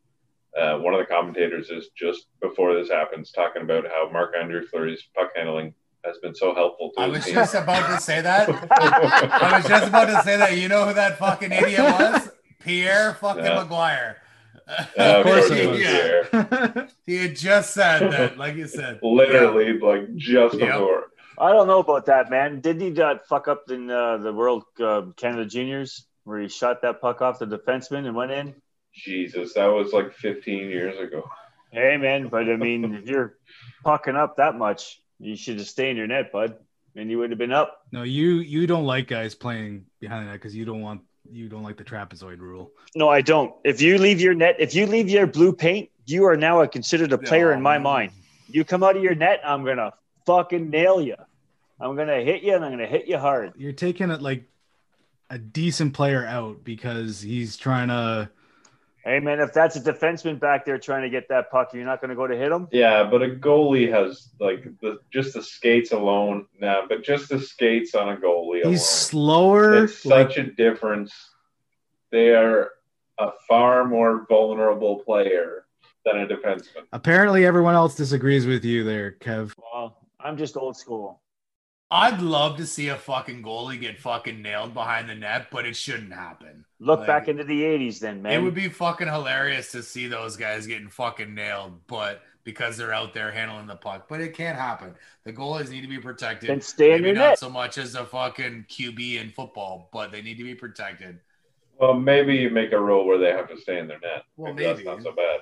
Uh, one of the commentators is just before this happens talking about how Marc-Andre Fleury's puck handling has been so helpful to I was team. just about to say that. I was just about to say that. You know who that fucking idiot was? Pierre fucking Yeah. McGuire. Uh, Of course it it was Yeah. He had just said that, like you said. Literally, like just Yeah. before. I don't know about that, man. Did he uh, fuck up in uh, the World uh, Canada Juniors where he shot that puck off the defenseman and went in? Jesus, that was like 15 years ago. Hey, man, but I mean, if you're pucking up that much, you should have stayed in your net, bud, and you would have been up. No, you you don't like guys playing behind the net because you don't want you don't like the trapezoid rule. No, I don't. If you leave your net, if you leave your blue paint, you are now a considered a player in my mind. You come out of your net, I'm gonna fucking nail you. I'm gonna hit you, and I'm gonna hit you hard. You're taking it like a decent player out because he's trying to. Hey, man, if that's a defenseman back there trying to get that puck, you're not gonna go to hit him. Yeah, but a goalie has like the just the skates alone. Nah, but just the skates on a goalie alone. He's slower. it's like- such a difference. They are a far more vulnerable player than a defenseman. apparently, everyone else disagrees with you there, Kev. Well, I'm just old school. I'd love to see a fucking goalie get fucking nailed behind the net, but it shouldn't happen. Look Like, back into the '80s, then, man. It would be fucking hilarious to see those guys getting fucking nailed, but because they're out there handling the puck. But it can't happen. The goalies need to be protected. And stay in Maybe your not net. so much as a fucking QB in football, but they need to be protected. Well, maybe you make a rule where they have to stay in their net. Well, maybe, maybe. that's not so bad.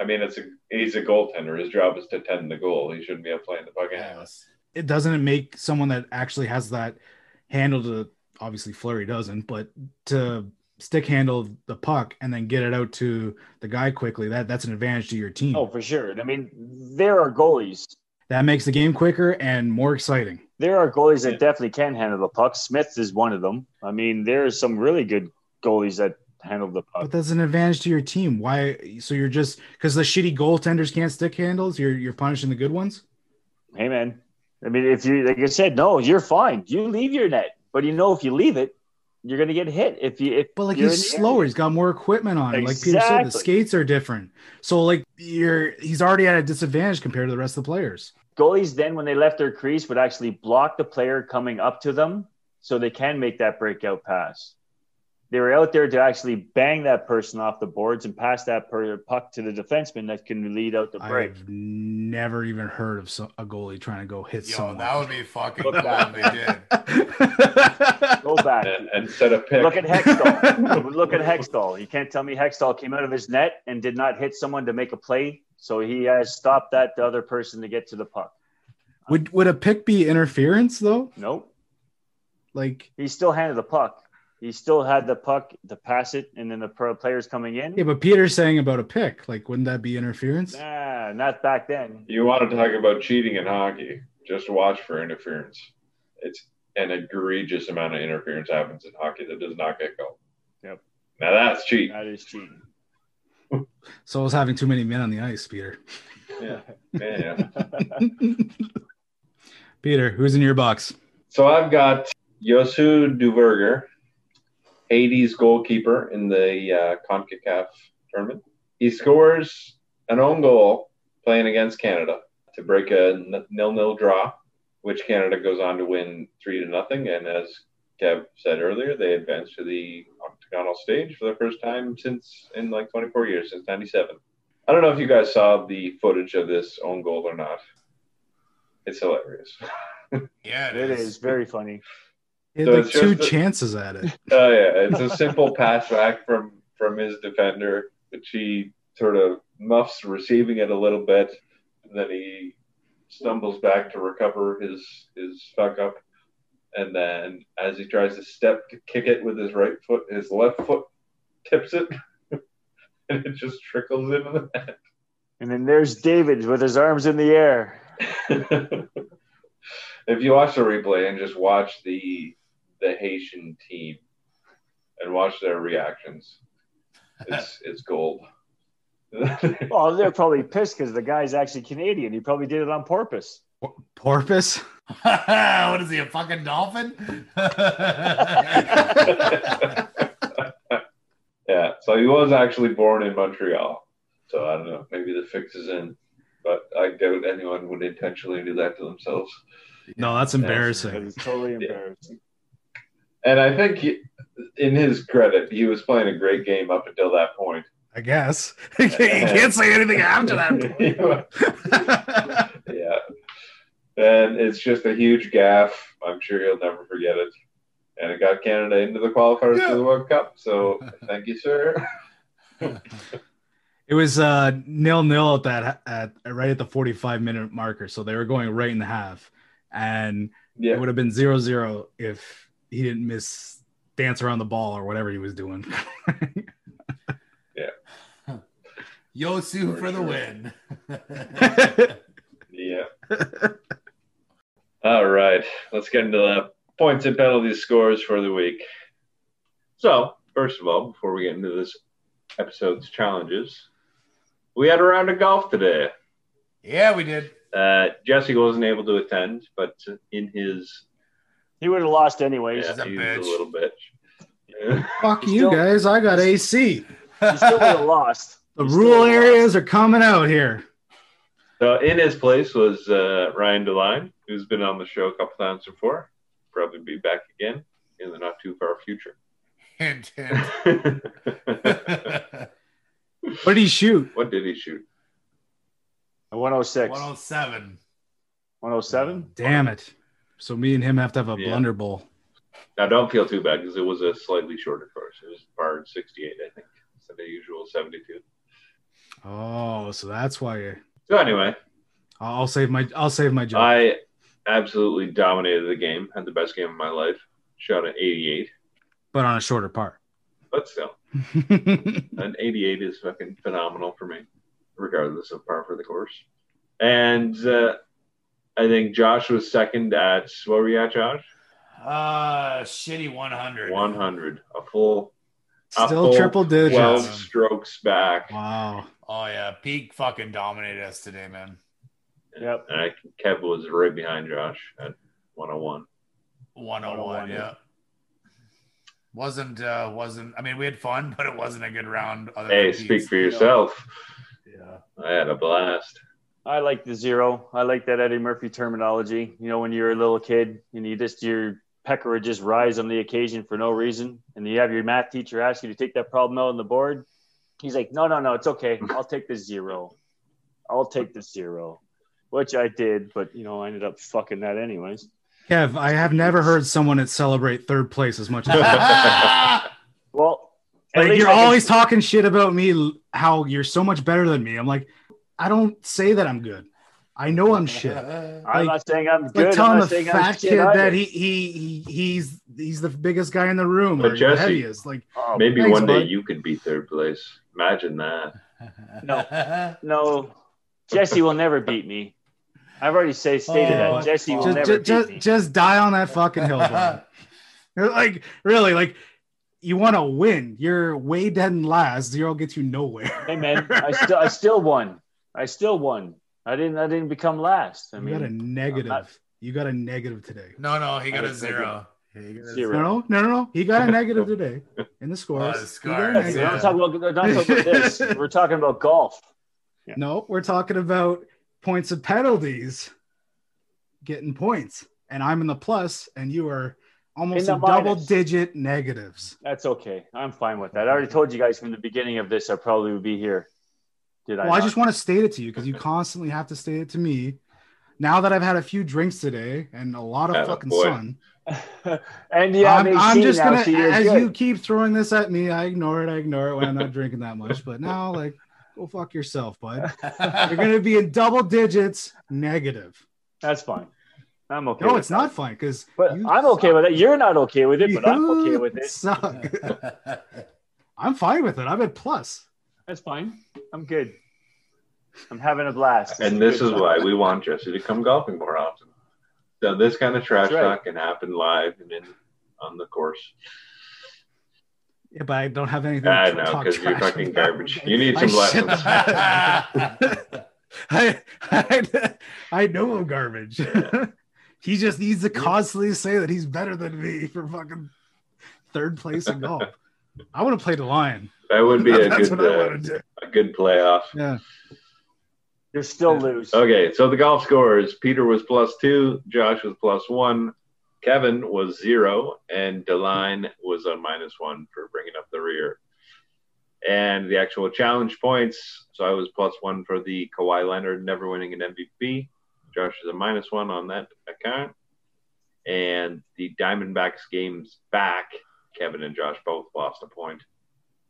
I mean, it's a he's a goaltender. His job is to tend the goal. He shouldn't be up playing the puck anyway. Yes. It doesn't it make someone that actually has that handle to. Obviously, Fleury doesn't, but to stick handle the puck and then get it out to the guy quickly. That that's an advantage to your team. Oh, for sure. I mean, there are goalies. That makes the game quicker and more exciting. There are goalies that definitely can handle the puck. Smith is one of them. I mean, there's some really good goalies that handle the puck. But that's an advantage to your team. Why? So you're just because the shitty goaltenders can't stick handles. You're you're punishing the good ones. Hey, man. I mean, if you, like I said, no, you're fine. You leave your net, but you know, if you leave it, you're going to get hit. If you, if But like he's slower. He's got more equipment on him. Like Peter said, the skates are different. So like you're he's already at a disadvantage compared to the rest of the players. Goalies then, when they left their crease, would actually block the player coming up to them so they can make that breakout pass. They were out there to actually bang that person off the boards and pass that per- puck to the defenseman that can lead out the break. I've never even heard of so, a goalie trying to go hit Yo, someone. that would be fucking Look cool if they did. Go back. And, and set a pick. Look at Hextall. Look at Hextall. You can't tell me Hextall came out of his net and did not hit someone to make a play. So he has stopped that the other person to get to the puck. would would a pick be interference though? Nope. Like He still handed the puck. He still had the puck to pass it, and then the pro players coming in. Yeah, but Peter's saying about a pick. Like, wouldn't that be interference? Nah, not back then. You want to talk about cheating in hockey? Just watch for interference. It's an egregious amount of interference happens in hockey that does not get called. Yep. Now that's cheating. That is cheating. So I was having too many men on the ice, Peter. Yeah. yeah. Peter, who's in your box? So I've got Yosu Duverger, Haiti's goalkeeper in the uh, CONCACAF tournament. He scores an own goal playing against Canada to break a nil-nil draw, which Canada goes on to win three to nothing. And as Kev said earlier, they advance to the octagonal stage for the first time since in like 24 years, since '97. I don't know if you guys saw the footage of this own goal or not. It's hilarious. Yeah, It is very funny. He had So like it's two just the- chances at it. Oh yeah, it's a simple pass back from from his defender, which he sort of muffs receiving it a little bit, and then he stumbles back to recover his his fuck up, and then as he tries to step to kick it with his right foot, his left foot tips it, and it just trickles into the net. And then there's David with his arms in the air. if you watch the replay and just watch the the Haitian team and watch their reactions, it's it's gold. Well, they're probably pissed because the guy's actually Canadian. He probably did it on purpose. Porpoise? what is he, a fucking dolphin? yeah, so he was actually born in Montreal. So I don't know, maybe the fix is in, but I doubt anyone would intentionally do that to themselves. No, that's That embarrassing. is totally embarrassing. And I think, he, in his credit, he was playing a great game up until that point. I guess. you can't say anything after that. yeah. And it's just a huge gaff. I'm sure he'll never forget it. And it got Canada into the qualifiers Yeah. for the World Cup. So thank you, sir. It was uh nil nil at that at right at the 45 minute marker. So they were going right in the half. And it would have been zero zero if he didn't miss dance around the ball or whatever he was doing. Yeah. Yosu For for the sure. win. Yeah. All right. Let's get into the points and penalty scores for the week. So, first of all, before we get into this episode's challenges, we had a round of golf today. yeah, we did. Uh, Jesse wasn't able to attend, but in his He would have lost anyways. yeah, He's a bitch. a little bitch. Yeah. Fuck Still- you guys. I got AC. He still would have lost. The He still rural would've areas are coming out here. So in his place was uh, Ryan Deline, who's been on the show a couple times before. Probably be back again in the not too far future. hint, hint. What did he shoot? what did he shoot? lost. 106. 107. 107? Damn it. So me and him have to have a Yeah. blunder bowl. Now don't feel too bad because it was a slightly shorter course. It was par 68, I think, instead of the usual 72. Oh, so that's why you So anyway, I'll save my I'll save my job. I absolutely dominated the game. Had the best game of my life. Shot an 88, but on a shorter part. but still, an 88 is fucking phenomenal for me, regardless of par for the course. And uh, I think Josh was second at what were you at, Josh? Uh, shitty 100. 100, a full a Still full triple digits. 12 strokes back. Wow. Oh, yeah. Peak fucking dominated us today, man. Yep. And I, Kev was right behind Josh at 101. 101, 101, yeah. Wasn't, uh, wasn't, I mean, we had fun, but it wasn't a good round. other Hey, than speak for yourself. Yeah. I had a blast. I like the zero. I like that Eddie Murphy terminology. You know, when you're a little kid and you just your pecker would just rise on the occasion for no reason, and you have your math teacher ask you to take that problem out on the board. He's like, no, no, no, it's okay. I'll take the zero. I'll take the zero, which I did, but you know, I ended up fucking that anyways. Kev, I have never heard someone that celebrate third place as much as. Well, like you're always talking shit about me how you're so much better than me. I'm like, I don't say that I'm good. I know I'm shit. I'm Like- not saying I'm Like good. I'm telling not the saying I'm fat kid either. that he, he he he's he's the biggest guy in the room But or the Jesse- heaviest. Like Oh, Maybe Thanks, one day bud. you could be third place. Imagine that. No. no, Jesse will never beat me. I've already say stated Oh, that Jesse will just, never just, just, beat me. just die on that fucking hill. like really like you want to win. You're way dead in last. Zero gets you nowhere. Hey man, I still I still won. I still won. I didn't I didn't become last. I you got a negative. not- You got a negative today. no, no, he got I a was zero. He got a Zero. No, no, no, no, no. He got a negative today in the scores. Oh, the He got scores, we're not talking about we're not talking about this. We're talking about golf. No, we're talking about points of penalties, getting points, and I'm in the plus, and you are almost In in double minus. digit negatives. That's okay. I'm fine with that. I already told you guys from the beginning of this I probably would be here. Did I? Well, I just want to state it to you because you constantly have to state it to me. Now that I've had a few drinks today and a lot of Atta fucking boy. sun, and yeah, I'm, I'm just gonna as good. you keep throwing this at me, I ignore it. I ignore it when I'm not drinking that much. But now, like, go fuck yourself, bud. You're gonna be in double digits negative. That's fine. I'm okay. No, it's that. not fine because But I'm okay with it. You're not okay with it, but I'm okay with it. Suck. I'm fine with it. I'm at plus. That's fine. I'm good. I'm having a blast. It's And a this is time. why we want Jesse to come golfing more often. So this kind of trash right. talk can happen live and in on the course. Yeah, but I don't have anything. I to know, talk 'cause you're trash fucking about. garbage. You need some shit lessons. I, I, I know I'm garbage. he just needs to constantly say that he's better than me for fucking third place in golf. I want to play the lion. That would be a That's good what I uh, want to do. a good playoff. Yeah. You're still loose. Okay, so the golf scores: Peter was plus two, Josh was plus one, Kevin was zero, and Deline was on minus one for bringing up the rear. And the actual challenge points: so I was plus one for the Kawhi Leonard never winning an MVP. Josh is a minus one on that account. And the Diamondbacks games back, Kevin and Josh both lost a point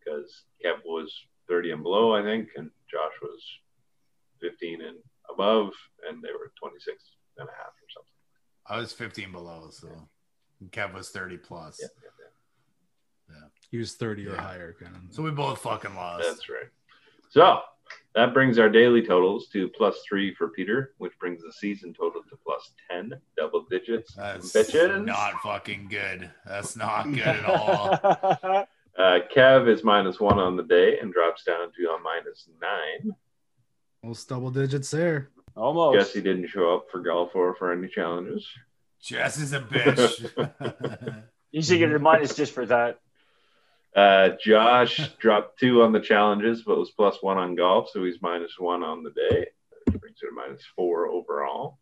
because Kev was 30 and below, I think, and Josh was 15 and above, and they were 26 and a half or something. I was 15 below, so Kev was 30 plus. Yeah, He was 30 or higher. Kind of. So we both fucking lost. That's right. So that brings our daily totals to plus three for Peter, which brings the season total to plus 10, double digits. That's Bitches. not fucking good. That's not good at all. Uh, Kev is minus one on the day and drops down to a minus nine. Almost double digits there. Almost. Guess he didn't show up for golf or for any challenges. Jess is a bitch. You should get a minus just for that. Uh, Josh dropped two on the challenges, but was plus one on golf, so he's minus one on the day. Which brings it to minus four overall.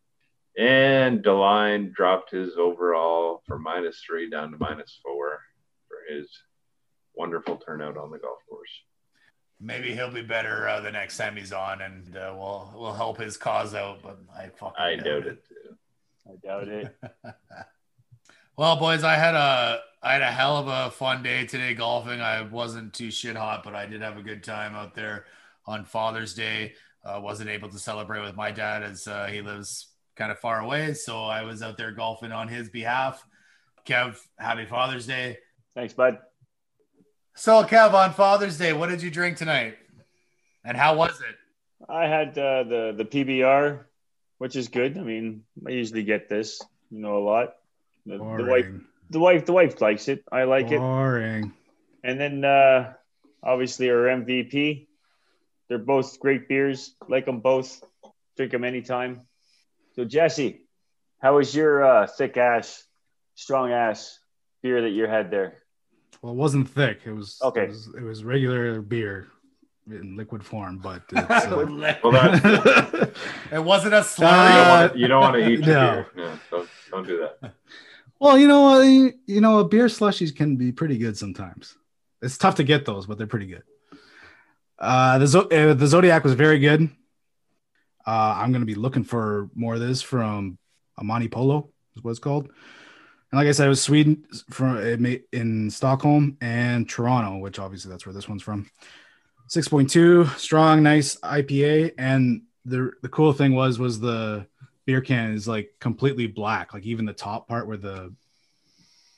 And Deline dropped his overall from minus three down to minus four for his wonderful turnout on the golf course. Maybe he'll be better uh, the next time he's on, and uh, we'll we'll help his cause out. But I fucking I doubt it. Too. I doubt it. Well, boys, I had a I had a hell of a fun day today golfing. I wasn't too shit hot, but I did have a good time out there on Father's Day. Uh, wasn't able to celebrate with my dad as uh, he lives kind of far away, so I was out there golfing on his behalf. Kev, happy Father's Day. Thanks, bud. So, Kev, on Father's Day, what did you drink tonight, and how was it? I had uh, the the PBR, which is good. I mean, I usually get this, you know, a lot. The, the wife, the wife, the wife likes it. I like it. Boring. And then uh, obviously our MVP. They're both great beers. Like them both. Drink them anytime. So Jesse, how was your uh, thick ass, strong ass beer that you had there? Well, it wasn't thick. It was Okay. It was, it was regular beer in liquid form, but it's, uh, Well, that's, it wasn't a Uh, slurry. you don't want to eat your no. beer. No, don't, don't do that. well, you know what? You you know, beer slushies can be pretty good sometimes. It's tough to get those, but they're pretty good. Uh, the Zo- uh, the Zodiac was very good. Uh, I'm gonna be looking for more of this from Omnipollo, is what it's called. And like I said, it was Sweden from eh, it made in Stockholm and Toronto, which obviously that's where this one's from. 6.2 strong, nice IPA, and the the cool thing was was the beer can is like completely black. Like even the top part where the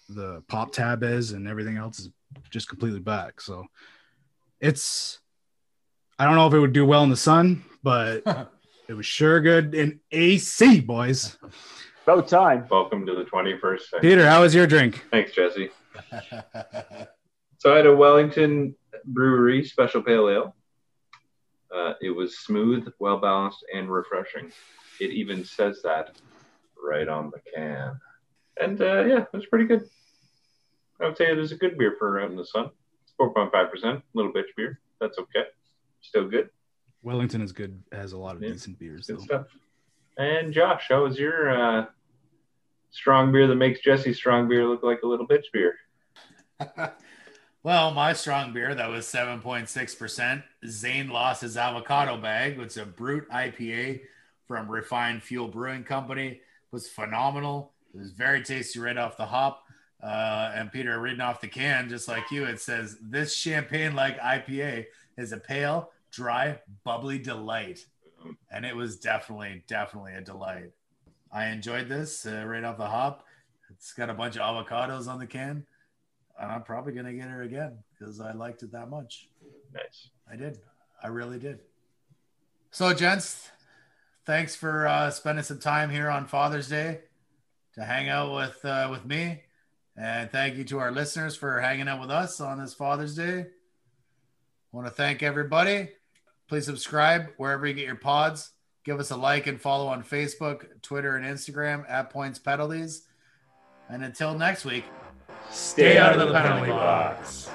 the pop tab is and everything else is just completely black. So it's I don't know if it would do well in the sun, but it was sure good in AC, boys. About time. Welcome to the 21st century. Peter, how was your drink? Thanks, Jesse. So I had a Wellington Brewery Special Pale Ale. Uh, it was smooth, well balanced, and refreshing. It even says that right on the can. And uh, yeah, it was pretty good. I would say it is a good beer for out in the sun. It's 4.5%, little bitch beer. That's okay. Still good. Wellington is good, has a lot of Yeah, decent beers Good though. stuff. And Josh, how was your uh, strong beer that makes Jesse's strong beer look like a little bitch beer? well, my strong beer that was 7.6%. Zane lost his avocado bag, It's a brut IPA from Refined Fool Brewing Company. It was phenomenal. It was very tasty right off the hop. Uh, and Peter, reading off the can, just like you, it says this champagne like IPA is a pale, dry, bubbly delight. And it was definitely, definitely a delight. I enjoyed this uh, right off the hop. It's got a bunch of avocados on the can. And I'm probably going to get her again because I liked it that much. Nice. I did. I really did. So, gents, thanks for uh, spending some time here on Father's Day to hang out with uh, with me, and thank you to our listeners for hanging out with us on this Father's Day. I want to thank everybody. Please subscribe wherever you get your pods. Give us a like and follow on Facebook, Twitter, and Instagram at Points Penalties. And until next week, stay out of the penalty box.